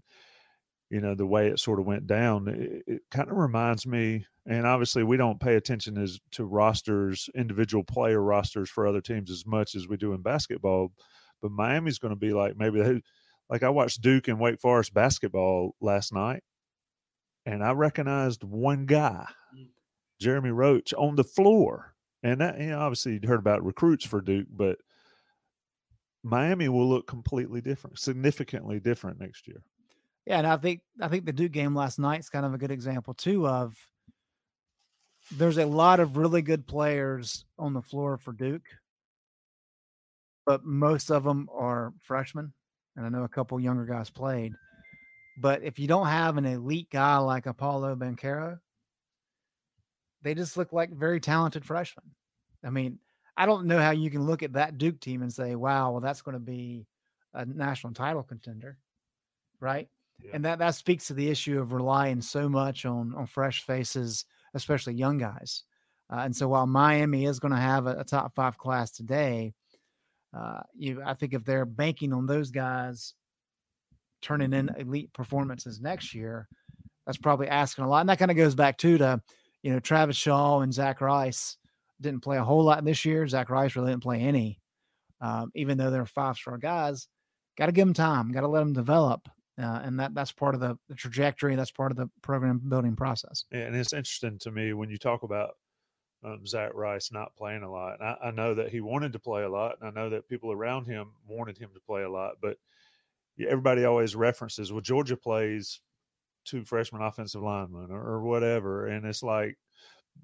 you know the way it sort of went down. It, it kind of reminds me, and obviously we don't pay attention as to rosters, individual player rosters for other teams as much as we do in basketball. But Miami's going to be like maybe they, like I watched Duke and Wake Forest basketball last night, and I recognized one guy, mm. Jeremy Roach, on the floor. And that, you know, obviously you'd heard about recruits for Duke, but Miami will look completely different, significantly different next year. Yeah, and I think I think the Duke game last night is kind of a good example too of there's a lot of really good players on the floor for Duke, but most of them are freshmen, and I know a couple younger guys played. But if you don't have an elite guy like Paolo Banchero, they just look like very talented freshmen. I mean, I don't know how you can look at that Duke team and say, "Wow, well, that's going to be a national title contender," right? Yeah. And that that speaks to the issue of relying so much on on fresh faces, especially young guys. Uh, and so, while Miami is going to have a, a, top five class today, uh, you I think if they're banking on those guys turning in elite performances next year, that's probably asking a lot. And that kind of goes back too to you know Travis Shaw and Zach Rice didn't play a whole lot this year. Zach Rice really didn't play any, um, even though they're five star guys. Got to give them time. Got to let them develop, uh, and that that's part of the, the, trajectory. That's part of the program building process. And it's interesting to me when you talk about um, Zach Rice not playing a lot. I, I, know that he wanted to play a lot, and I know that people around him wanted him to play a lot. But everybody always references, well, Georgia plays two freshman offensive linemen or, or whatever, and it's like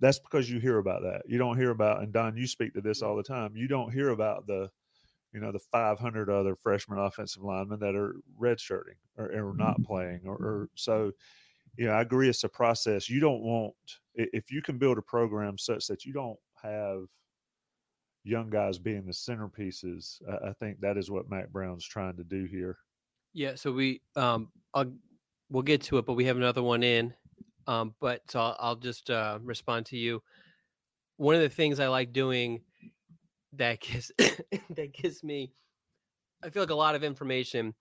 that's because you hear about that. You don't hear about, and Don, you speak to this all the time. You don't hear about the, you know, the 500 other freshman offensive linemen that are redshirting or, or not mm-hmm. playing, or, or so. Yeah, I agree. It's a process. You don't want if you can build a program such that you don't have young guys being the centerpieces. I, I think that is what Mack Brown's trying to do here. Yeah. So we, um, I'll, we'll get to it, but we have another one in um, but so I'll, I'll just uh, respond to you. One of the things I like doing that gives (coughs) that gives me, I feel like a lot of information,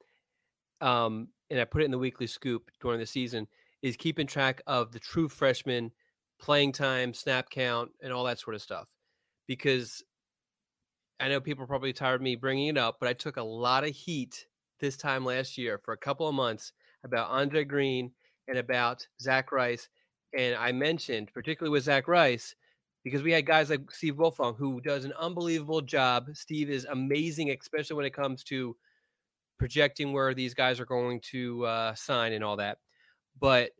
um, and I put it in the weekly scoop during the season is keeping track of the true freshman playing time, snap count, and all that sort of stuff. Because I know people are probably tired of me bringing it up, but I took a lot of heat this time last year for a couple of months about Andre Greene and about Zach Rice. And I mentioned, particularly with Zach Rice, because we had guys like Steve Wiltfong who does an unbelievable job. Steve is amazing, especially when it comes to projecting where these guys are going to uh, sign and all that. But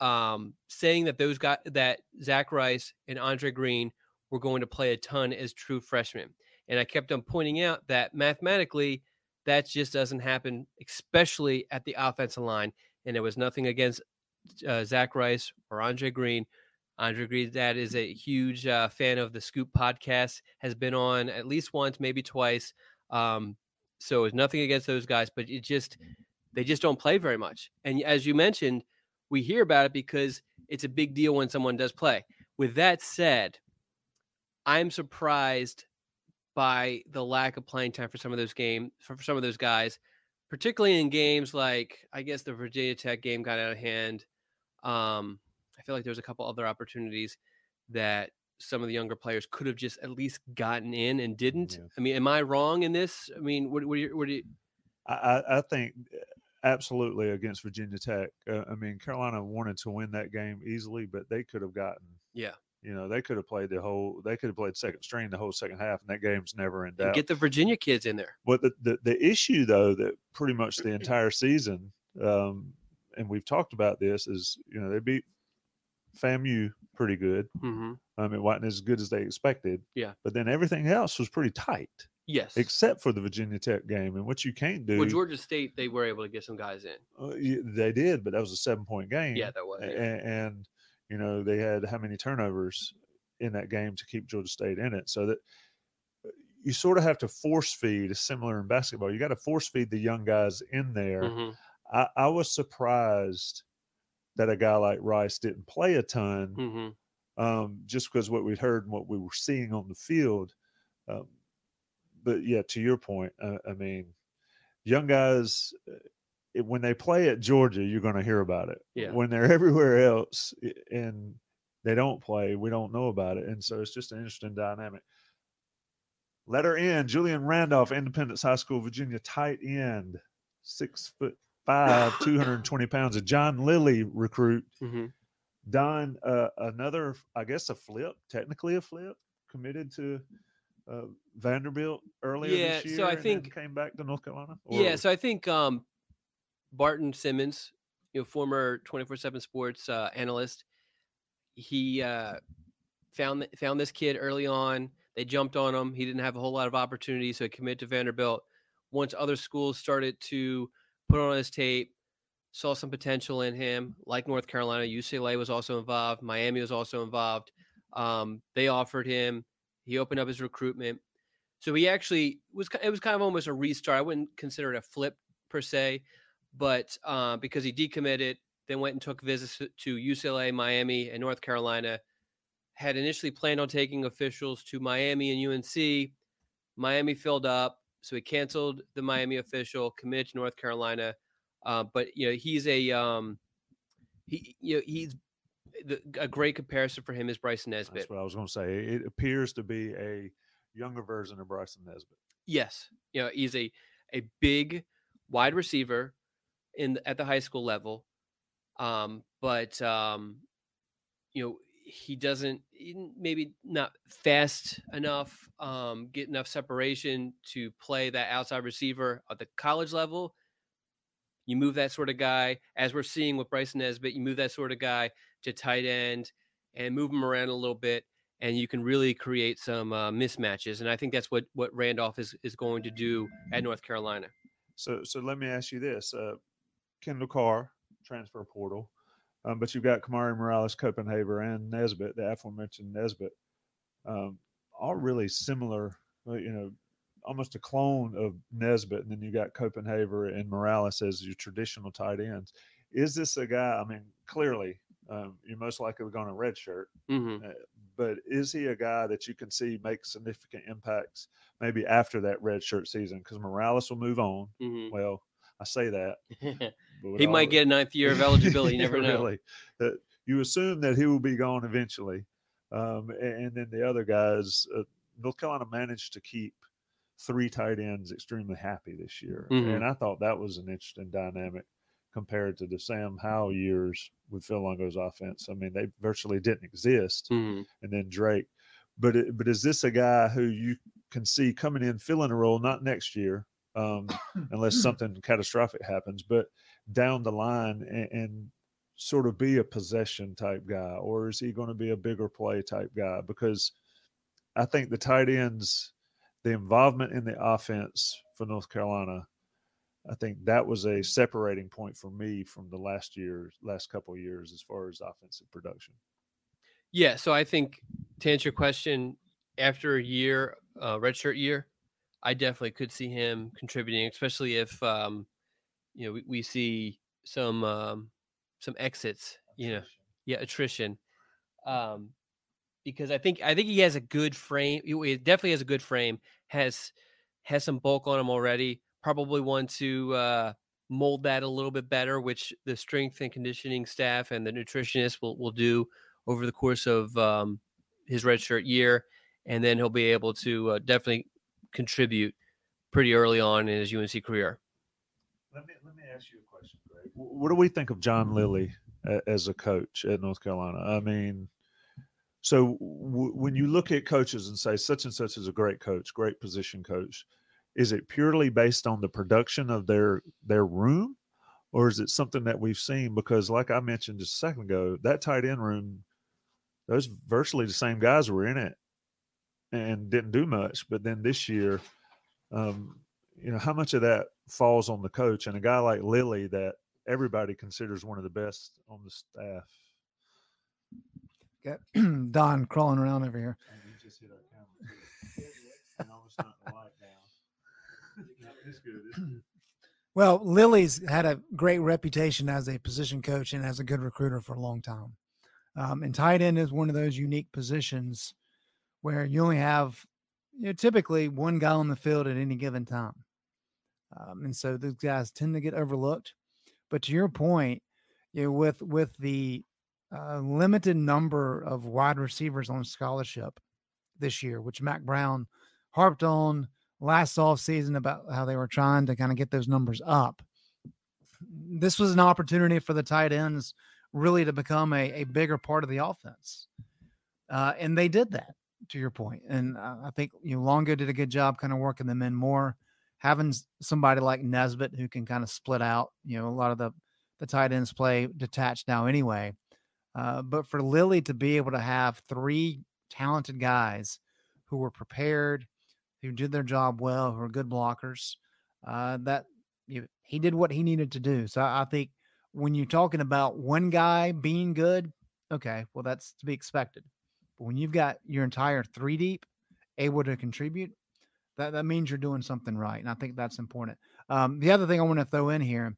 um, saying that those guys, that Zach Rice and Andre Greene were going to play a ton as true freshmen. And I kept on pointing out that mathematically, that just doesn't happen, especially at the offensive line and it was nothing against uh, Zach Rice or Andre Greene. Andre Greene, that is a huge uh, fan of the Scoop podcast, has been on at least once, maybe twice. Um, so it's nothing against those guys, but it just they just don't play very much. And as you mentioned, we hear about it because it's a big deal when someone does play. With that said, I'm surprised by the lack of playing time for some of those games for some of those guys particularly in games like I guess the Virginia Tech game got out of hand. Um, I feel like there's a couple other opportunities that some of the younger players could have just at least gotten in and didn't. Yeah. I mean, am I wrong in this? I mean, what, what do you, what do you? I, I think eh, absolutely against Virginia Tech. Uh, I mean, Carolina wanted to win that game easily, but they could have gotten yeah you know, they could have played the whole. They could have played second string the whole second half, and that game's never in doubt. get the Virginia kids in there. But the, the the issue though that pretty much the entire season, um, and we've talked about this, is you know they beat FAMU pretty good. Mm-hmm. Um, it wasn't as good as they expected. Yeah. But then everything else was pretty tight. Yes. Except for the Virginia Tech game. And what you can't do. Well, Georgia State, they were able to get some guys in. Uh, they did, but that was a seven point game. Yeah, that was. Yeah. And, and, you know, they had how many turnovers in that game to keep Georgia State in it. So that uh, you sort of have to force feed, similar in basketball. You got to force feed the young guys in there. Mm-hmm. I, I, was surprised that a guy like Rice didn't play a ton, hmm um, just because what we'd heard and what we were seeing on the field. Um, but yeah, to your point, uh, I mean, young guys, uh, it, when they play at Georgia, you're going to hear about it. Yeah. When they're (laughs) everywhere else and they don't play, we don't know about it. And so it's just an interesting dynamic. Letter N, Julian Randolph, Independence High School, Virginia, tight end, six foot five, (laughs) 220 pounds, a John Lilly recruit. hmm Don, uh, another, I guess, a flip, technically a flip, committed to uh, Vanderbilt earlier Yeah, this year. so I think- came back to North Carolina. Yeah, so I think um, Barton Simmons, you know, former twenty four seven Sports uh, analyst, he uh, found found this kid early on. They jumped on him. He didn't have a whole lot of opportunity, so he committed to Vanderbilt. Once other schools started to put on his tape, saw some potential in him, like North Carolina, UCLA was also involved, Miami was also involved. Um, they offered him. He opened up his recruitment. So he actually was. It was kind of almost a restart. I wouldn't consider it a flip per se, but uh, because he decommitted, then went and took visits to- UCLA, Miami, and North Carolina. Had initially planned on taking officials to Miami and UNC. Miami filled up, so he canceled the Miami official, committed to North Carolina. Uh, but you know he's a um, he you know he's the, a great comparison for him is Bryson Nesbitt. That's what I was going to say. It appears to be a younger version of Bryson Nesbitt. Yes, you know he's a a big wide receiver in at the high school level, um, but um, you know he doesn't maybe not fast enough, um, get enough separation to play that outside receiver at the college level. You move that sort of guy, as we're seeing with Bryson Nesbitt, you move that sort of guy to tight end and move him around a little bit, and you can really create some uh, mismatches. And I think that's what what Randolph is is going to do at North Carolina. So, so let me ask you this: uh, Kendall Carr, transfer portal, um, but you've got Kamari Morales, Copenhaver, and Nesbitt, the aforementioned Nesbitt, um, all really similar. uh, You know, almost a clone of Nesbitt, and then you got Copenhaver and Morales as your traditional tight ends. Is this a guy? I mean, clearly, um, you're most likely going to redshirt. Mm-hmm. Uh, but is he a guy that you can see make significant impacts maybe after that red shirt season? Because Morales will move on. Mhm. Well, I say that. (laughs) he might get a ninth year of eligibility. You (laughs) never know. Really, Uh, you assume that he will be gone eventually, um, a- and, then the other guys. Uh, North Carolina managed to keep three tight ends extremely happy this year, Mhm. and I thought that was an interesting dynamic compared to the Sam Howell years with Phil Longo's offense. I mean, they virtually didn't exist Mhm. and then Drake. But it, but is this a guy who you can see coming in filling a role not next year, um, unless something catastrophic happens, but down the line and, and sort of be a possession type guy, or is he going to be a bigger play type guy? Because I think the tight ends, the involvement in the offense for North Carolina, I think that was a separating point for me from the last year, last couple years as far as offensive production. Yeah, so I think to answer your question, after a year, uh, redshirt year, I definitely could see him contributing, especially if um, you know we, we see some um, some exits. You know, yeah, attrition. Um, because I think I think he has a good frame. He he definitely has a good frame. Has has some bulk on him already. Probably want to uh, mold that a little bit better, which the strength and conditioning staff and the nutritionist will will do over the course of um, his redshirt year, and then he'll be able to uh, definitely contribute pretty early on in his UNC career. Let me let me ask you a question, Greg. What do we think of John Lilly as a coach at North Carolina? I mean, so w- when you look at coaches and say such and such is a great coach, great position coach, is it purely based on the production of their their room, or is it something that we've seen? Because, like I mentioned just a second ago, that tight end room, those virtually the same guys were in it and didn't do much. But then this year, um, you know, how much of that falls on the coach and a guy like Lilly that everybody considers one of the best on the staff? Got (clears throat) Don crawling around over here. (laughs) (clears throat) Well, Lilly's had a great reputation as a position coach and as a good recruiter for a long time. Um, and tight end is one of those unique positions where you only have you know, typically one guy on the field at any given time. Um, and so those guys tend to get overlooked. But to your point, you know, with with the uh, limited number of wide receivers on scholarship this year, which Mack Brown harped on last off season about how they were trying to kind of get those numbers up. This was an opportunity for the tight ends really to become a, a bigger part of the offense. Uh, and they did that to your point. And uh, I think you know Longo did a good job kind of working them in more. Having somebody like Nesbitt who can kind of split out, you know, a lot of the the tight ends play detached now anyway. Uh, but for Lilly to be able to have three talented guys who were prepared, who did their job well, who are good blockers, uh, that you, he did what he needed to do. So I, I think when you're talking about one guy being good, okay, well that's to be expected. But when you've got your entire three deep able to contribute, that, that means you're doing something right. And I think that's important. Um, the other thing I want to throw in here,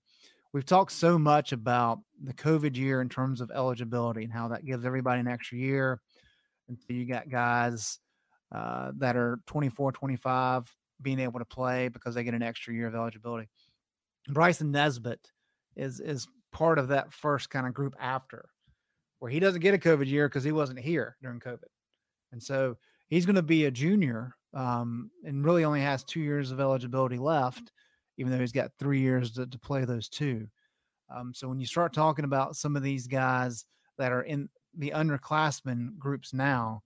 we've talked so much about the COVID year in terms of eligibility and how that gives everybody an extra year. And so you got guys uh, that are 24, 25 being able to play because they get an extra year of eligibility. Bryson Nesbitt is is part of that first kind of group after where he doesn't get a COVID year because he wasn't here during COVID. And so he's going to be a junior um, and really only has two years of eligibility left, even though he's got three years to, to play those two. Um, so when you start talking about some of these guys that are in the underclassmen groups now,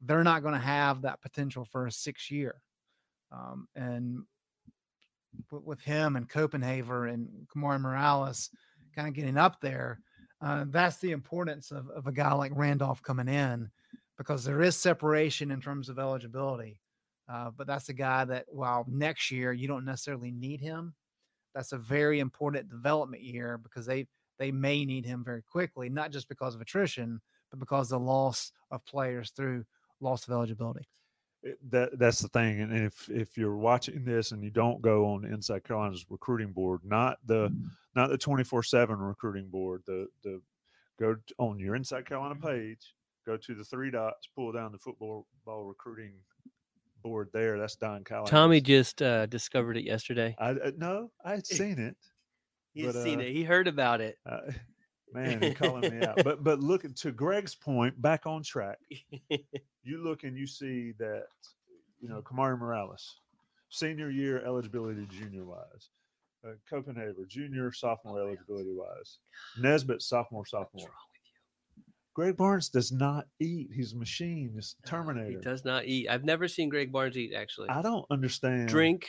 they're not going to have that potential for a six year. Um, and with him and Copenhaver and Kamari Morales kind of getting up there, uh, that's the importance of, of a guy like Randolph coming in because there is separation in terms of eligibility. Uh, but that's a guy that while next year you don't necessarily need him, that's a very important development year because they they may need him very quickly, not just because of attrition, but because the loss of players through loss of eligibility. That that's the thing, and if if you're watching this and you don't go on Inside Carolina's recruiting board, not the mm-hmm not the 24/7 recruiting board. The the go on your Inside Carolina page, go to the three dots, pull down the football ball recruiting board there. That's Don Collins. Tommy just uh, discovered it yesterday. I uh, no, I had seen it. He's but, seen uh, it. He heard about it. Uh, (laughs) man, he calling me out. But but look to Greg's point, back on track. (laughs) you look and you see that you know Kamari Morales, senior year eligibility junior wise uh, Copenhaver, junior, sophomore oh, eligibility wise. Nesbitt, sophomore, sophomore. Greg Barnes does not eat. He's a machine. He's a uh, Terminator. he does not eat. I've never seen Greg Barnes eat. Actually, I don't understand. Drink,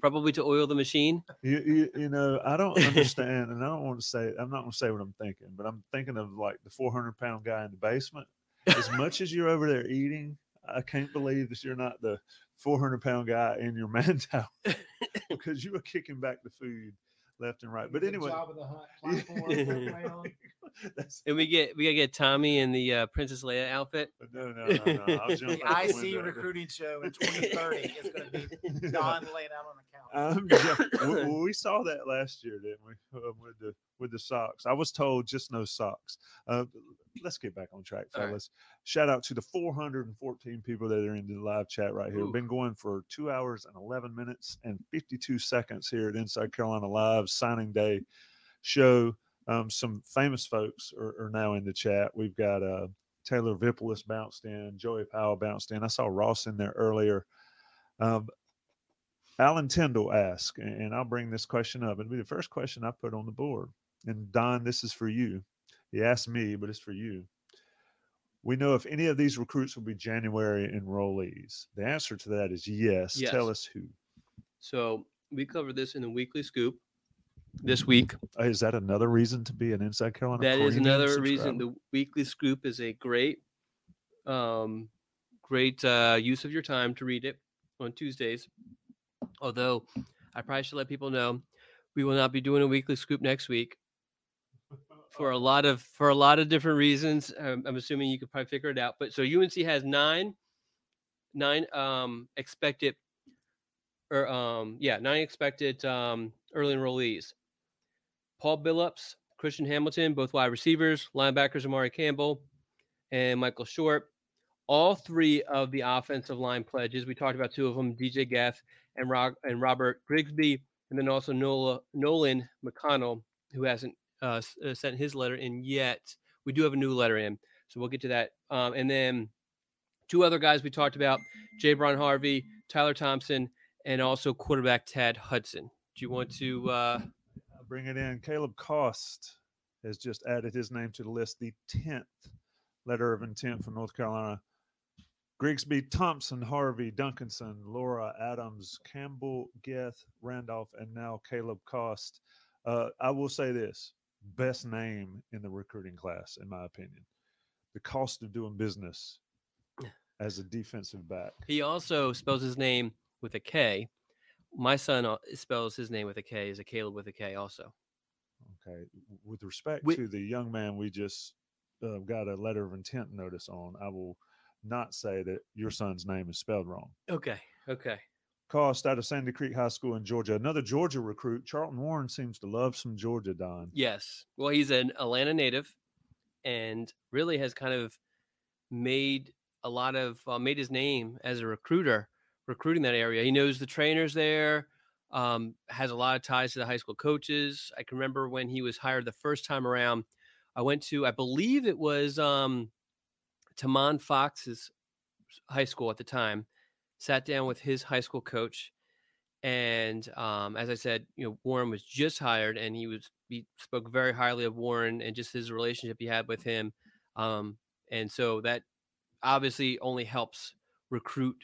probably to oil the machine. You, you, you know, I don't (laughs) understand, and I don't want to say. I'm not going to say what I'm thinking, but I'm thinking of like the 400 pound guy in the basement. As much as you're over there eating, I can't believe that you're not the 400 pound guy in your (laughs) man towel (laughs) because you were kicking back the food left and right. But anyway, (laughs) and we get we gotta get Tommy in the uh, Princess Leia outfit. No, no, no, no. the IC recruiting show in (laughs) 2030 is going to be Don laying out on the couch. Um, yeah, we, we, saw that last year, didn't we? Uh, with the with the socks. I was told just no socks. Uh, let's get back on track, fellas. Right. Shout out to the 414 people that are in the live chat right here. Ooh. Been going for two hours and 11 minutes and 52 seconds here at Inside Carolina Live signing day show. Um, some famous folks are, are, now in the chat. We've got uh, Taylor Vippolis bounced in, Joey Powell bounced in. I saw Ross in there earlier. Um, Alan Tyndall asked, and I'll bring this question up. It'll be the first question I put on the board. And Don, this is for you. He asked me, but it's for you. We know if any of these recruits will be January enrollees. The answer to that is yes. yes. Tell us who. So we covered this in the weekly scoop this week. Uh, is that another reason to be an Inside Carolina? That is another reason. The weekly scoop is a great, um, great uh, use of your time to read it on Tuesdays. Although I probably should let people know we will not be doing a weekly scoop next week (laughs) for a lot of for a lot of different reasons. I'm, I'm assuming you could probably figure it out. But so UNC has nine nine um expected or um yeah nine expected um early enrollees. Paul Billups, Christian Hamilton, both wide receivers, linebackers Amari Campbell, and Michael Short. All three of the offensive line pledges. We talked about two of them, DJ Gath and, Rob, and Robert Grigsby, and then also Nola, Nolan McConnell, who hasn't uh, uh, sent his letter in yet. We do have a new letter in, so we'll get to that. Um, and then two other guys we talked about, Jay Harvey, Tyler Thompson, and also quarterback Tad Hudson. Do you want to uh, bring it in? Kaleb Cost has just added his name to the list, the 10th letter of intent from North Carolina. Grigsby, Thompson, Harvey, Duncanson, Laura, Adams, Campbell, Geth, Randolph, and now Kaleb Cost. Uh, I will say this best name in the recruiting class, in my opinion. The cost of doing business as a defensive back. He also spells his name with a K. My son uh, spells his name with a K, is a Caleb with a K also. Okay. With respect to the young man we just uh, got a letter of intent notice on, I will not say that your son's name is spelled wrong. Okay. Okay. Cost out of Sandy Creek High School in Georgia. Another Georgia recruit. Charlton Warren seems to love some Georgia, Don. Yes. Well, he's an Atlanta native and really has kind of made a lot of uh, made his name as a recruiter recruiting that area. He knows the trainers there, um, has a lot of ties to the high school coaches. I can remember when he was hired the first time around. I went to, I believe it was um, Tomon Fox's high school at the time. Sat down with his high school coach, and um, as I said, you know, Warren was just hired, and he was he spoke very highly of Warren and just his relationship he had with him, um, and so that obviously only helps recruit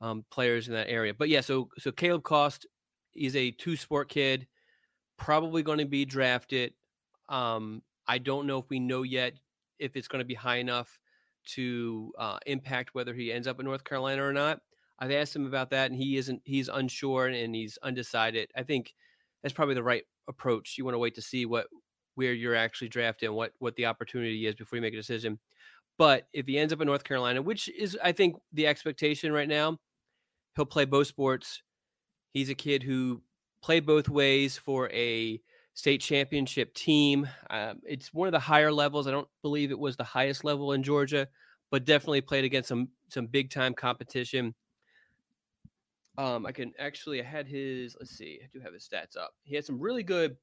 um, players in that area. But yeah, so so Kaleb Cost is a two sport kid, probably going to be drafted. Um, I don't know if we know yet if it's going to be high enough to uh, impact whether he ends up in North Carolina or not. I've asked him about that, and he isn't. He's unsure and he's undecided. I think that's probably the right approach. You want to wait to see what where you're actually drafted and what what the opportunity is before you make a decision. But if he ends up in North Carolina, which is I think the expectation right now, he'll play both sports. He's a kid who played both ways for a state championship team. Um, it's one of the higher levels. I don't believe it was the highest level in Georgia, but definitely played against some some big time competition. Um, I can actually I had his let's see, I do have his stats up. He had some really good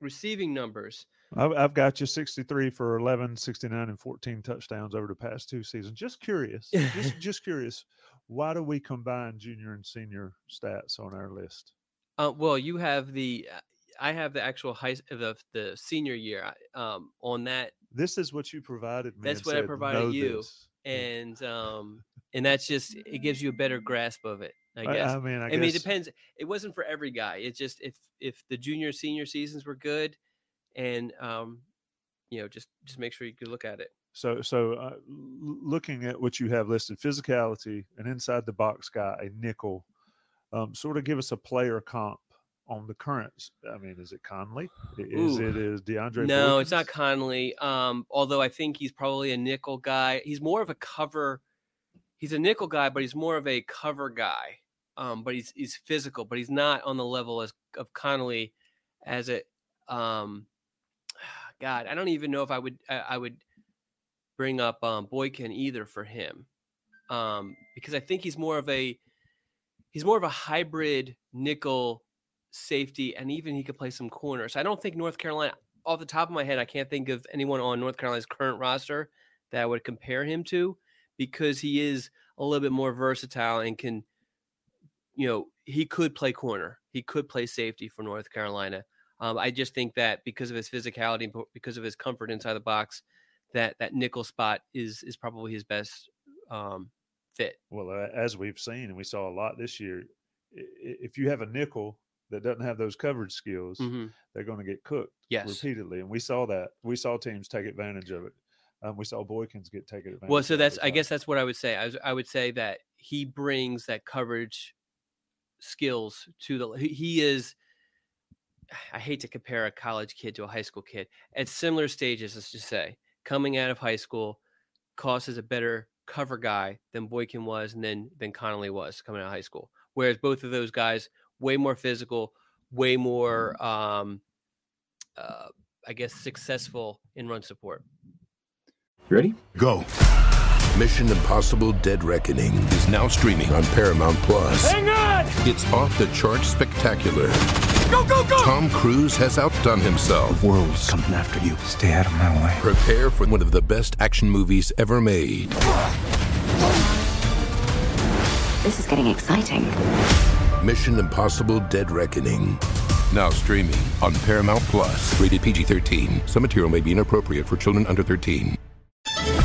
receiving numbers. I've, I've got you 63 for 11, 69, and 14 touchdowns over the past two seasons. Just curious. just, (laughs) just curious. Why do we combine junior and senior stats on our list? Uh, well, you have the uh, I have the actual high the the senior year um, on that. This is what you provided me. That's what I provided you, this." and um, and that's just it gives you a better grasp of it. I I- guess. I mean, I I mean, it depends. It wasn't for every guy. It's just if if the junior senior seasons were good, and um, you know, just just make sure you could look at it. So, so uh, looking at what you have listed, physicality, and inside the box guy, a nickel, um, sort of give us a player comp on the current. I mean, is it Conley? Is Ooh. it is DeAndre? No, it's not Conley. Um, although I think he's probably a nickel guy. He's more of a cover. He's a nickel guy, but he's more of a cover guy. Um, but he's he's physical, but he's not on the level as of Conley as it. Um, (sighs) God, I don't even know if I would I, I would bring up um, Boykin either for him, um, because I think he's more of a he's more of a hybrid nickel safety, and even he could play some corner. So I don't think North Carolina, off the top of my head, I can't think of anyone on North Carolina's current roster that I would compare him to, because he is a little bit more versatile and can, you know, he could play corner, he could play safety for North Carolina. Um, I just think that because of his physicality, because of his comfort inside the box, that that nickel spot is is probably his best um, fit. Well, as we've seen, and we saw a lot this year, if you have a nickel that doesn't have those coverage skills, Mhm. they're going to get cooked Yes. repeatedly. And we saw that. We saw teams take advantage of it. Um, we saw Boykins get taken advantage. Well, so that's I guess that's what I would say. I, was, I would say that he brings that coverage skills to the. He, he is. (sighs) I hate to compare a college kid to a high school kid at similar stages. Let's just say coming out of high school, Cost is a better cover guy than Boykin was, and then than Conley was coming out of high school. Whereas both of those guys way more physical, way more, um, uh, I guess, successful in run support. You ready? Go. Mission Impossible Dead Reckoning is now streaming on Paramount Plus. Hang on! It's off the charts spectacular. Go, go, go! Tom Cruise has outdone himself. The world's coming after you. Stay out of my way. Prepare for one of the best action movies ever made. This is getting exciting. Mission Impossible Dead Reckoning. Now streaming on Paramount Plus. Rated PG 13. Some material may be inappropriate for children under 13.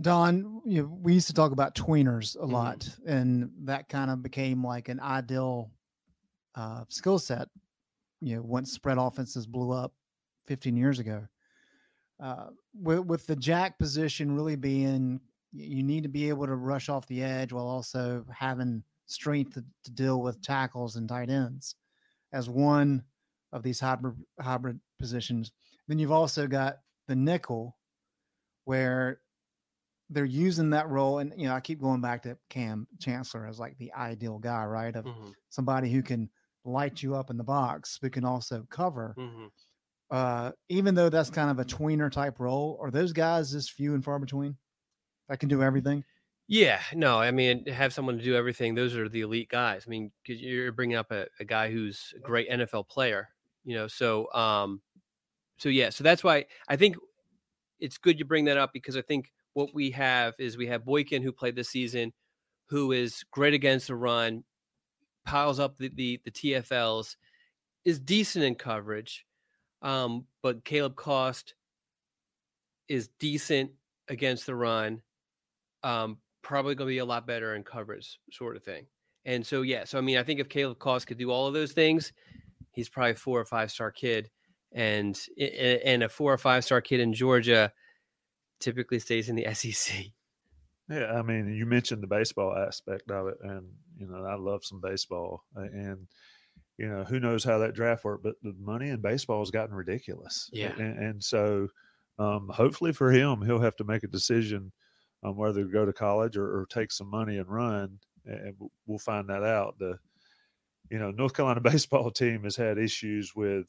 Don, you know, we used to talk about tweeners Mm-hmm. a lot, and that kind of became like an ideal uh, skill set. You know, once spread offenses blew up 15 years ago, uh, with, with the jack position really being, you need to be able to rush off the edge while also having strength to, to deal with tackles and tight ends as one of these hybrid hybrid positions. Then you've also got the nickel, where they're using that role and you know i keep going back to kam chancellor as like the ideal guy right of Mhm. somebody who can light you up in the box but can also cover Mhm. uh even though that's kind of a tweener type role are those guys just few and far between that can do everything Yeah, no, I mean, have someone to do everything. Those are the elite guys. I mean, because you're bringing up a, a guy who's a great NFL player, you know. So, um, so yeah, so that's why I think it's good you bring that up because I think what we have is we have Boykin who played this season, who is great against the run, piles up the the, the TFLs, is decent in coverage, um, but Kaleb Cost is decent against the run um, probably going to be a lot better in coverage, sort of thing. And so, yeah, so I mean, I think if Kaleb Cost could do all of those things, he's probably four or five star kid, and and a four or five star kid in Georgia typically stays in the (laughs) SEC. Yeah, I mean, you mentioned the baseball aspect of it, and you know, I love some baseball, and you know, who knows how that draft worked, but the money in baseball has gotten ridiculous. Yeah. and, and so um, hopefully for him, he'll have to make a decision on whether to go to college or, or take some money and run, and we'll find that out. The you know, North Carolina (laughs) baseball team has had issues with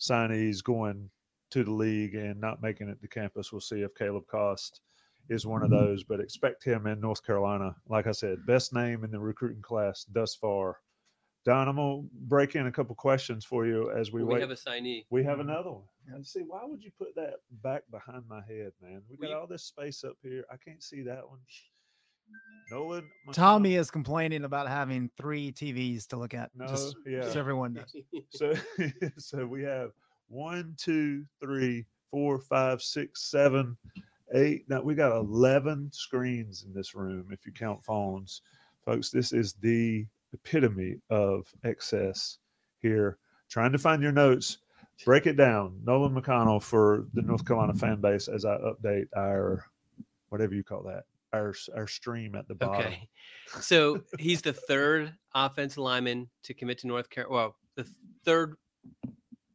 signees going to the league and not making it to campus. We'll see if Kaleb Cost is one of mm-hmm. those, but expect him in North Carolina. Like I said, best name in the recruiting class thus far. Don, I'm gonna break in a couple questions for you as we, We, wait. have a signee. we have mm-hmm. another one. Let's see, why would you put that back behind my head, man? We got We- all this space up here. I can't see that one. (laughs) Nolan, my- tommy is complaining about having three tvs to look at No, just yeah. (laughs) so everyone knows so so we have one, two, three, four, five, six, seven, eight. Now we got eleven screens in this room if you count phones, folks. This is the epitome of excess here. Trying to find your notes. Break it down. Nolan McConnell for the North Carolina fan base as I update our whatever you call that. Our our stream at the bottom. Okay. So (laughs) he's the third offensive lineman to commit to North Carolina. Well, the third.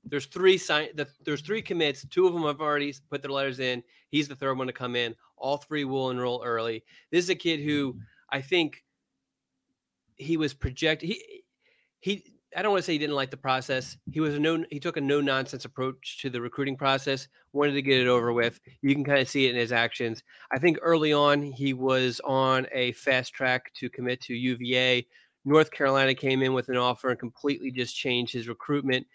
There's three sign. The, there's three commits. Two of them have already put their letters in. He's the third one to come in. All three will enroll early. This is a kid who mm-hmm. I think he was projected. He he. I don't want to say he didn't like the process. He was a no. He took a no nonsense approach to the recruiting process. Wanted to get it over with. You can kind of see it in his actions. I think early on he was on a fast track to commit to UVA. North Carolina came in with an offer and completely just changed his recruitment.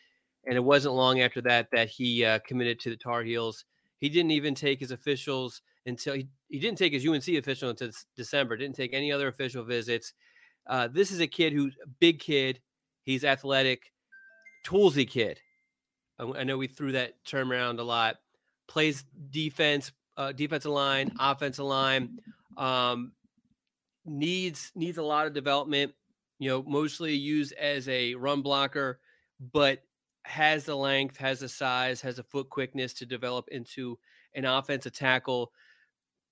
And it wasn't long after that that he uh, committed to the Tar Heels. He didn't even take his officials until he, he didn't take his UNC official until December. Didn't take any other official visits. Uh, this is a kid who's a big kid. He's athletic, toolsy kid. I, I know we threw that term around a lot. Plays defense, uh, defensive line, offensive line. Um, needs needs a lot of development. You know, mostly used as a run blocker. but has the length, has the size, has the foot quickness to develop into an offensive tackle.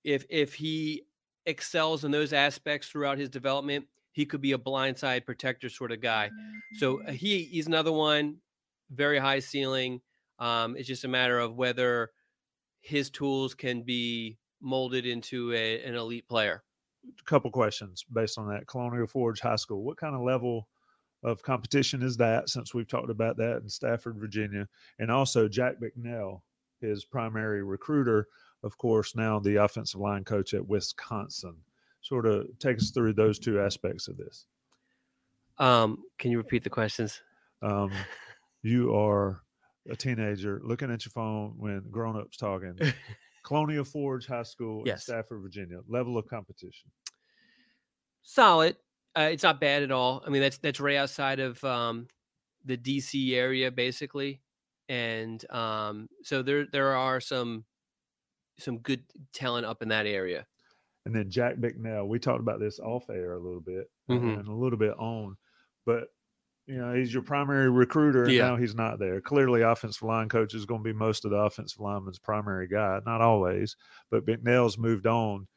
If if he excels in those aspects throughout his development, he could be a blindside protector sort of guy. So uh, he he's another one, very high ceiling. Um, it's just a matter of whether his tools can be molded into a, an elite player. A couple questions based on that. Colonial Forge High School. What kind of level of competition is that? Since we've talked about that in Stafford, Virginia, and also Jack Bicknell, his primary recruiter, of course, now the offensive line coach at Wisconsin. Sort of take us through those two aspects of this. Um, can you repeat the questions? Um, you are a teenager looking at your phone when grown-ups talking. (laughs) Colonial Forge High School Yes. in Stafford, Virginia. Level of competition. Solid. Uh, it's not bad at all. I mean, that's that's right outside of um, the DC area, basically, and um, so there there are some some good talent up in that area. And then Jack Bicknell, we talked about this off air a little bit Mhm. and a little bit on, but you know, he's your primary recruiter and Yeah. now he's not there. Clearly, offensive line coach is going to be most of the offensive lineman's primary guy, not always, but Bicknell's moved on.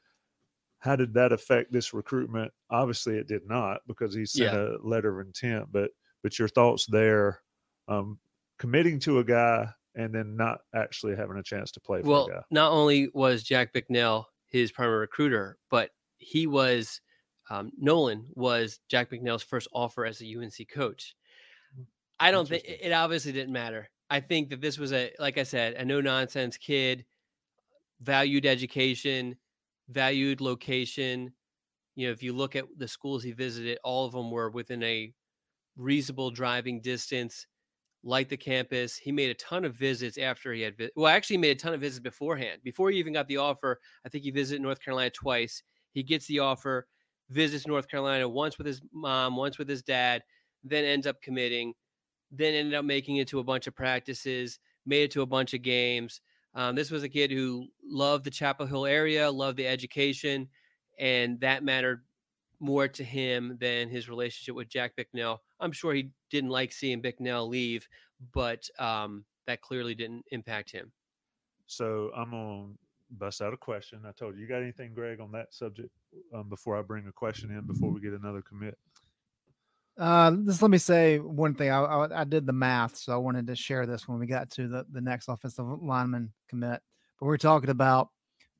How did that affect this recruitment? Obviously, it did not because he sent Yeah. a letter of intent, but but your thoughts there, um, committing to a guy and then not actually having a chance to play for Well, a guy. not only was Jack Bicknell his primary recruiter, but he was um, Nolan was Jack Bicknell's first offer as a UNC coach. I don't think it obviously didn't matter. I think that this was a, like I said, a no nonsense kid, valued education, valued location. You know, if you look at the schools he visited, all of them were within a reasonable driving distance, like the campus. He made a ton of visits after he had, well, actually, made a ton of visits beforehand. Before he even got the offer, I think he visited North Carolina twice. He gets the offer, visits North Carolina once with his mom, once with his dad, then ends up committing, then ended up making it to a bunch of practices, made it to a bunch of games. Um, this was a kid who loved the Chapel Hill area, loved the education, and that mattered more to him than his relationship with Jack Bicknell. I'm sure he didn't like seeing Bicknell leave, but um, that clearly didn't impact him. So I'm gonna bust out a question. I told you, you got anything, Greg, on that subject um, before I bring a question in before we get another commit. Uh, just let me say one thing. I, I I did the math, so I wanted to share this when we got to the the next offensive lineman commit. But we're talking about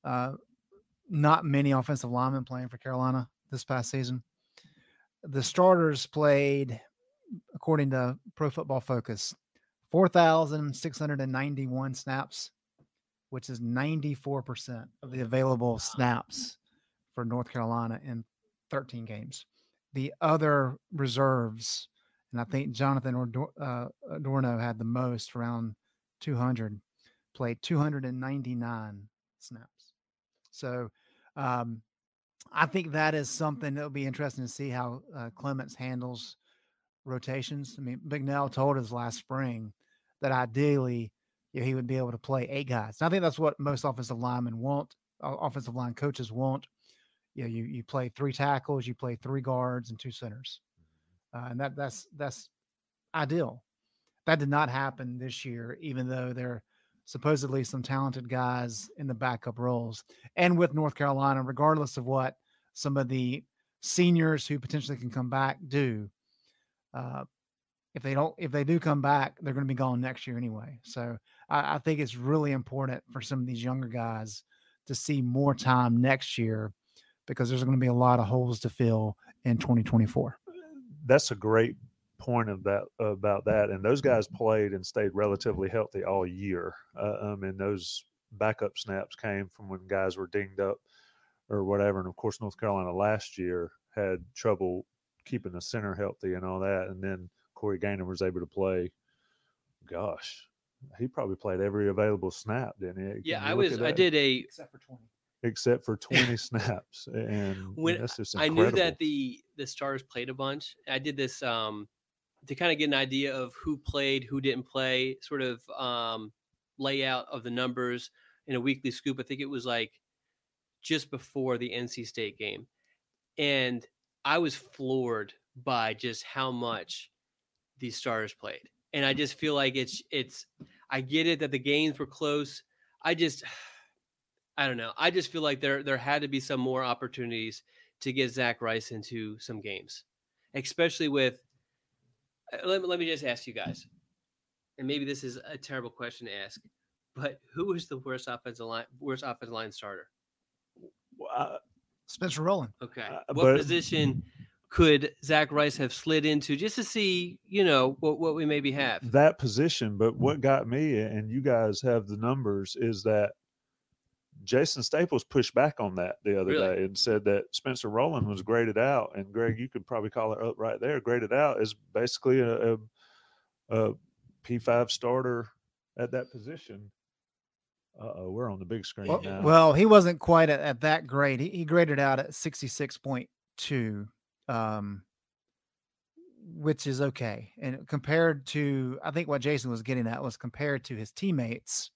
uh, not many offensive linemen playing for Carolina this past season. The starters played, according to Pro Football Focus, four thousand six hundred and ninety one snaps, which is ninety four percent of the available snaps for North Carolina in thirteen games the other reserves, and I think Jonathan uh, Adorno had the most, around 200, played 299 snaps. So um, I think that is something that will be interesting to see how uh, Clements handles rotations. I mean, Bicknell told us last spring that ideally you know, he would be able to play eight guys. And I think that's what most offensive linemen want, offensive line coaches want you know, you you play three tackles, you play three guards and two centers, uh, and that that's that's ideal. That did not happen this year, even though there are supposedly some talented guys in the backup roles. And with North Carolina, regardless of what some of the seniors who potentially can come back do, uh, if they don't, if they do come back, they're going to be gone next year anyway. So I, I think it's really important for some of these younger guys to see more time next year because there's going to be a lot of holes to fill in 2024. That's a great point of that about that. And those guys played and stayed relatively healthy all year. Uh, um, and those backup snaps came from when guys were dinged up or whatever. And of course, North Carolina last year had trouble keeping the center healthy and all that. And then Corey Gaynor was able to play. Gosh, he probably played every available snap, didn't he? Can Yeah, I was. I did a except for 20. Except for (laughs) 20 snaps. And when that's just I knew that the the stars played a bunch. I did this um to kind of get an idea of who played, who didn't play, sort of um layout of the numbers in a weekly scoop. I think it was like just before the NC State game. And I was floored by just how much these stars played. and I just feel like it's it's. I get it that the games were close. I just, I don't know. I just feel like there there had to be some more opportunities to get Zach Rice into some games, especially with. uh, Let, me- let me just ask you guys, and maybe this is a terrible question to ask, but who was the worst offensive line worst offensive line starter? Spencer Rowland. Okay. Uh, what but- position could Zach Rice have slid into just to see, you know, what, what we maybe have? that position. But what got me, and you guys have the numbers, is that Jason Staples pushed back on that the other Really? day and said that Spencer Rowland was graded out, and Greg, you could probably call it up right there. Graded out is basically a, a, a P5 starter at that position. Uh oh, we're on the big screen Well, now. well, he wasn't quite at, at that grade. He, he graded out at 66.2, um, which is okay. And compared to, I think what Jason was getting at was compared to his teammates,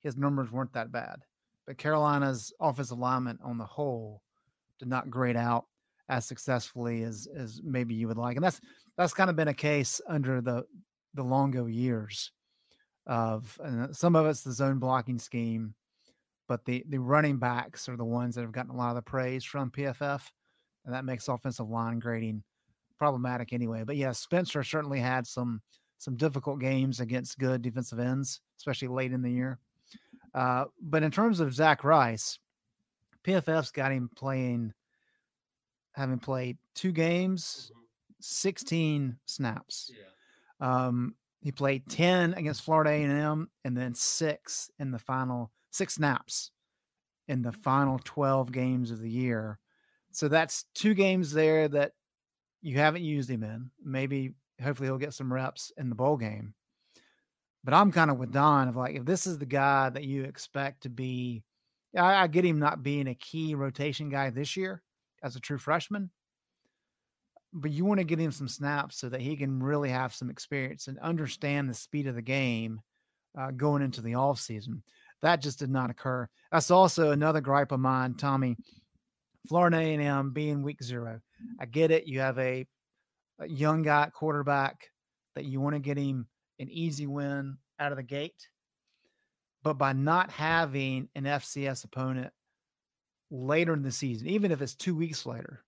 his numbers weren't that bad. But Carolina's offensive alignment on the whole did not grade out as successfully as as maybe you would like. And that's that's kind of been a case under the the Longo years of and some of it's the zone blocking scheme, but the the running backs are the ones that have gotten a lot of the praise from PFF, and that makes offensive line grading problematic anyway. But yeah, Spencer certainly had some some difficult games against good defensive ends, especially late in the year. Uh, but in terms of Zach Rice, PFF's got him playing, having played two games, 16 snaps. Um, he played 10 against Florida A&M and then six in the final six snaps in the final 12 games of the year. So that's two games there that you haven't used him in. Maybe hopefully he'll get some reps in the bowl game. But I'm kind of with Don of like if this is the guy that you expect to be I, I get him not being a key rotation guy this year as a true freshman but you want to get him some snaps so that he can really have some experience and understand the speed of the game uh, going into the off season. That just did not occur. That's also another gripe of mine, Tommy. Florida A&M being week zero. I get it. You have a, a young guy quarterback that you want to get him an easy win out of the gate. But by not having an FCS opponent later in the season, even if it's two weeks later,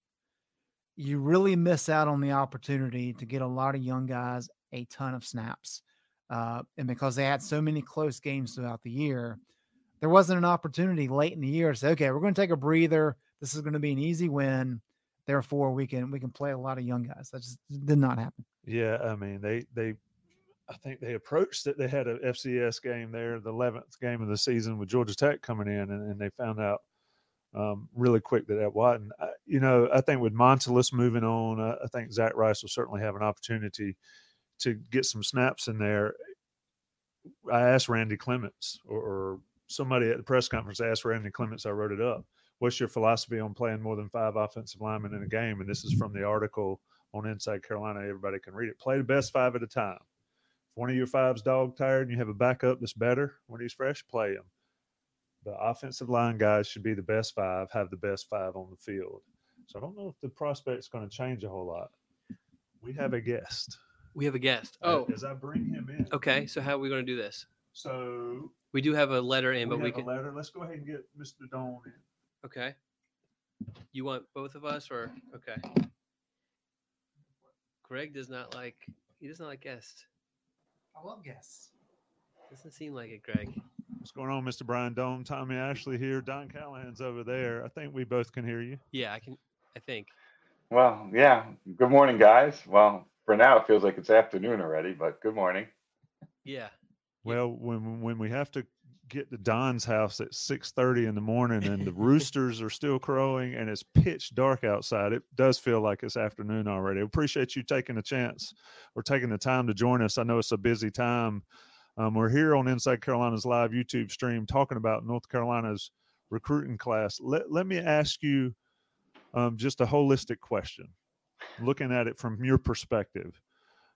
you really miss out on the opportunity to get a lot of young guys a ton of snaps. Uh, and because they had so many close games throughout the year, there wasn't an opportunity late in the year to say, okay, we're going to take a breather. This is going to be an easy win. Therefore, we can we can play a lot of young guys. That just did not happen. Yeah, I mean they they I think they approached it. They had a FCS game there, the eleventh game of the season with Georgia Tech coming in, and, and they found out um, really quick that wasn't. I, you know, I think with Montilus moving on, uh, I think Zach Rice will certainly have an opportunity to get some snaps in there. I asked Randy Clements or, or somebody at the press conference asked Randy Clements. I wrote it up. What's your philosophy on playing more than five offensive linemen in a game? And this is from the article on Inside Carolina. Everybody can read it. Play the best five at a time. If one of your five's dog tired and you have a backup that's better when he's fresh, play him. The offensive line guys should be the best five, have the best five on the field. So I don't know if the prospect's going to change a whole lot. We have a guest. We have a guest. Oh, as I bring him in. okay. So how are we going to do this? So We do have a letter in, but we we can. a letter. Let's go ahead and get Mr. Dohn in. Okay. You want both of us, or okay? Greg does not like. He does not like guests. I love guests. Doesn't seem like it, Greg. What's going on, Mr. Brian Dohn? Tommy Ashley here. Don Callahan's over there. I think we both can hear you. Yeah, I can. I think. Well, yeah. Good morning, guys. Well, for now it feels like it's afternoon already, but good morning. Yeah. Well, when when we have to get to Don's house at six thirty in the morning and the (laughs) roosters are still crowing and it's pitch dark outside, it does feel like it's afternoon already. I appreciate you taking a chance or taking the time to join us. I know it's a busy time. Um, we're here on Inside Carolina's live YouTube stream talking about North Carolina's recruiting class. Let let me ask you um, just a holistic question, looking at it from your perspective.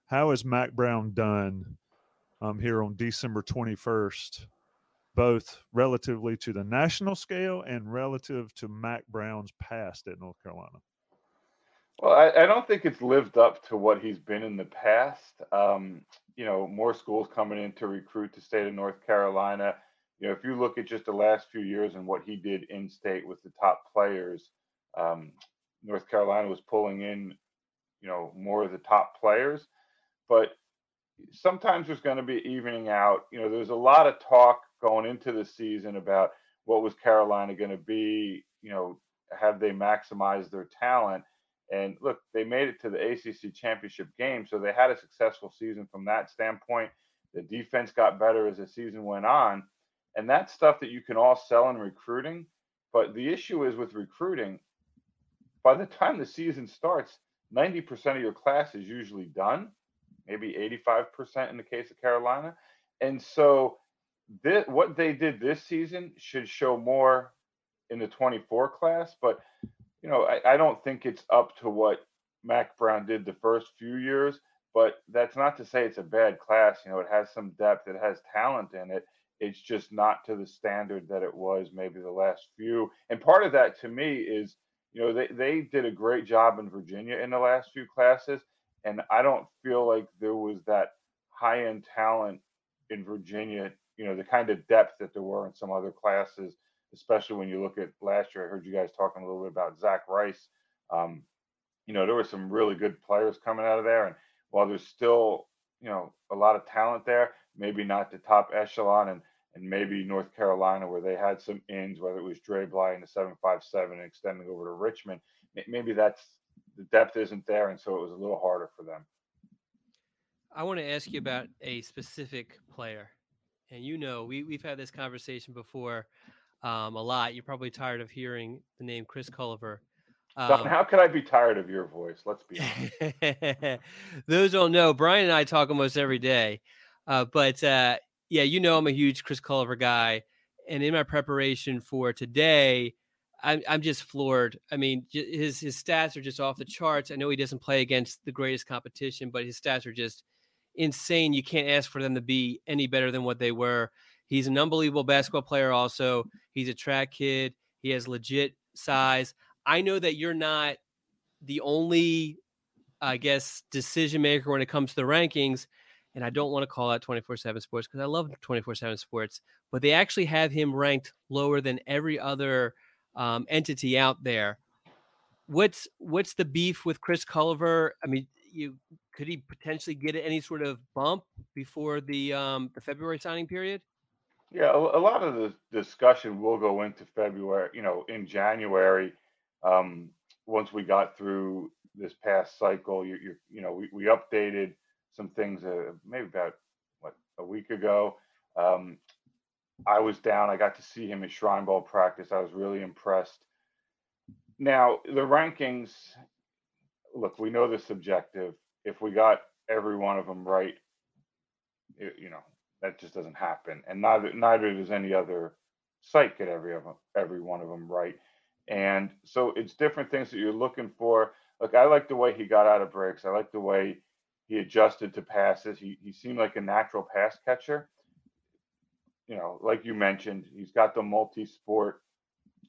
How has Mack Brown done um, here on December 21st, both relatively to the national scale and relative to Mack Brown's past at North Carolina? Well, I, I don't think it's lived up to what he's been in the past. Um, you know, more schools coming in to recruit the state of North Carolina. You know, if you look at just the last few years and what he did in state with the top players, um, North Carolina was pulling in, you know, more of the top players. But sometimes there's going to be evening out. You know, there's a lot of talk going into the season about what was Carolina going to be. You know, have they maximized their talent? And look, they made it to the ACC championship game, so they had a successful season from that standpoint. The defense got better as the season went on, and that's stuff that you can all sell in recruiting. But the issue is with recruiting, by the time the season starts, 90% of your class is usually done, maybe 85% in the case of Carolina. And so, this, what they did this season should show more in the 24 class. But you know, I, I don't think it's up to what Mack Brown did the first few years, but that's not to say it's a bad class. You know, it has some depth, it has talent in it. It's just not to the standard that it was maybe the last few. And part of that to me is, you know, they, they did a great job in Virginia in the last few classes. And I don't feel like there was that high end talent in Virginia, you know, the kind of depth that there were in some other classes especially when you look at last year. I heard you guys talking a little bit about Zach Rice. Um, you know, there were some really good players coming out of there, and while there's still you know a lot of talent there, maybe not the top echelon, and and maybe North Carolina where they had some ins, whether it was Dre Bly in the seven five seven and extending over to Richmond, maybe that's the depth isn't there, and so it was a little harder for them. I want to ask you about a specific player. And you know, we, we've had this conversation before um, a lot. You're probably tired of hearing the name Chris Culliver. Um, how could I be tired of your voice? Let's be honest. (laughs) Those don't know. Brian and I talk almost every day. Uh, but uh, yeah, you know, I'm a huge Chris Culliver guy. And in my preparation for today, I'm, I'm just floored. I mean, his his stats are just off the charts. I know he doesn't play against the greatest competition, but his stats are just insane. You can't ask for them to be any better than what they were. He's an unbelievable basketball player, also. He's a track kid. He has legit size. I know that you're not the only, I guess, decision maker when it comes to the rankings. And I don't want to call out 24 7 sports because I love 24 7 sports, but they actually have him ranked lower than every other um, entity out there. What's what's the beef with Chris Culliver? I mean, you could he potentially get any sort of bump before the um, the February signing period? Yeah, a, a lot of the discussion will go into February, you know, in January. Um, once we got through this past cycle, you, you, you know, we, we updated some things uh, maybe about what a week ago. Um, I was down. I got to see him at Shrine Bowl practice. I was really impressed. Now the rankings. Look, we know the subjective. If we got every one of them right, it, you know, that just doesn't happen, and neither neither does any other site get every of them, every one of them right. And so it's different things that you're looking for. Look, I like the way he got out of breaks. I like the way he adjusted to passes. He he seemed like a natural pass catcher. You know, like you mentioned, he's got the multi-sport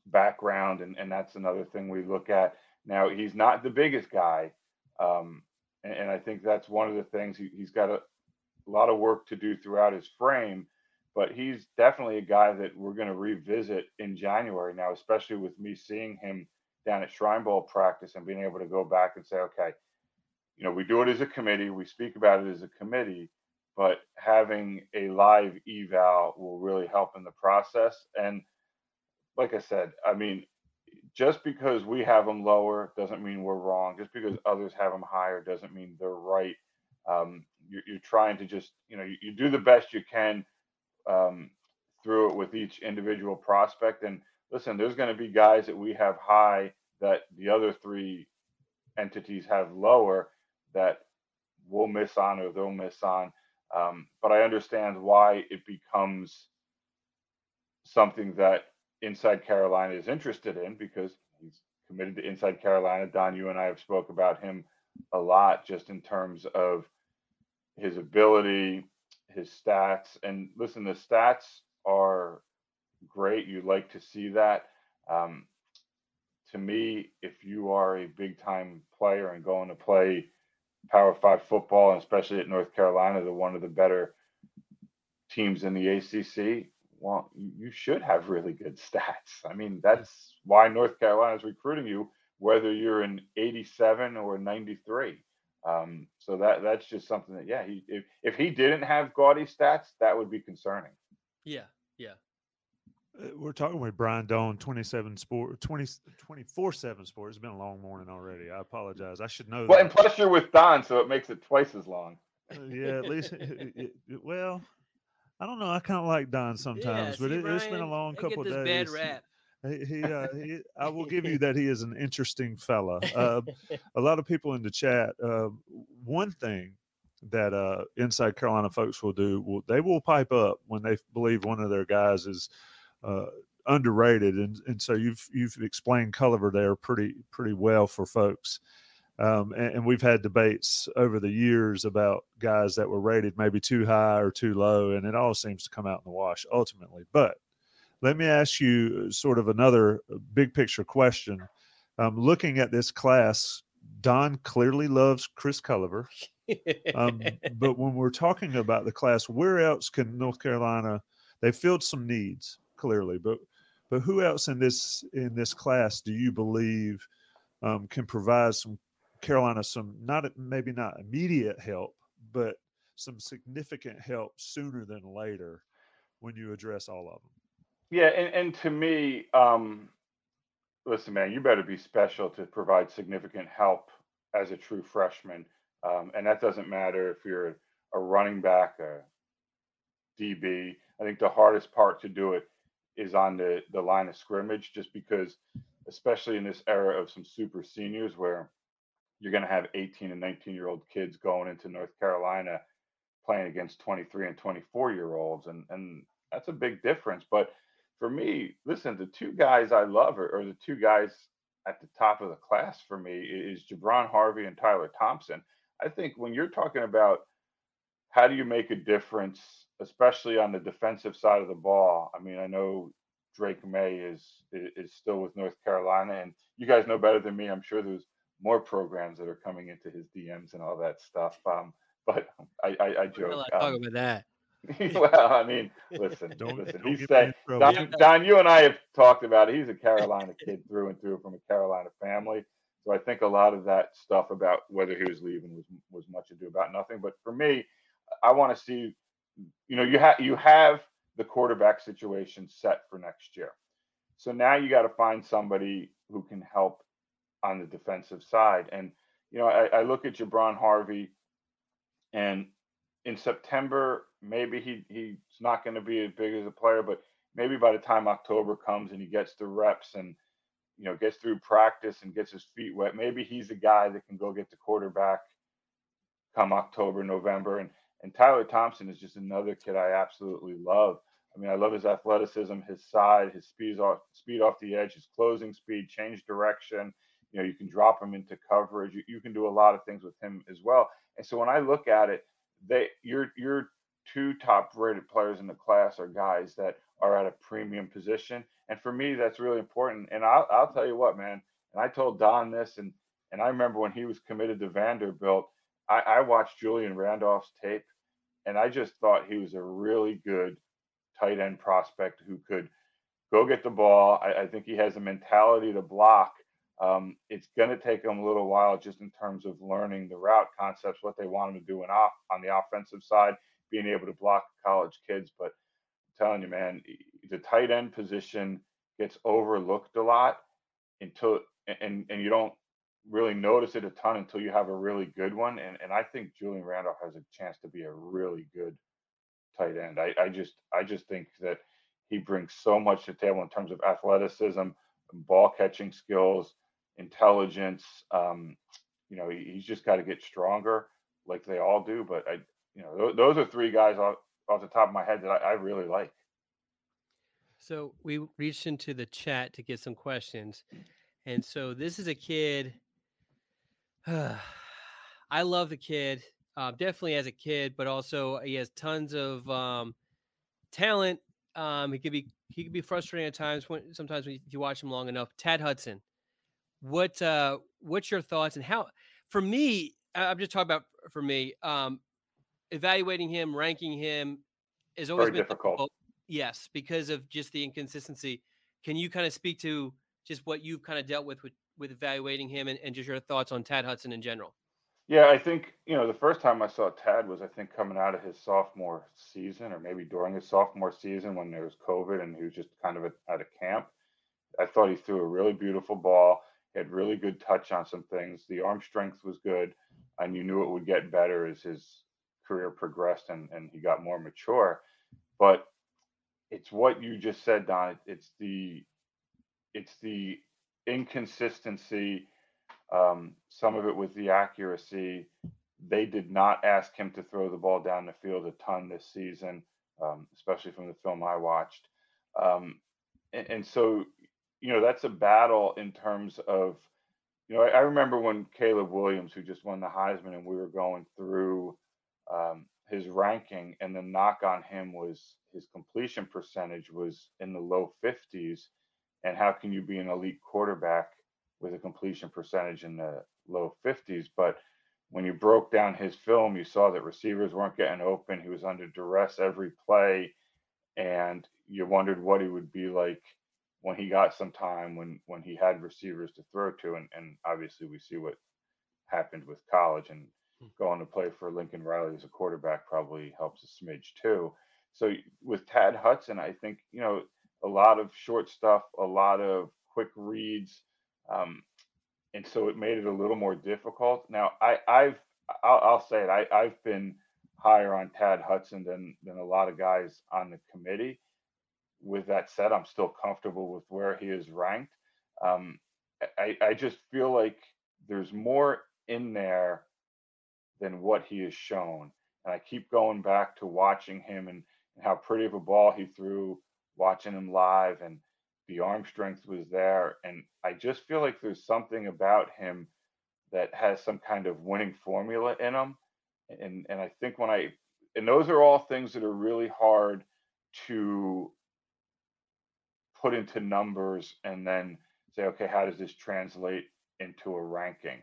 background, and, and that's another thing we look at. Now, he's not the biggest guy, um, and, and, I think that's one of the things he, has got a, a lot of work to do throughout his frame, but he's definitely a guy that we're going to revisit in January now, especially with me seeing him down at Shrine Bowl practice and being able to go back and say, okay, you know, we do it as a committee, we speak about it as a committee, but having a live eval will really help in the process. And like I said, I mean, just because we have them lower doesn't mean we're wrong. Just because others have them higher doesn't mean they're right. Um, you're, you're, trying to just you know you, you do the best you can um, through it with each individual prospect. And listen, there's going to be guys that we have high that the other three entities have lower that we'll miss on or they'll miss on. Um, but I understand why it becomes something that Inside Carolina is interested in because he's committed to Inside Carolina. Don, you and I have spoke about him a lot just in terms of his ability, his stats. And listen, the stats are great. You like to see that. Um, to me, if you are a big time player and going to play Power Five football, and especially at North Carolina, they're one of the better teams in the ACC. Well, you should have really good (laughs) stats. I mean, that's why North Carolina is recruiting you, whether you're in 87 or 93. Um, so that that's just something that, yeah, he, if if he didn't have gaudy stats, that would be concerning. Yeah, yeah. Uh, We're talking with Brian Dohn, 27 sport, 20, 24 7 sports. It's been a long morning already. I apologize. I should know Well, that. and plus you're with Don, so it makes it twice as long. Uh, yeah, at least, it- it- it- well, I don't know. I kind of like Don sometimes, but see, it, it's been a long couple of bad days. rap. He, he, uh, he, I will give you (laughs) that he is an interesting fella. Uh, a lot of people in the chat. Uh, one thing that uh, Inside Carolina folks will do, will, they will pipe up when they believe one of their guys is uh, underrated, and and so you've you've explained Culliver there pretty pretty well for folks. Um, and, and we've had debates over the years about guys that were rated maybe too high or too low, and it all seems to come out in the wash ultimately. But let me ask you sort of another uh, big picture question. Um, looking at this class, Don clearly loves Chris Culliver. Um, (laughs) but when we're talking about the class, where else can North Carolina? They filled some needs clearly, but but who else in this in this class do you believe um, can provide some Carolina some not maybe not immediate help, but some significant help sooner than later when you address all of them? Yeah, and, and to me, um, listen, man, you better be special to provide significant help as a true freshman. Um, and that doesn't matter if you're a running back, a DB. I think the hardest part to do it is on the, the line of scrimmage, just because, especially in this era of some super seniors where you're going to have 18 and 19 year old kids going into North Carolina playing against 23 and 24 year olds. And, and that's a big difference. But for me, listen, the two guys I love are, are the two guys at the top of the class for me is Jaybron Harvey and Tyler Thompson. I think when you're talking about how do you make a difference, especially on the defensive side of the ball. I mean, I know Drake Maye is is is still with North Carolina, and you guys know better than me. I'm sure there's more programs that are coming into his DMs and all that stuff. Um, but I, I, I joke. allowed to talk Um, about that. (laughs) well, I mean, listen, Don't- listen. don't He's get saying. Don, Don, you and I have talked about it. He's a Carolina (laughs) kid through and through from a Carolina family. So I think a lot of that stuff about whether he was leaving was was much ado about nothing. But for me, I want to see, you know, you have you have the quarterback situation set for next year. So now you got to find somebody who can help on the defensive side. And you know, I, I look at Jaybron Harvey, and in September, maybe he he's not going to be as big as a player, but maybe by the time October comes and he gets the reps and you know gets through practice and gets his feet wet, maybe he's a guy that can go get the quarterback come October, November. And and Tyler Thompson is just another kid I absolutely love. I mean, I love his athleticism, his side, his speed off speed off the edge, his closing speed, change direction. You know, you can drop him into coverage. You, you can do a lot of things with him as well. And so when I look at it, they your your two top rated players in the class are guys that are at a premium position. And for me, that's really important. And I'll I'll tell you what, man. And I told Don this, and and I remember when he was committed to Vanderbilt, I, I watched Julian Randolph's tape, and I just thought he was a really good tight end prospect who could go get the ball. I, I think he has a mentality to block. Um, it's going to take them a little while just in terms of learning the route concepts, what they want him to do in off on the offensive side, being able to block college kids. But I'm telling you, man, the tight end position gets overlooked a lot until and and you don't really notice it a ton until you have a really good one. And and I think Julian Randolph has a chance to be a really good tight end. I, I just I just think that he brings so much to the table in terms of athleticism, ball catching skills, intelligence. Um, you know, he, he's just got to get stronger, like they all do. But I, you know, those, those are three guys off, off the top of my head that I, I really like. So we reached into the chat to get some questions. And so this is a kid. (sighs) I love the kid, uh, definitely as a kid, but also he has tons of um, talent. Um, he could be he could be frustrating at times when sometimes when you watch him long enough. Tad Hudson, what uh, what's your thoughts and how? For me, I'm just talking about for me. Um, evaluating him, ranking him, has always Very been difficult. Yes, because of just the inconsistency. Can you kind of speak to just what you've kind of dealt with with, with evaluating him and, and just your thoughts on Tad Hudson in general? Yeah, I think, you know, the first time I saw Tad was, I think, coming out of his sophomore season or maybe during his sophomore season when there was COVID and he was just kind of at, at a camp. I thought he threw a really beautiful ball. He had really good touch on some things. The arm strength was good, and you knew it would get better as his career progressed and, and he got more mature. But it's what you just said, Don. It's the it's the inconsistency. Um, some of it was the accuracy. They did not ask him to throw the ball down the field a ton this season, um, especially from the film I watched. Um, and, and so, you know, that's a battle in terms of, you know, I, I remember when Caleb Williams, who just won the Heisman, and we were going through um, his ranking, and the knock on him was his completion percentage was in the low 50s. And how can you be an elite quarterback with a completion percentage in the low 50s? But when you broke down his film, you saw that receivers weren't getting open. He was under duress every play, and you wondered what he would be like when he got some time when when he had receivers to throw to. And, and obviously, we see what happened with college and going to play for Lincoln Riley as a quarterback probably helps a smidge too. So with Tad Hudson, I think you know a lot of short stuff, a lot of quick reads, um, and so it made it a little more difficult. Now I, I've I'll, I'll say it, I, I've been higher on Tad Hudson than than a lot of guys on the committee. With that said, I'm still comfortable with where he is ranked. Um, I, I just feel like there's more in there than what he has shown. And I keep going back to watching him and, and how pretty of a ball he threw, watching him live, and the arm strength was there. And I just feel like there's something about him that has some kind of winning formula in him. And and I think when I and those are all things that are really hard to put into numbers and then say, okay, how does this translate into a ranking?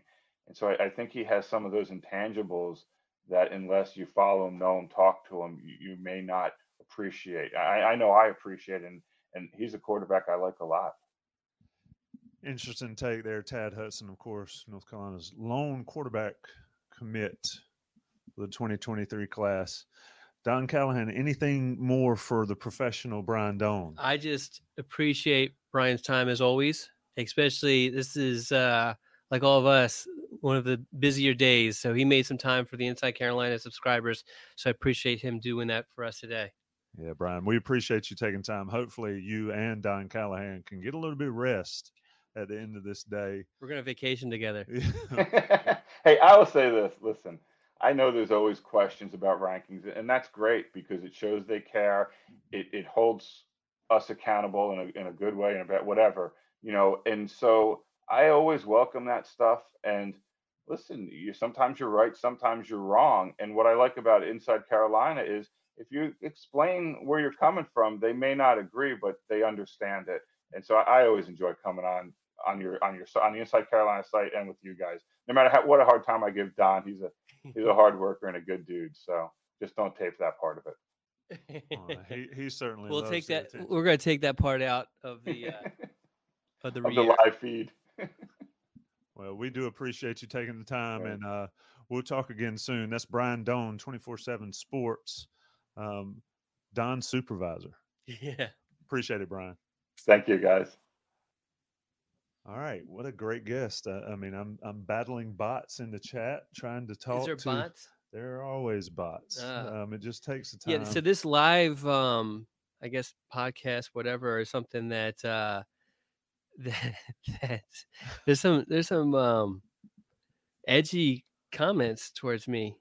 And so I, I think he has some of those intangibles that unless you follow him, know him, talk to him, you, you may not appreciate. I, I know I appreciate and and he's a quarterback I like a lot. Interesting take there, Tad Hudson, of course, North Carolina's lone quarterback commit for the 2023 class. Don Callahan, anything more for the professional Brian Dohn? I just appreciate Brian's time as always, especially this is uh, like all of us, one of the busier days. So he made some time for the Inside Carolina subscribers. So I appreciate him doing that for us today. Yeah, Brian, we appreciate you taking time. Hopefully, you and Don Callahan can get a little bit of rest at the end of this day. We're going to vacation together. (laughs) (laughs) hey, I will say this. Listen, I know there's always questions about rankings, and that's great because it shows they care. It, it holds us accountable in a, in a good way and about whatever, you know. And so I always welcome that stuff. And listen, you sometimes you're right, sometimes you're wrong. And what I like about Inside Carolina is if you explain where you're coming from, they may not agree, but they understand it. And so I, I always enjoy coming on on your on your on the Inside Carolina site and with you guys. No matter how, what a hard time I give Don, he's a he's a (laughs) hard worker and a good dude. So just don't tape that part of it. Uh, he, he certainly We'll take that. attention. We're going to take that part out of the uh, (laughs) of the, Of the live feed. (laughs) Well, we do appreciate you taking the time, and uh, we'll talk again soon. That's Brian Dohn, twenty four seven Sports, um, Don supervisor. Yeah. Appreciate it, Brian. Thank you, guys. All right, what a great guest. Uh, I mean, I'm I'm battling bots in the chat, trying to talk there to. bots? There are always bots. Ah. um, it just takes the time. Yeah. So this live, um, I guess podcast, whatever, is something that uh, (laughs) that, that there's some there's some um, edgy comments towards me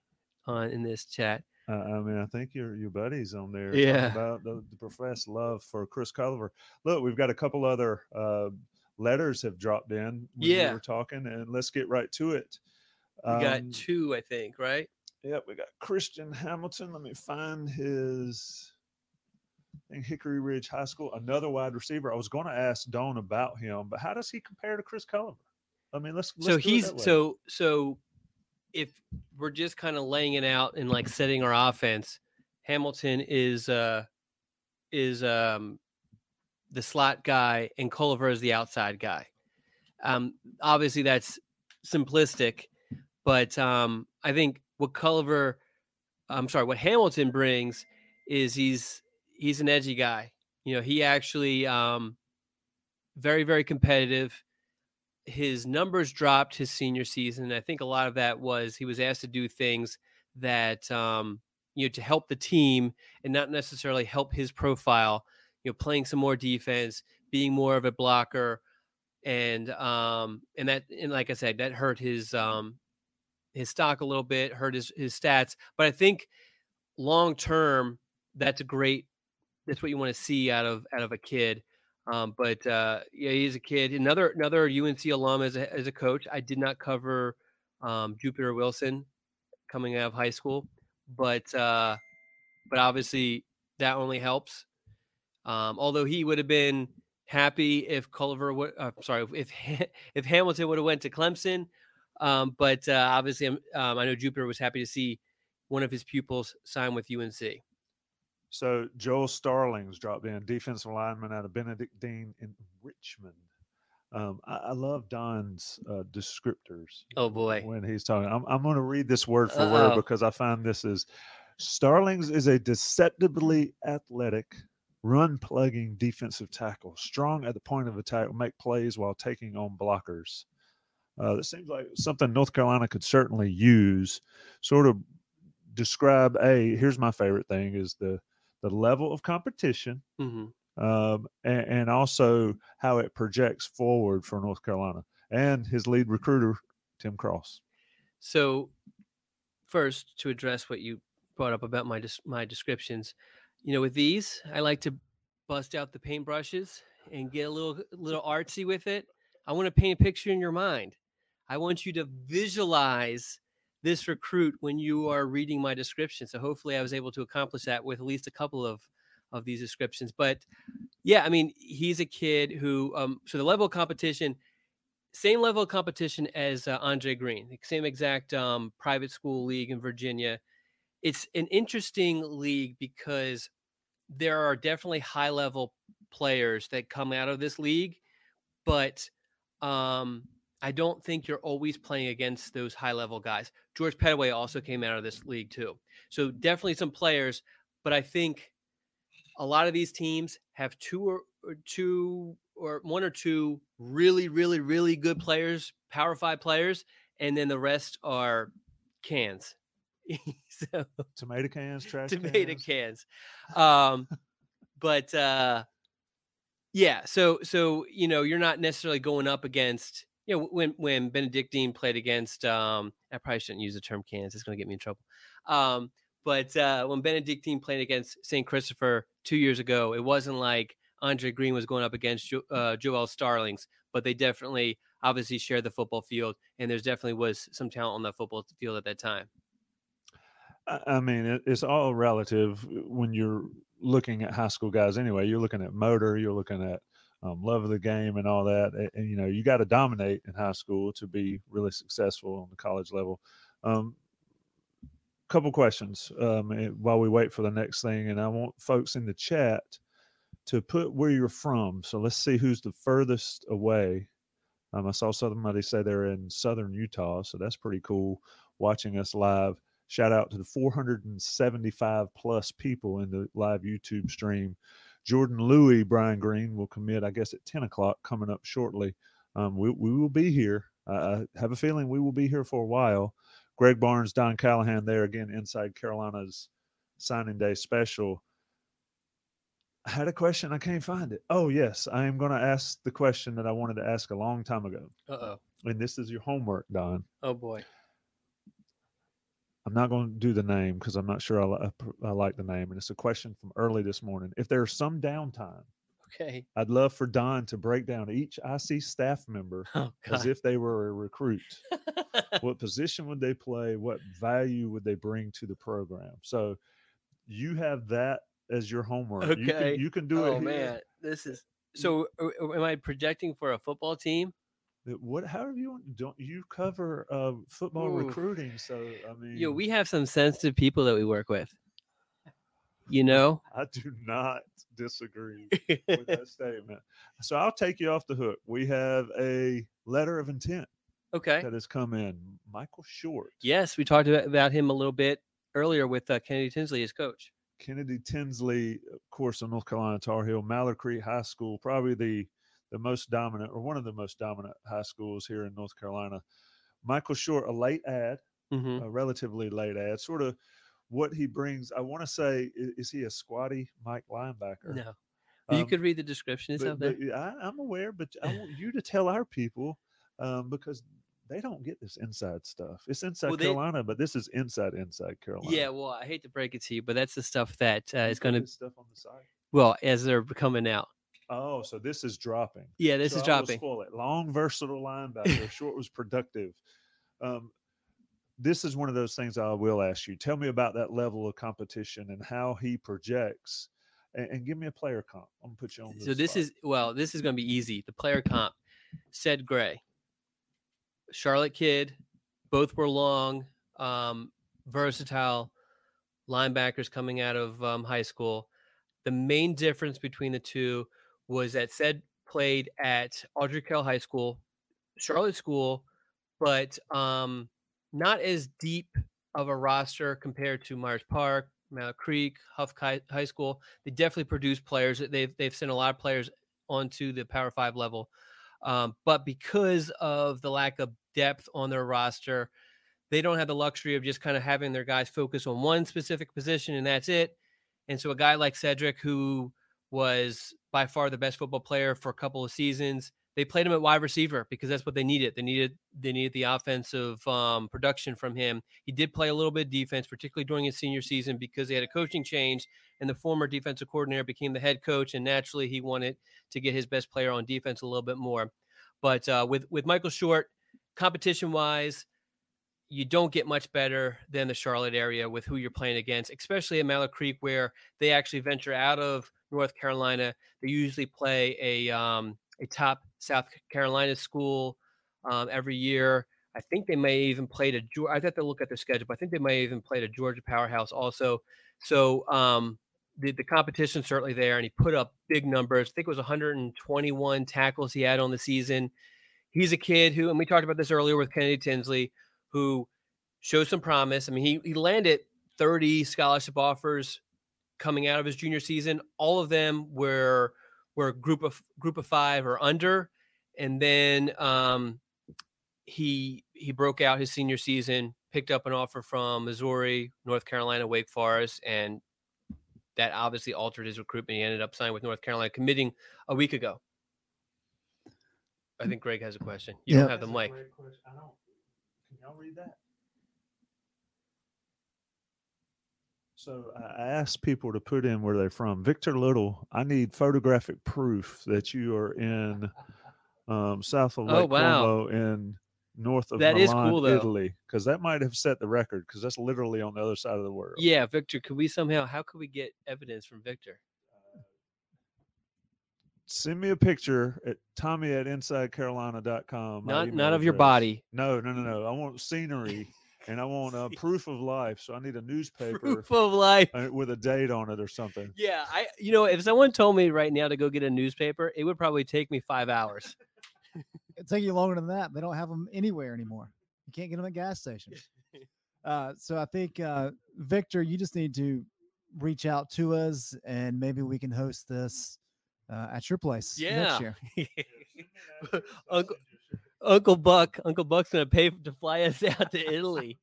on in this chat. Uh, I mean, I think your your buddies on there Yeah. about the, the professed love for Chris Culliver. Look, we've got a couple other uh, letters have dropped in. When Yeah. we were talking, and let's get right to it. We got Um, two, I think, right? Yep, we got Christian Hamilton. Let me find his in Hickory Ridge High School, another wide receiver. I was going to ask Don about him, but how does he compare to Chris Culliver? I mean, let's, let's so he's so so if we're just kind of laying it out and like setting our offense, Hamilton is uh is um the slot guy and Culliver is the outside guy. Um obviously that's simplistic, but um I think what Culliver I'm sorry, what Hamilton brings is he's he's an edgy guy. You know, he actually um very very competitive his numbers dropped his senior season. I think a lot of that was he was asked to do things that um, you know to help the team and not necessarily help his profile. You know, playing some more defense, being more of a blocker, and um, and that and like I said, that hurt his um, his stock a little bit, hurt his his stats. But I think long term, that's a great. That's what you want to see out of out of a kid. Um, but uh, yeah, he's a kid. Another another UNC alum as a as a coach. I did not cover um, Jupiter Wilson coming out of high school, but uh, but obviously that only helps. Um, although he would have been happy if Culliver would, uh, sorry, if (laughs) if Hamilton would have went to Clemson, um, but uh, obviously um, I know Jupiter was happy to see one of his pupils sign with UNC. So Joel Starlings dropped in, defensive lineman out of Benedictine in Richmond. Um, I, I love Don's uh, descriptors. Oh boy, when he's talking, I'm, I'm going to read this word for word Uh-oh. because I find this is Starlings is a deceptively athletic, run plugging defensive tackle, strong at the point of attack, make plays while taking on blockers. Uh, it seems like something North Carolina could certainly use. Sort of describe a. Here's my favorite thing: is the the level of competition, hmm um, and, and also how it projects forward for North Carolina and his lead recruiter Tim Cross. So, first, to address what you brought up about my des- my descriptions, you know, with these, I like to bust out the paintbrushes and get a little little artsy with it. I want to paint a picture in your mind. I want you to visualize this recruit when you are reading my description. So hopefully, I was able to accomplish that with at least a couple of of these descriptions. But yeah, I mean, he's a kid who. Um, so the level of competition same level of competition as uh, Andre Greene, same exact um, private school league in Virginia. It's an interesting league because there are definitely high level players that come out of this league, but um, I don't think you're always playing against those high level guys. George Pettaway also came out of this league too, so definitely some players. But I think a lot of these teams have two or, or two or one or two really, really, really good players, power five players, and then the rest are cans. (laughs) so Tomato cans, trash tomato cans. cans. Um, but uh, yeah, so so you know you're not necessarily going up against you know when when Benedictine played against um, I probably shouldn't use the term cans. It's going to get me in trouble. Um, but uh, when Benedictine played against St. Christopher two years ago, it wasn't like Andre Greene was going up against jo- uh, Joel Starlings, but they definitely obviously shared the football field, and there's definitely was some talent on that football field at that time. I mean, it's all relative when you're looking at high school guys. Anyway, you're looking at motor, you're looking at um, love of the game, and all that. And, and, you know, you got to dominate in high school to be really successful on the college level. Um, couple questions um, eh, while we wait for the next thing, and I want folks in the chat to put where you're from. So let's see who's the furthest away. Um, I saw somebody say they're in southern Utah, so that's pretty cool. Watching us live. Shout out to the 475 plus people in the live YouTube stream. Jordan Louis, Brian Green will commit, I guess, at 10 o'clock coming up shortly. Um, we, we will be here. I I have a feeling we will be here for a while. Greg Barnes, Don Callahan there again inside Carolina's signing day special. I had a question. I can't find it. Oh, yes. I am going to ask the question that I wanted to ask a long time ago. Uh oh. And this is your homework, Don. Oh boy. I'm not going to do the name because I'm not sure I, I I like the name. And it's a question from early this morning. If there's some downtime, Okay. I'd love for Don to break down each IC staff member (laughs) Oh, as if they were a recruit. (laughs) what position would they play? What value would they bring to the program? So you have that as your homework. You Okay. can, you can do it. oh man, this is so. Am I projecting for a football team? That what however you want don't you cover uh football Ooh. recruiting so i mean know, we have some sensitive people that we work with. You know, i do not disagree with that (laughs) statement so i'll take you off the hook we have a letter of intent okay. that has come in michael short Yes, we talked about him a little bit earlier with uh, Kennedy Tinsley, his coach. kennedy tinsley of course of north carolina tar heel mallard creek high school probably the the most dominant or one of the most dominant high schools here in north carolina michael short a late ad Mhm. a relatively late ad sort of what he brings i want to say is, is he a squatty mike linebacker No, But you Um, could read the description. It's but- out there. but I, i'm aware but i want you to (laughs) tell our people um, because they don't get this inside stuff it's inside Well, they- carolina but this is inside inside carolina Yeah, well, I hate to break it to you, but that's the stuff that uh, is going to stuff on the side well as they're coming out. Oh, so this is dropping. Yeah, this So is I dropping. spoil it. Long, versatile linebacker. (laughs) Short was productive. Um, this is one of those things I will ask you. Tell me about that level of competition and how he projects, and, and give me a player comp. I'm gonna put you on. So this is well, this is going to be easy. The player comp, said Gray, Charlotte kid, both were long, um, versatile linebackers coming out of um, high school. The main difference between the two was that said played at Ardrey Kell High School, Charlotte School, but um, not as deep of a roster compared to Myers Park, Mount Creek, Huff High School. They definitely produce players. They've they've sent a lot of players onto the Power Five level, um, but because of the lack of depth on their roster, they don't have the luxury of just kind of having their guys focus on one specific position and that's it. And so a guy like Cedric, who was by far the best football player for a couple of seasons, they played him at wide receiver because that's what they needed. They needed they needed the offensive um, production from him. He did play a little bit of defense, particularly during his senior season, because they had a coaching change, and the former defensive coordinator became the head coach, and naturally he wanted to get his best player on defense a little bit more. But uh, with with Michael Short, competition wise, you don't get much better than the Charlotte area with who you're playing against, especially at Mallard Creek, where they actually venture out of North Carolina. They usually play a um, a top South Carolina school um, every year. I think they may even play a Georgia. I have to look at their schedule, but I think they may even play a Georgia powerhouse also. So um, the the competition certainly there, and he put up big numbers. I think it was 121 tackles he had on the season. He's a kid who, and we talked about this earlier with Kennedy Tinsley, who shows some promise. I mean, he he landed 30 scholarship offers coming out of his junior season. All of them were were group of group of five or under, and then um, he he broke out his senior season, picked up an offer from Missouri, North Carolina, Wake Forest, and that obviously altered his recruitment. He ended up signing with North Carolina, committing a week ago. I think Greg has a question. You Yeah. don't have the mic. Can y'all read that? So I asked people to put in where they're from. Victor Little, I need photographic proof that you are in um, south of Oh, Lake wow. Como in north of That is Milan, cool. Italy, because that might have set the record because that's literally on the other side of the world. Yeah, Victor, could we somehow how could we get evidence from Victor? Send me a picture at Tommy at InsideCarolina.com. Not not of your body. No, no, no, no. I want scenery and I want uh, (laughs) proof of life. So I need a newspaper Proof of life. uh, with a date on it or something. Yeah, I you know, if someone told me right now to go get a newspaper, it would probably take me five hours. (laughs) It'd take you longer than that. They don't have them anywhere anymore. You can't get them at gas stations. (laughs) Uh, so I think uh, Victor, you just need to reach out to us, and maybe we can host this uh, at your place Yeah. next year. Uncle Uncle Buck, Uncle Buck's gonna pay to fly us (laughs) out to Italy.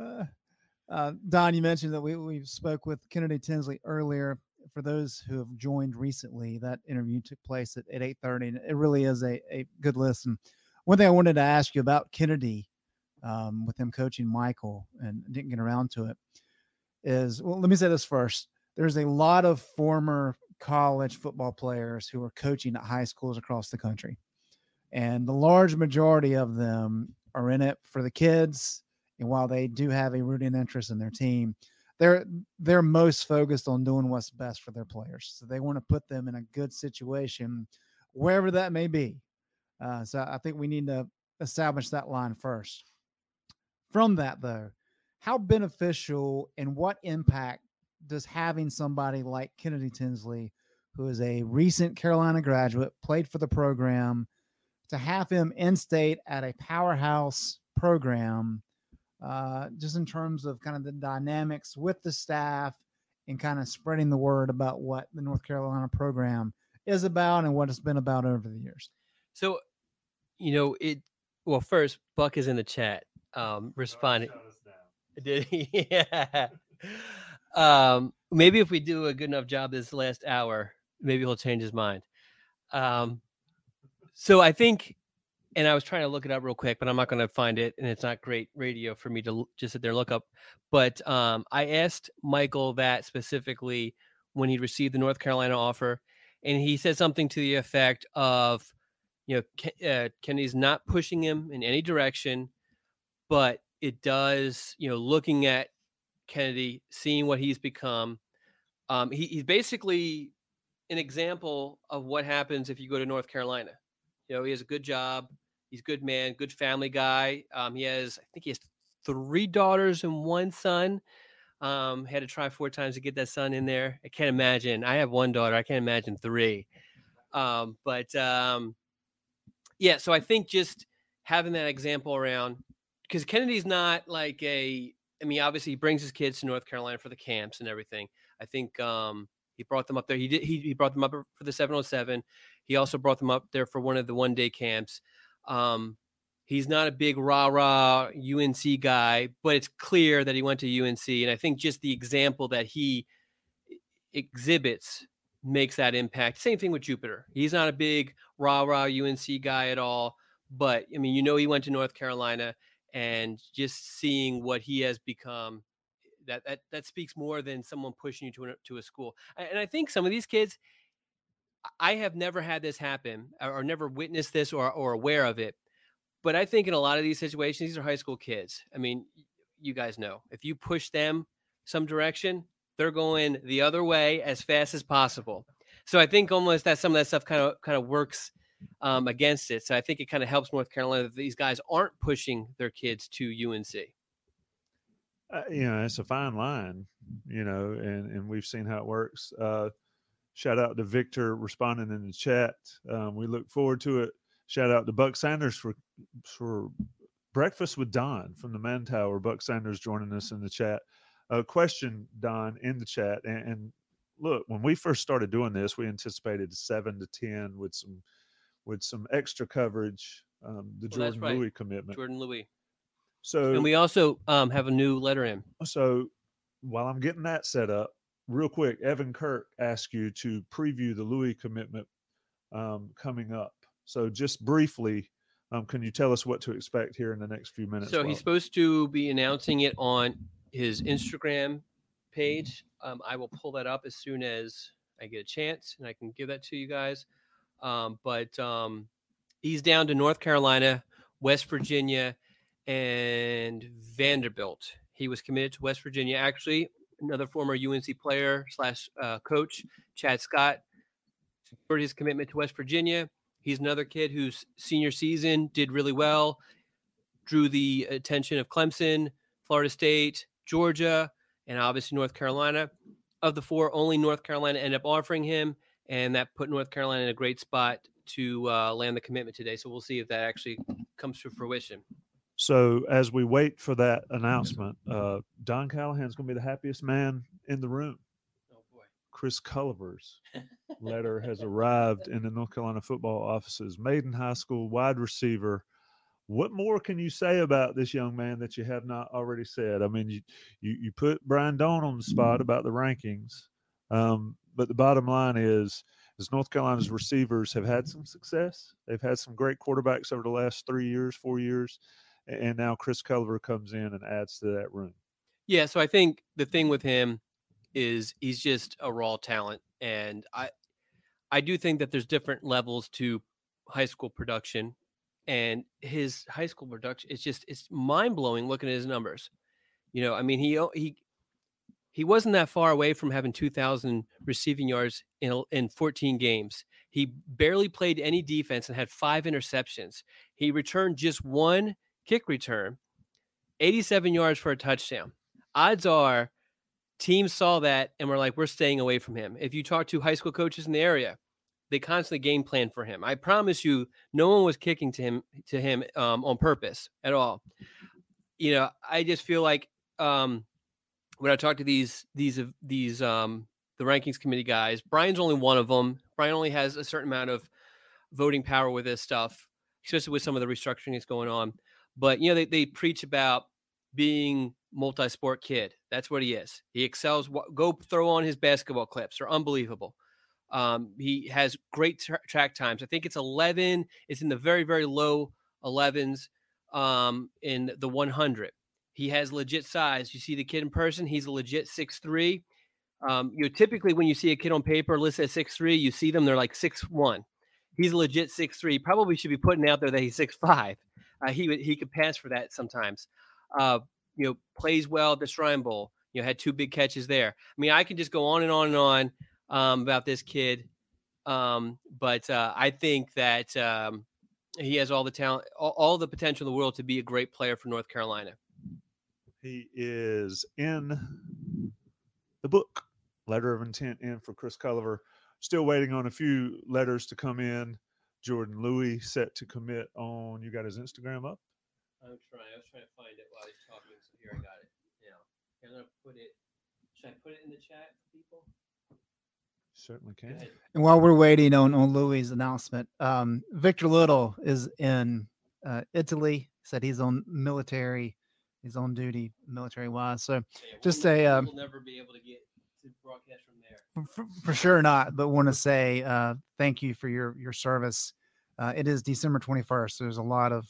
Uh, uh, Don, you mentioned that we we spoke with Kennedy Tinsley earlier. For those who have joined recently, that interview took place at, at eight thirty, and it really is a, a good listen. One thing I wanted to ask you about Kennedy, um, with him coaching Michael, and didn't get around to it, is well. Let me say this first. There's a lot of former college football players who are coaching at high schools across the country, and the large majority of them are in it for the kids and while they do have a rooting interest in their team, they're they're most focused on doing what's best for their players. So they want to put them in a good situation, wherever that may be. Uh, so I think we need to establish that line first. From that, though, how beneficial and what impact does having somebody like Kennedy Tinsley, who is a recent Carolina graduate, played for the program, to have him in state at a powerhouse program, uh, just in terms of kind of the dynamics with the staff and kind of spreading the word about what the North Carolina program is about and what it's been about over the years. So, you know, it well, first, Buck is in the chat, um, responding. (laughs) Did he? yeah. Um, maybe if we do a good enough job this last hour, maybe he'll change his mind. Um, so I think, and I was trying to look it up real quick, but I'm not going to find it, and it's not great radio for me to just sit there look up. But um, I asked Michael that specifically when he received the North Carolina offer, and he said something to the effect of, you know, uh, Kennedy's not pushing him in any direction, but it does, you know, looking at Kennedy, seeing what he's become. Um, he, he's basically an example of what happens if you go to North Carolina. You know, he has a good job. He's a good man, good family guy. Um, he has, I think he has three daughters and one son. Um, had to try four times to get that son in there. I can't imagine. I have one daughter. I can't imagine three. Um, but um, yeah, so I think just having that example around because Kennedy's not like a. I mean, obviously he brings his kids to North Carolina for the camps and everything. I think um, he brought them up there. He did. He, he brought them up for the 707. He also brought them up there for one of the one day camps. Um, he's not a big rah rah UNC guy, but it's clear that he went to UNC, and I think just the example that he exhibits makes that impact. Same thing with Jupiter. He's not a big rah rah UNC guy at all, but I mean, you know, he went to North Carolina, and just seeing what he has become. That, that that speaks more than someone pushing you to to a school, and I think some of these kids, I have never had this happen or, or never witnessed this or or aware of it, but I think in a lot of these situations, these are high school kids. I mean, you guys know if you push them some direction, they're going the other way as fast as possible. So I think almost that some of that stuff kind of kind of works um, against it. So I think it kind of helps North Carolina that these guys aren't pushing their kids to UNC. Uh, you know, it's a fine line, you know, and and we've seen how it works. Uh, shout out to Victor responding in the chat. Um, we look forward to it. Shout out to Buck Sanders for for breakfast with Don from the Man Tower. Buck Sanders joining us in the chat. A question, Don, in the chat, and, and look, when we first started doing this, we anticipated seven to ten with some with some extra coverage. Um, the Well, Jordan right. Louis commitment. Jordan Louis. So And we also um, have a new letter in. so while I'm getting that set up, real quick, Evan Kirk asked you to preview the Louis commitment um, coming up. So just briefly, um, can you tell us what to expect here in the next few minutes? So while- he's supposed to be announcing it on his Instagram page. Um, I will pull that up as soon as I get a chance, and I can give that to you guys. Um, but um, he's down to North Carolina, West Virginia, and Vanderbilt. He was committed to West Virginia. Actually, another former UNC player slash uh, coach, Chad Scott, secured his commitment to West Virginia. He's another kid whose senior season did really well, drew the attention of Clemson, Florida State, Georgia, and obviously North Carolina. Of the four, only North Carolina ended up offering him, and that put North Carolina in a great spot to uh, land the commitment today. So we'll see if that actually comes to fruition. So as we wait for that announcement, uh, Don Callahan's going to be the happiest man in the room. Oh boy. Chris Culliver's letter has (laughs) arrived in the North Carolina football offices. Maiden High School wide receiver. What more can you say about this young man that you have not already said? I mean, you you, you put Brian Dohn on the spot about the rankings, um, but the bottom line is is North Carolina's receivers have had some success. They've had some great quarterbacks over the last three years, four years, and now Chris Culliver comes in and adds to that room. Yeah, so I think the thing mm-hmm. with him is he's just a raw talent, and I I do think that there's different levels to high school production, and his high school production is just it's mind blowing looking at his numbers. You know, I mean he he he wasn't that far away from having 2,000 receiving yards in in 14 games. He barely played any defense and had five interceptions. He returned just one kick return, 87 yards for a touchdown. Odds are teams saw that and were like, we're staying away from him. If you talk to high school coaches in the area, they constantly game plan for him. I promise you, no one was kicking to him to him um, on purpose at all. You know, I just feel like um, when I talk to these these these um, the rankings committee guys, Brian's only one of them. Brian only has a certain amount of voting power with this stuff, especially with some of the restructuring that's going on. But you know, they they preach about being multi-sport kid. That's what he is. He excels. Go throw on his basketball clips; they're unbelievable. Um, he has great tra- track times. I think it's 11. It's in the very very low 11s um, in the 100. He has legit size. You see the kid in person; he's a legit six three. Um, you know, typically when you see a kid on paper listed six three, you see them they're like six one. He's a legit six three. Probably should be putting out there that he's six five. Uh, he he could pass for that sometimes. Uh, you know, plays well at the Shrine Bowl. You know, had two big catches there. I mean, I can just go on and on and on um, about this kid, um, but uh, I think that um, he has all the talent, all, all the potential in the world to be a great player for North Carolina. He is in the book, letter of intent in for Chris Culliver. Still waiting on a few letters to come in. Jordan Louis set to commit on. You got his Instagram up? I'm trying. I was trying to find it while he's talking. So here I got it. Yeah. I'm gonna put it. Should I put it in the chat for people? Certainly can. And while we're waiting on on Louis' announcement, um, Victor Little is in uh, Italy. Said he's on military. He's on duty military wise. So just a um, We'll never be able to get to broadcast from there. for, for sure not, but want to say uh, thank you for your your service. Uh, it is December 21st. There's a lot of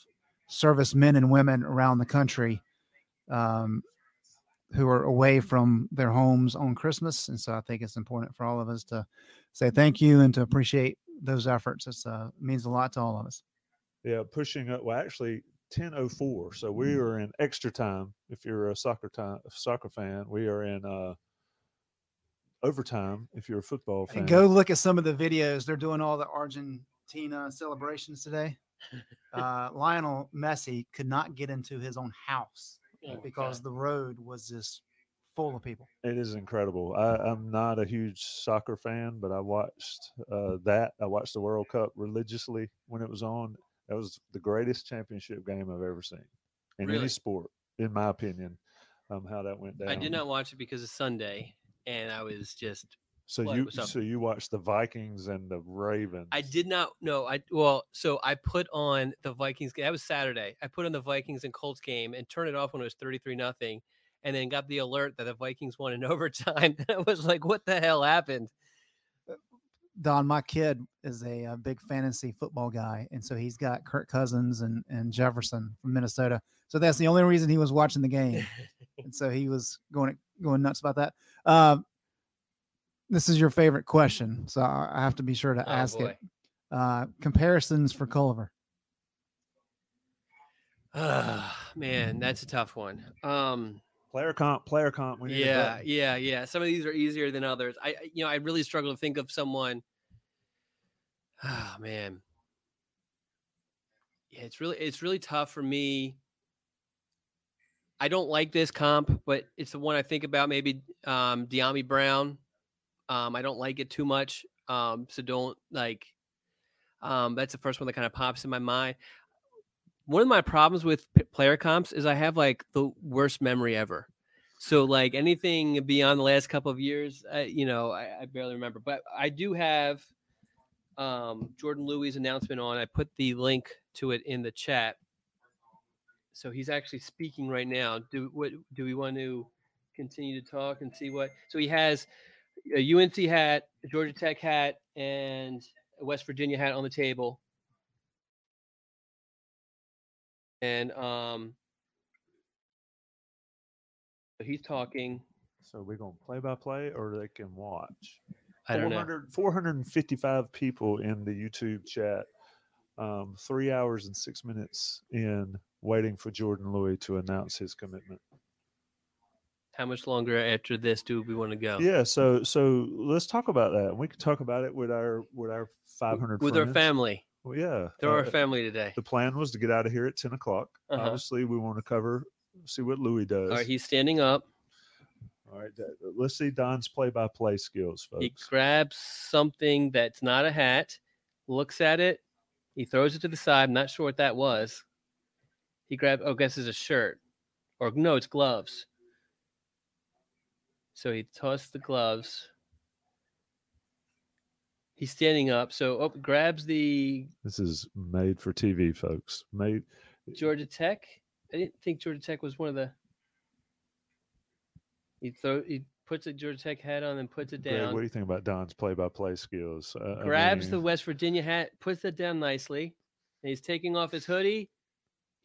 service men and women around the country um, who are away from their homes on Christmas, and so I think it's important for all of us to say thank you and to appreciate those efforts. It uh, means a lot to all of us. Yeah, pushing up. Well, actually, ten oh four. So we are in extra time. If you're a soccer time soccer fan, we are in uh overtime. If you're a football fan, And go look at some of the videos. They're doing all the Argentina celebrations today. (laughs) Uh, Lionel Messi could not get into his own house Oh, because the road was just full of people. It is incredible. I, I'm not a huge soccer fan, but I watched uh, that. I watched the World Cup religiously when it was on. That was the greatest championship game I've ever seen in Really? any sport, in my opinion. Um, how that went down. I did not watch it because it's Sunday, and I was just. So what you so you watched the Vikings and the Ravens. I did not know. I well, so I put on the Vikings. game. That was Saturday. I put on the Vikings and Colts game and turned it off when it was thirty three nothing, and then got the alert that the Vikings won in (laughs) overtime. And I was like, "What the hell happened?" Don, my kid is a, uh big fantasy football guy, and so he's got Kirk Cousins and and Jefferson from Minnesota. So that's the only reason he was watching the game, (laughs) and so he was going going nuts about that. Um, this is your favorite question, so I I have to be sure to Oh, ask boy. it. Uh, comparisons for Culver. Ah, man, that's a tough one. Um, player comp, player comp. We need yeah, button. yeah, yeah. Some of these are easier than others. I, I- you know, I really struggle to think of someone. (sighs) Ah, man. Yeah, it's really, it's really tough for me. I don't like this comp, but it's the one I think about. Maybe um, Dyami Brown. Um, I don't like it too much, um, so don't like. Um, that's the first one that kind of pops in my mind. One of my problems with p- player comps is I have like the worst memory ever. So like anything beyond the last couple of years, I, you know, I, I barely remember. But I do have um, Jordan Louis' announcement on. I put the link to it in the chat. So he's actually speaking right now. Do what? Do we want to continue to talk and see what? So he has a UNC hat, a Georgia Tech hat, and a West Virginia hat on the table. And um, so he's talking. So we're gonna play by play, or they can watch. I don't know. 400 455 people in the YouTube chat. Um, three hours and six minutes in waiting for Jordan Louis to announce his commitment. How much longer after this do we want to go? Yeah, so so let's talk about that. We can talk about it with our with our 500 With our family. Well, yeah, They're our uh, family today. The plan was to get out of here at 10 o'clock. Uh-huh. Obviously, we want to cover, see what Louis does. All right, he's standing up. All right, let's see Don's play-by-play skills, folks. He grabs something that's not a hat, looks at it, he throws it to the side. I'm not sure what that was. He grabbed, oh, I guess it's a shirt. Or no, it's gloves. So he tossed the gloves. He's standing up. So oh, grabs the This is made for TV, folks. Made Georgia Tech. I didn't think Georgia Tech was one of the. He throw he puts a Georgia Tech hat on and puts it Greg, down. what do you think about Don's play-by-play skills? Uh, I grabs the West Virginia hat, puts it down nicely. And he's taking off his hoodie.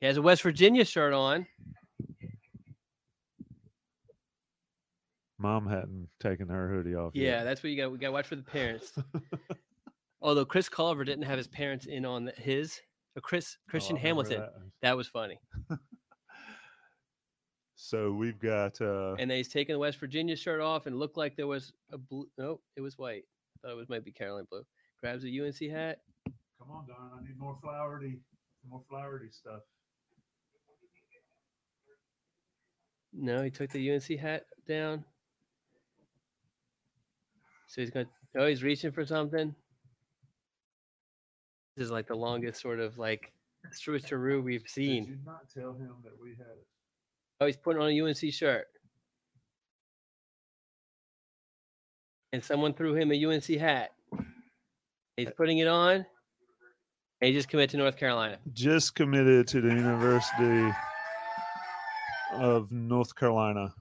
He has a West Virginia shirt on. Mom hadn't taken her hoodie off. Yeah, yet. that's what you got. We got to watch for the parents. (laughs) Although Chris Culver didn't have his parents in on his, or Chris Christian Oh, Hamilton. that. That. was funny. (laughs) So we've got uh And then he's taking the West Virginia shirt off and looked like there was a blue. No, it was white. I thought it was might be Caroline blue. Grabs a UNC hat. Come on, Don. I need more flowery, more flowery stuff. No, he took the UNC hat down. So he's going. to Oh, he's reaching for something. This is like the longest sort of like switcheroo we've Did seen. you not tell him that we had it? Oh, he's putting on a UNC shirt. And someone threw him a UNC hat. He's putting it on. And he just committed to North Carolina. Just committed to the University of North Carolina.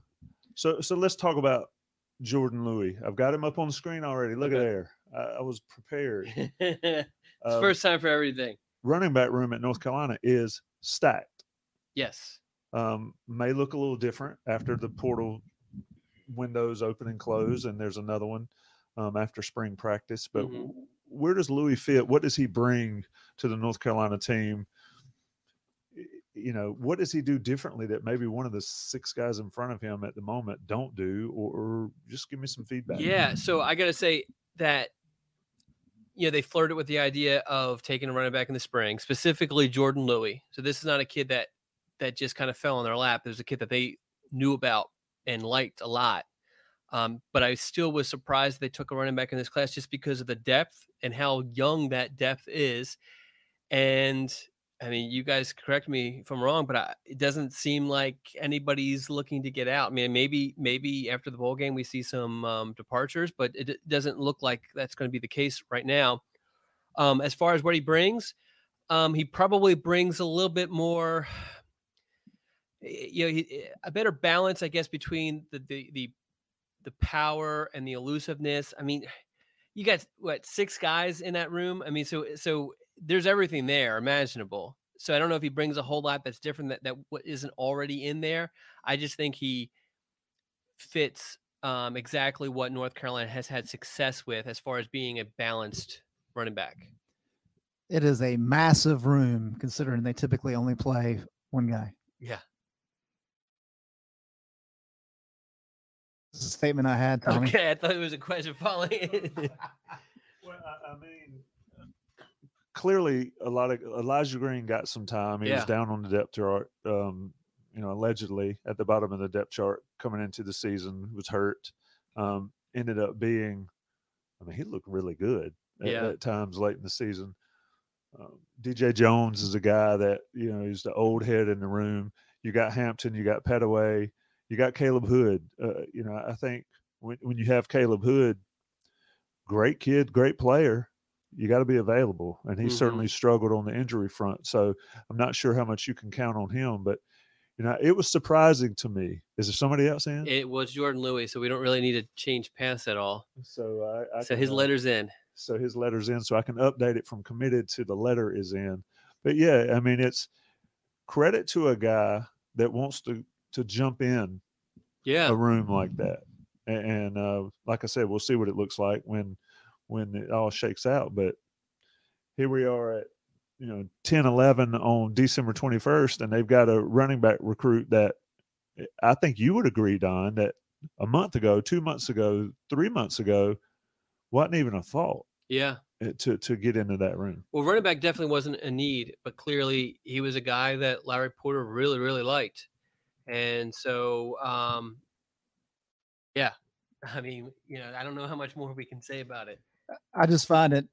So so let's talk about Jordan Louis. I've got him up on the screen already. Look at there. I, I was prepared. (laughs) it's Um, first time for everything. running back room at North Carolina is stacked. Yes. Um, may look a little different after the portal windows open and close, and there's another one um, after spring practice. But Mhm. where does Louis fit? What does he bring to the North Carolina team? You know, what does he do differently that maybe one of the six guys in front of him at the moment don't do, or, or just give me some feedback? Yeah. So I got to say that, you know, they flirted with the idea of taking a running back in the spring, specifically Jordan Louis. So this is not a kid that that just kind of fell in their lap. There's a kid that they knew about and liked a lot. Um, but I still was surprised they took a running back in this class just because of the depth and how young that depth is. And I mean, you guys correct me if I'm wrong, but I, it doesn't seem like anybody's looking to get out. I mean, maybe maybe after the bowl game we see some um, departures, but it doesn't look like that's going to be the case right now. Um, as far as what he brings, um, he probably brings a little bit more, Eh, you know, he, eh, a better balance, I guess, between the the the, the power and the elusiveness. I mean, (sighs) you got what six guys in that room? I mean, so eh, so there's everything there imaginable. So I don't know if he brings a whole lot that's different that that what isn't already in there. I just think he fits um, exactly what North Carolina has had success with as far as being a balanced running back. It is a massive room considering they typically only play one guy. Yeah. This is a statement I had, Tommy. Okay, I thought it was a question following. (laughs) Well, I, I mean, clearly a lot of Elijah Green got some time. He Yeah. was down on the depth chart, um, you know, allegedly at the bottom of the depth chart coming into the season, was hurt. Um, ended up being, I mean, he looked really good at, Yeah. at times late in the season. Um, DJ Jones is a guy that, you know, he's the old head in the room. You got Hampton, you got Pettaway, you got Caleb Hood. Uh, you know, I think when, when you have Caleb Hood, great kid, great player. You got to be available, and he Mhm. certainly struggled on the injury front. So I'm not sure how much you can count on him, but you know it was surprising to me. Is there somebody else in? it was Jordan Lewis, so we don't really need to change paths at all. So I, I So his uh, letter's in. so his letter's in, so I can update it from committed to the letter is in. But yeah, I mean it's credit to a guy that wants to to jump in Yeah. a room like that. A- And, uh, like I said, we'll see what it looks like when when it all shakes out. But here we are at you know 10 11 on December 21st, and they've got a running back recruit that I think you would agree, Don, that a month ago, two months ago, three months ago, wasn't even a thought Yeah. uh, to to get into that room. Well, running back definitely wasn't a need, but clearly he was a guy that Larry Porter really, really liked. And so, um, yeah, (laughs) I mean, you know, I don't know how much more we can say about it. I just find it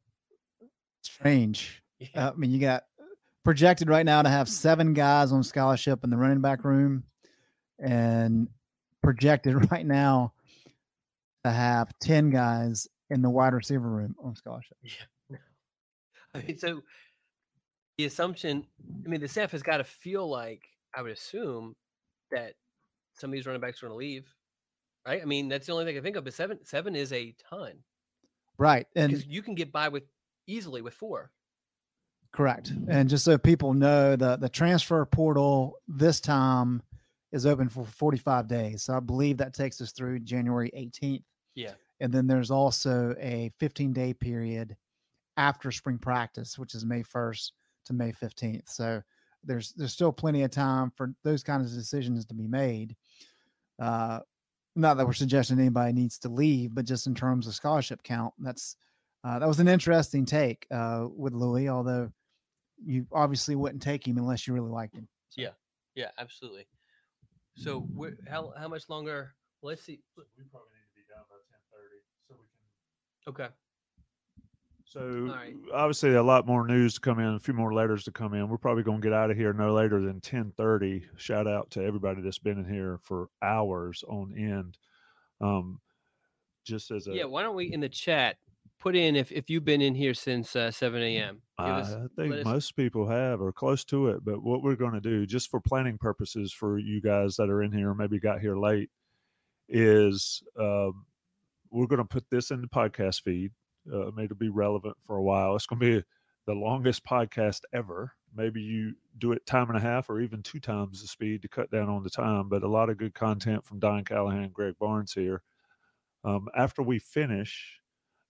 strange. (laughs) Uh, I mean, you got projected right now to have seven guys on scholarship in the running back room, and projected (laughs) right now to have 10 guys in the wide receiver room on scholarship. I mean, so the assumption, I mean, the staff has got to feel like, I would assume, that some of these running backs are going to leave, right? I mean, that's the only thing I think of. But seven, seven is a ton Right. And you can get by with easily with four. Correct. And just so people know, the the transfer portal this time is open for 45 days. So I believe that takes us through January 18th. Yeah. And then there's also a 15 day period after spring practice, which is May 1st to May 15th. So there's there's still plenty of time for those kinds of decisions to be made. Uh, not that we're suggesting anybody needs to leave, but just in terms of scholarship count, that's uh, that was an interesting take uh, with Louis. Although you obviously wouldn't take him unless you really liked him. Yeah. Yeah, absolutely. So where, how how much longer? well, Let's see. We probably need to be done by ten thirty, so we can. Okay. So right. obviously a lot more news to come in, a few more letters to come in. We're probably going to get out of here no later than 10:30. Shout out to everybody that's been in here for hours on end. Um just as a Yeah. Why don't we in the chat put in if if you've been in here since uh, seven a.m. Us- I think us- most people have or close to it. But what we're going to do, just for planning purposes for you guys that are in here, maybe got here late, is um, we're going to put this in the podcast feed. Uh, maybe it'll be relevant for a while. It's going to be the longest podcast ever. Maybe you do it time and a half or even two times the speed to cut down on the time. But a lot of good content from Don Callahan, Greg Barnes here. Um, after we finish,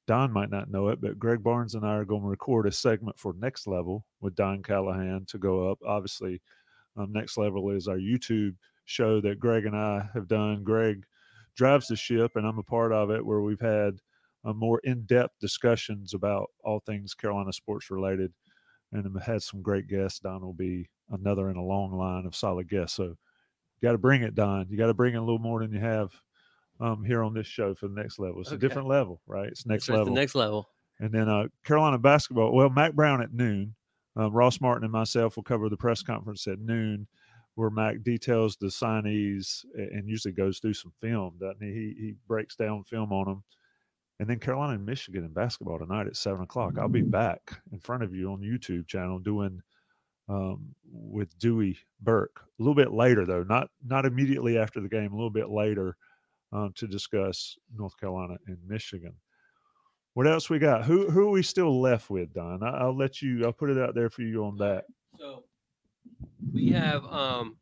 Don might not know it, but Greg Barnes and I are going to record a segment for Next Level with Don Callahan to go up. Obviously, um, Next Level is our YouTube show that Greg and I have done. Greg drives the ship, and I'm a part of it, where we've had more in-depth discussions about all things Carolina sports related, and have had some great guests. Don will be another in a long line of solid guests. So, you got to bring it, Don. You got to bring it a little more than you have um, here on this show for the next level. It's a different level, right? It's next That's right, it's level. The next level. And then uh, Carolina basketball. Well, Mack Brown at noon. Um, Ross Martin and myself will cover the press conference at noon, where Mac details the signees and usually goes through some film. Doesn't he? He, he breaks down film on them. And then Carolina and Michigan in basketball tonight at seven o'clock. I'll be back in front of you on YouTube channel doing um, with Dewey Burke a little bit later though, not not immediately after the game, a little bit later um, to discuss North Carolina and Michigan. What else we got? Who who are we still left with, Don? I, I'll let you. I'll put it out there for you on that. So we have um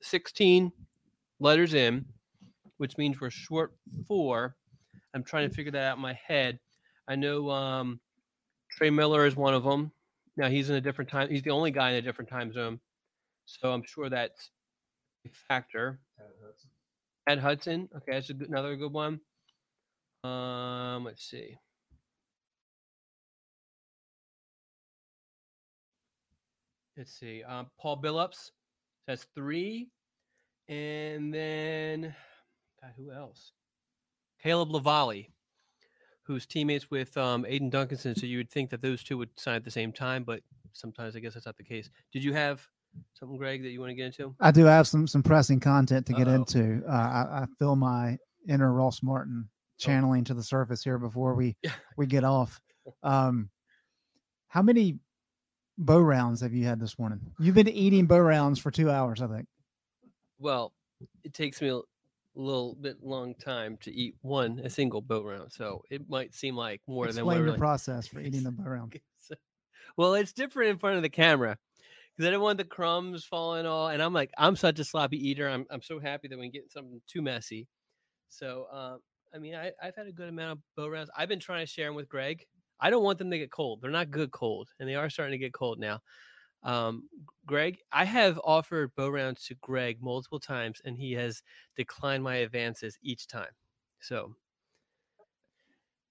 16 letters in, which means we're short four. I'm trying to figure that out in my head. I know um Trey Miller is one of them. Now he's in a different time. He's the only guy in a different time zone. So I'm sure that's a factor. Ed Hudson. Okay, that's a good, another good one. Um, let's see. Let's see. Um, Paul Billups. That's three. And then, God, who else? Caleb LaVallee, who's teammates with um, Aiden Duncanson. So you would think that those two would sign at the same time, but sometimes I guess that's not the case. Did you have something, Greg, that you want to get into? I do have some some pressing content to get Uh-oh. into. Uh, I, I feel my inner Ross Martin channeling to the surface here before we (laughs) we get off. Um, how many Bo-Rounds have you had this morning? You've been eating Bo-Rounds for two hours, I think. Well, it takes me little bit long time to eat one a single boat round, so it might seem like more than what Explain the really. process for eating (laughs) the Bo-Round. (laughs) Well, it's different in front of the camera because I didn't want the crumbs falling all. And I'm like, I'm such a sloppy eater. I'm I'm so happy that we get something too messy. So, um, I mean, I, I've had a good amount of Bo-Rounds. I've been trying to share them with Greg. I don't want them to get cold. They're not good cold, and they are starting to get cold now. Um, Greg, I have offered Bo-Rounds to Greg multiple times, and he has declined my advances each time. So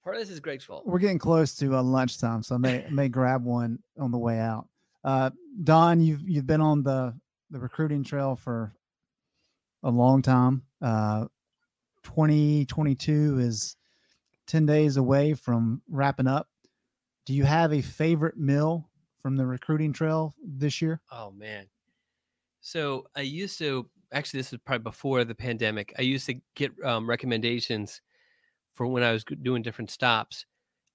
part of this is Greg's fault. We're getting close to uh, lunchtime, so I may may grab one on the way out. Uh, Don, you've you've been on the the recruiting trail for a long time. Uh, 2022 is 10 days away from wrapping up. Do you have a favorite meal from the recruiting trail this year? Oh man. So I used to actually this was probably before the pandemic. I used to get um, recommendations for when I was doing different stops.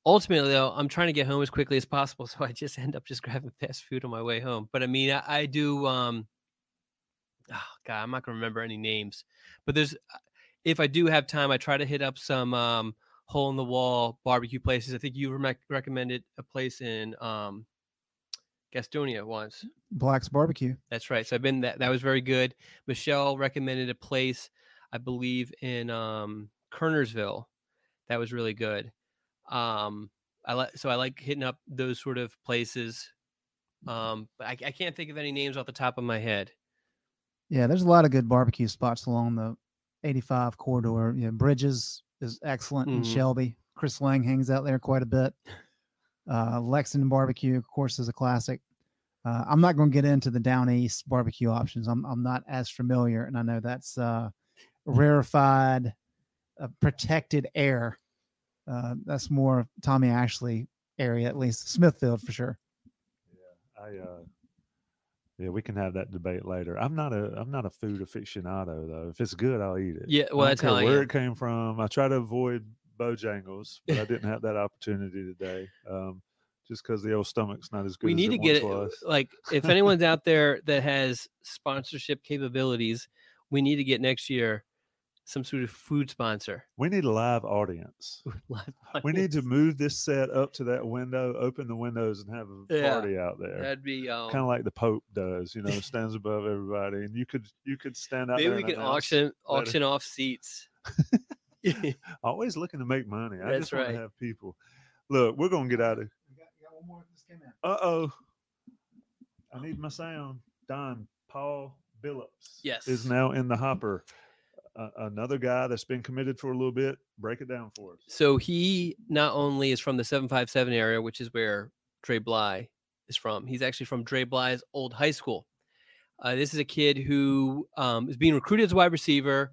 Ultimately, though, I'm trying to get home as quickly as possible, (laughs) so I just end up just grabbing fast food on my way home. But I mean, I, I do. Um, oh God, I'm not gonna remember any names, but there's if I do have time, I try to hit up some um, hole in the wall barbecue places. I think you rec- recommended a place in um, Gastonia once. Black's Barbecue. That's right. So I've been that. That was very good. Michelle recommended a place, I believe, in um, Kernersville. That was really good. Um, I like so I like hitting up those sort of places. Um, but I, I can't think of any names off the top of my head. Yeah, there's a lot of good barbecue spots along the 85 corridor. Yeah, Bridges is excellent in Mhm. Shelby. Chris Lang hangs out there quite a bit. (laughs) Uh, Lexington Barbecue, of course, is a classic. Uh, I'm not going to get into the down east barbecue options. I'm I'm not as familiar, and I know that's uh, rarefied, uh, protected air. Uh, that's more Tommy Ashley area, at least Smithfield for sure. Yeah, I uh yeah, we can have that debate later. I'm not a I'm not a food aficionado though. If it's good, I'll eat it. Yeah, I well, don't that's how care I where am. it came from. I try to avoid Bojangles, but I didn't have that opportunity today. Um, just because the old stomach's not as good. we as need it to get it was. like if anyone's out there that has sponsorship capabilities we need to get next year some sort of food sponsor We need a live audience. (laughs) Live We need to move this set up to that window, open the windows, and have a Yeah, party out there. that'd be um, kind of like the Pope does, you know, (laughs) stands above everybody, and you could you could stand out maybe we can auction auction off seats (laughs) (laughs) (laughs) Always looking to make money. I That's just want right. to have people. Look, we're gonna get out of. Uh oh. I need my sound. Don Paul Billups. Yes. Is now in the hopper. Uh, another guy that's been committed for a little bit. Break it down for us. so he not only is from the 757 area which is where Dre Bly is from he's actually from Dre Bly's old high school uh, this is a kid who um, is being recruited as a wide receiver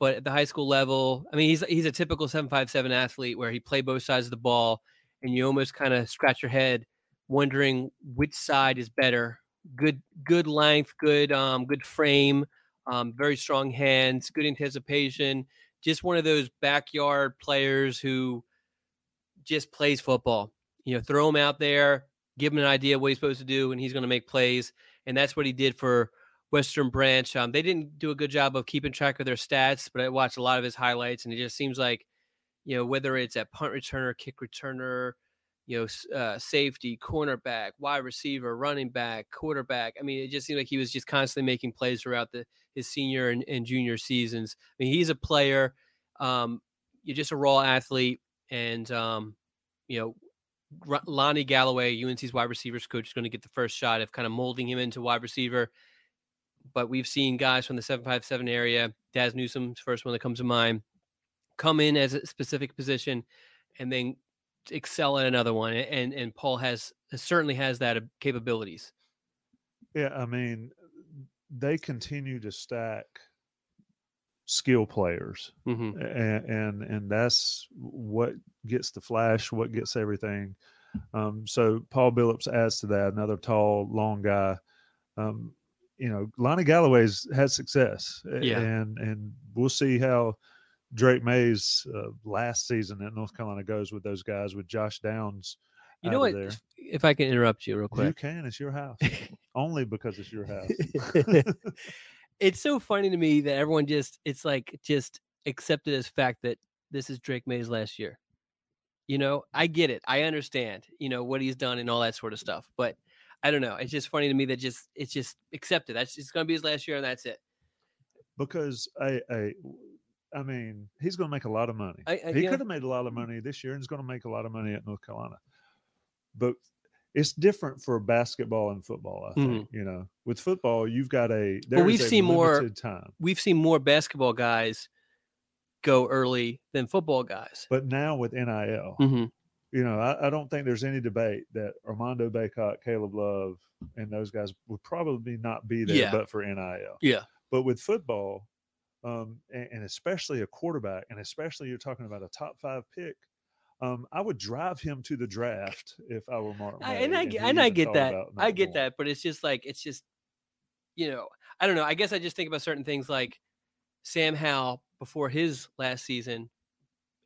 but at the high school level, I mean, he's he's a typical seven five seven athlete where he played both sides of the ball, and you almost kind of scratch your head, wondering which side is better. Good good length, good um, good frame, um, very strong hands, good anticipation. Just one of those backyard players who just plays football. You know, throw him out there, give him an idea what he's supposed to do, and he's going to make plays. And that's what he did for Western Branch. Um, they didn't do a good job of keeping track of their stats, but I watched a lot of his highlights, and it just seems like, you know, whether it's at punt returner, kick returner, you know, uh, safety, cornerback, wide receiver, running back, quarterback. I mean, it just seemed like he was just constantly making plays throughout the his senior and, and junior seasons. I mean, he's a player. Um, you're just a raw athlete, and um, you know, Lonnie Galloway, UNC's wide receivers coach, is going to get the first shot of kind of molding him into wide receiver. But we've seen guys from the 757 area, Dazz Newsome's first one that comes to mind, come in as a specific position and then excel at another one. And and Paul has certainly has that capabilities. Yeah, I mean, they continue to stack skill players, Mhm. and, and and that's what gets the flash, what gets everything. Um, so Paul Billups adds to that, another tall, long guy. Um, you know, Lonnie Galloway's had success, Yeah. and and we'll see how Drake Maye's uh, last season at North Carolina goes with those guys with Josh Downs. You know what? there. If I can interrupt you real quick, You can. It's your house. (laughs) Only because it's your house. (laughs) (laughs) it's so funny to me that everyone just it's like just accepted as fact that this is Drake Maye's last year. You know, I get it. I understand, you know, what he's done and all that sort of stuff. But I don't know. It's just funny to me that just it's just accepted. That's it's gonna be his last year and that's it. because I, I, I mean, he's going to make a lot of money. I- I- he could have made a lot of money this year, and he's going to make a lot of money at North Carolina. But it's different for basketball and football. I think you know with football you've got a but we've a seen more time. we've seen more basketball guys go early than football guys. But now with NIL, Mhm. You know, I, I don't think there's any debate that Armando Bacot, Caleb Love, and those guys would probably not be there Yeah. but for NIL. Yeah. But with football, um, and, and especially a quarterback, and especially you're talking about a top five pick, um, I would drive him to the draft if I were Mark. I, and I and get and I get that. I get going. that, but it's just like it's just you know, I don't know. I guess I just think about certain things like Sam Howell before his last season,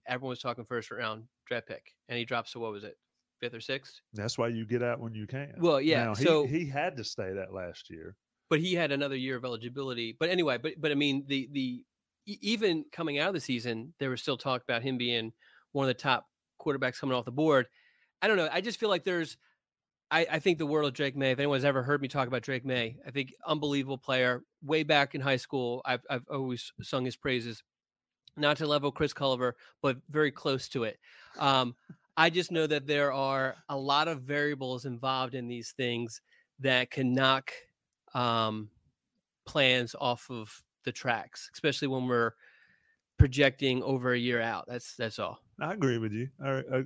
everyone was talking first round draft pick, and he drops to what was it, fifth or sixth? That's why you get out when you can. Well, yeah, Now, he, so- he had to stay that last year. but he had another year of eligibility. But anyway, but but I mean the the even coming out of the season, there was still talk about him being one of the top quarterbacks coming off the board. I don't know. I just feel like there's. I, I think the world of Drake Maye. If anyone's ever heard me talk about Drake Maye, I think unbelievable player. Way back in high school, I've I've always sung his praises. Not to level Chris Culliver, but very close to it. Um, I just know that there are a lot of variables involved in these things that can knock um, plans off of the tracks, especially when we're projecting over a year out. That's that's all. I agree with you. All right, uh,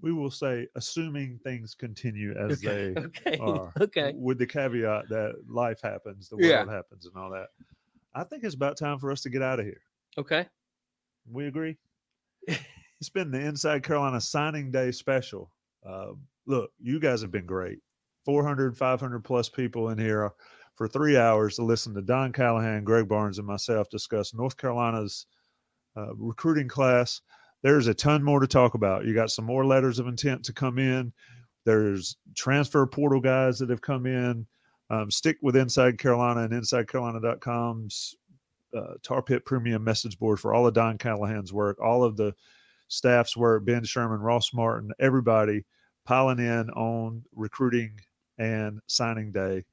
we will say, assuming things continue as Okay, they (laughs) okay, are, okay. with the caveat that life happens, the Yeah. world happens, and all that. I think it's about time for us to get out of here. Okay. We agree. it's been the Inside Carolina Signing Day special. Uh, look, you guys have been great. 400, 500 plus people in here for three hours to listen to Don Callahan, Greg Barnes, and myself discuss North Carolina's uh, recruiting class. There's a ton more to talk about. You got some more letters of intent to come in. There's transfer portal guys that have come in. Um, stick with Inside Carolina and InsideCarolina.com's uh, Tar Pit Premium message board for all of Don Callahan's work, all of the staff's work, Ben Sherman, Ross Martin, everybody piling in on recruiting and signing day.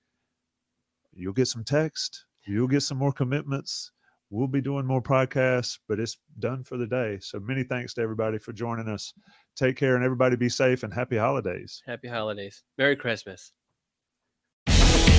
You'll get some text, you'll get some more commitments. We'll be doing more podcasts, but it's done for the day. So many thanks to everybody for joining us. Take care and everybody be safe and happy holidays. Happy holidays. Merry Christmas.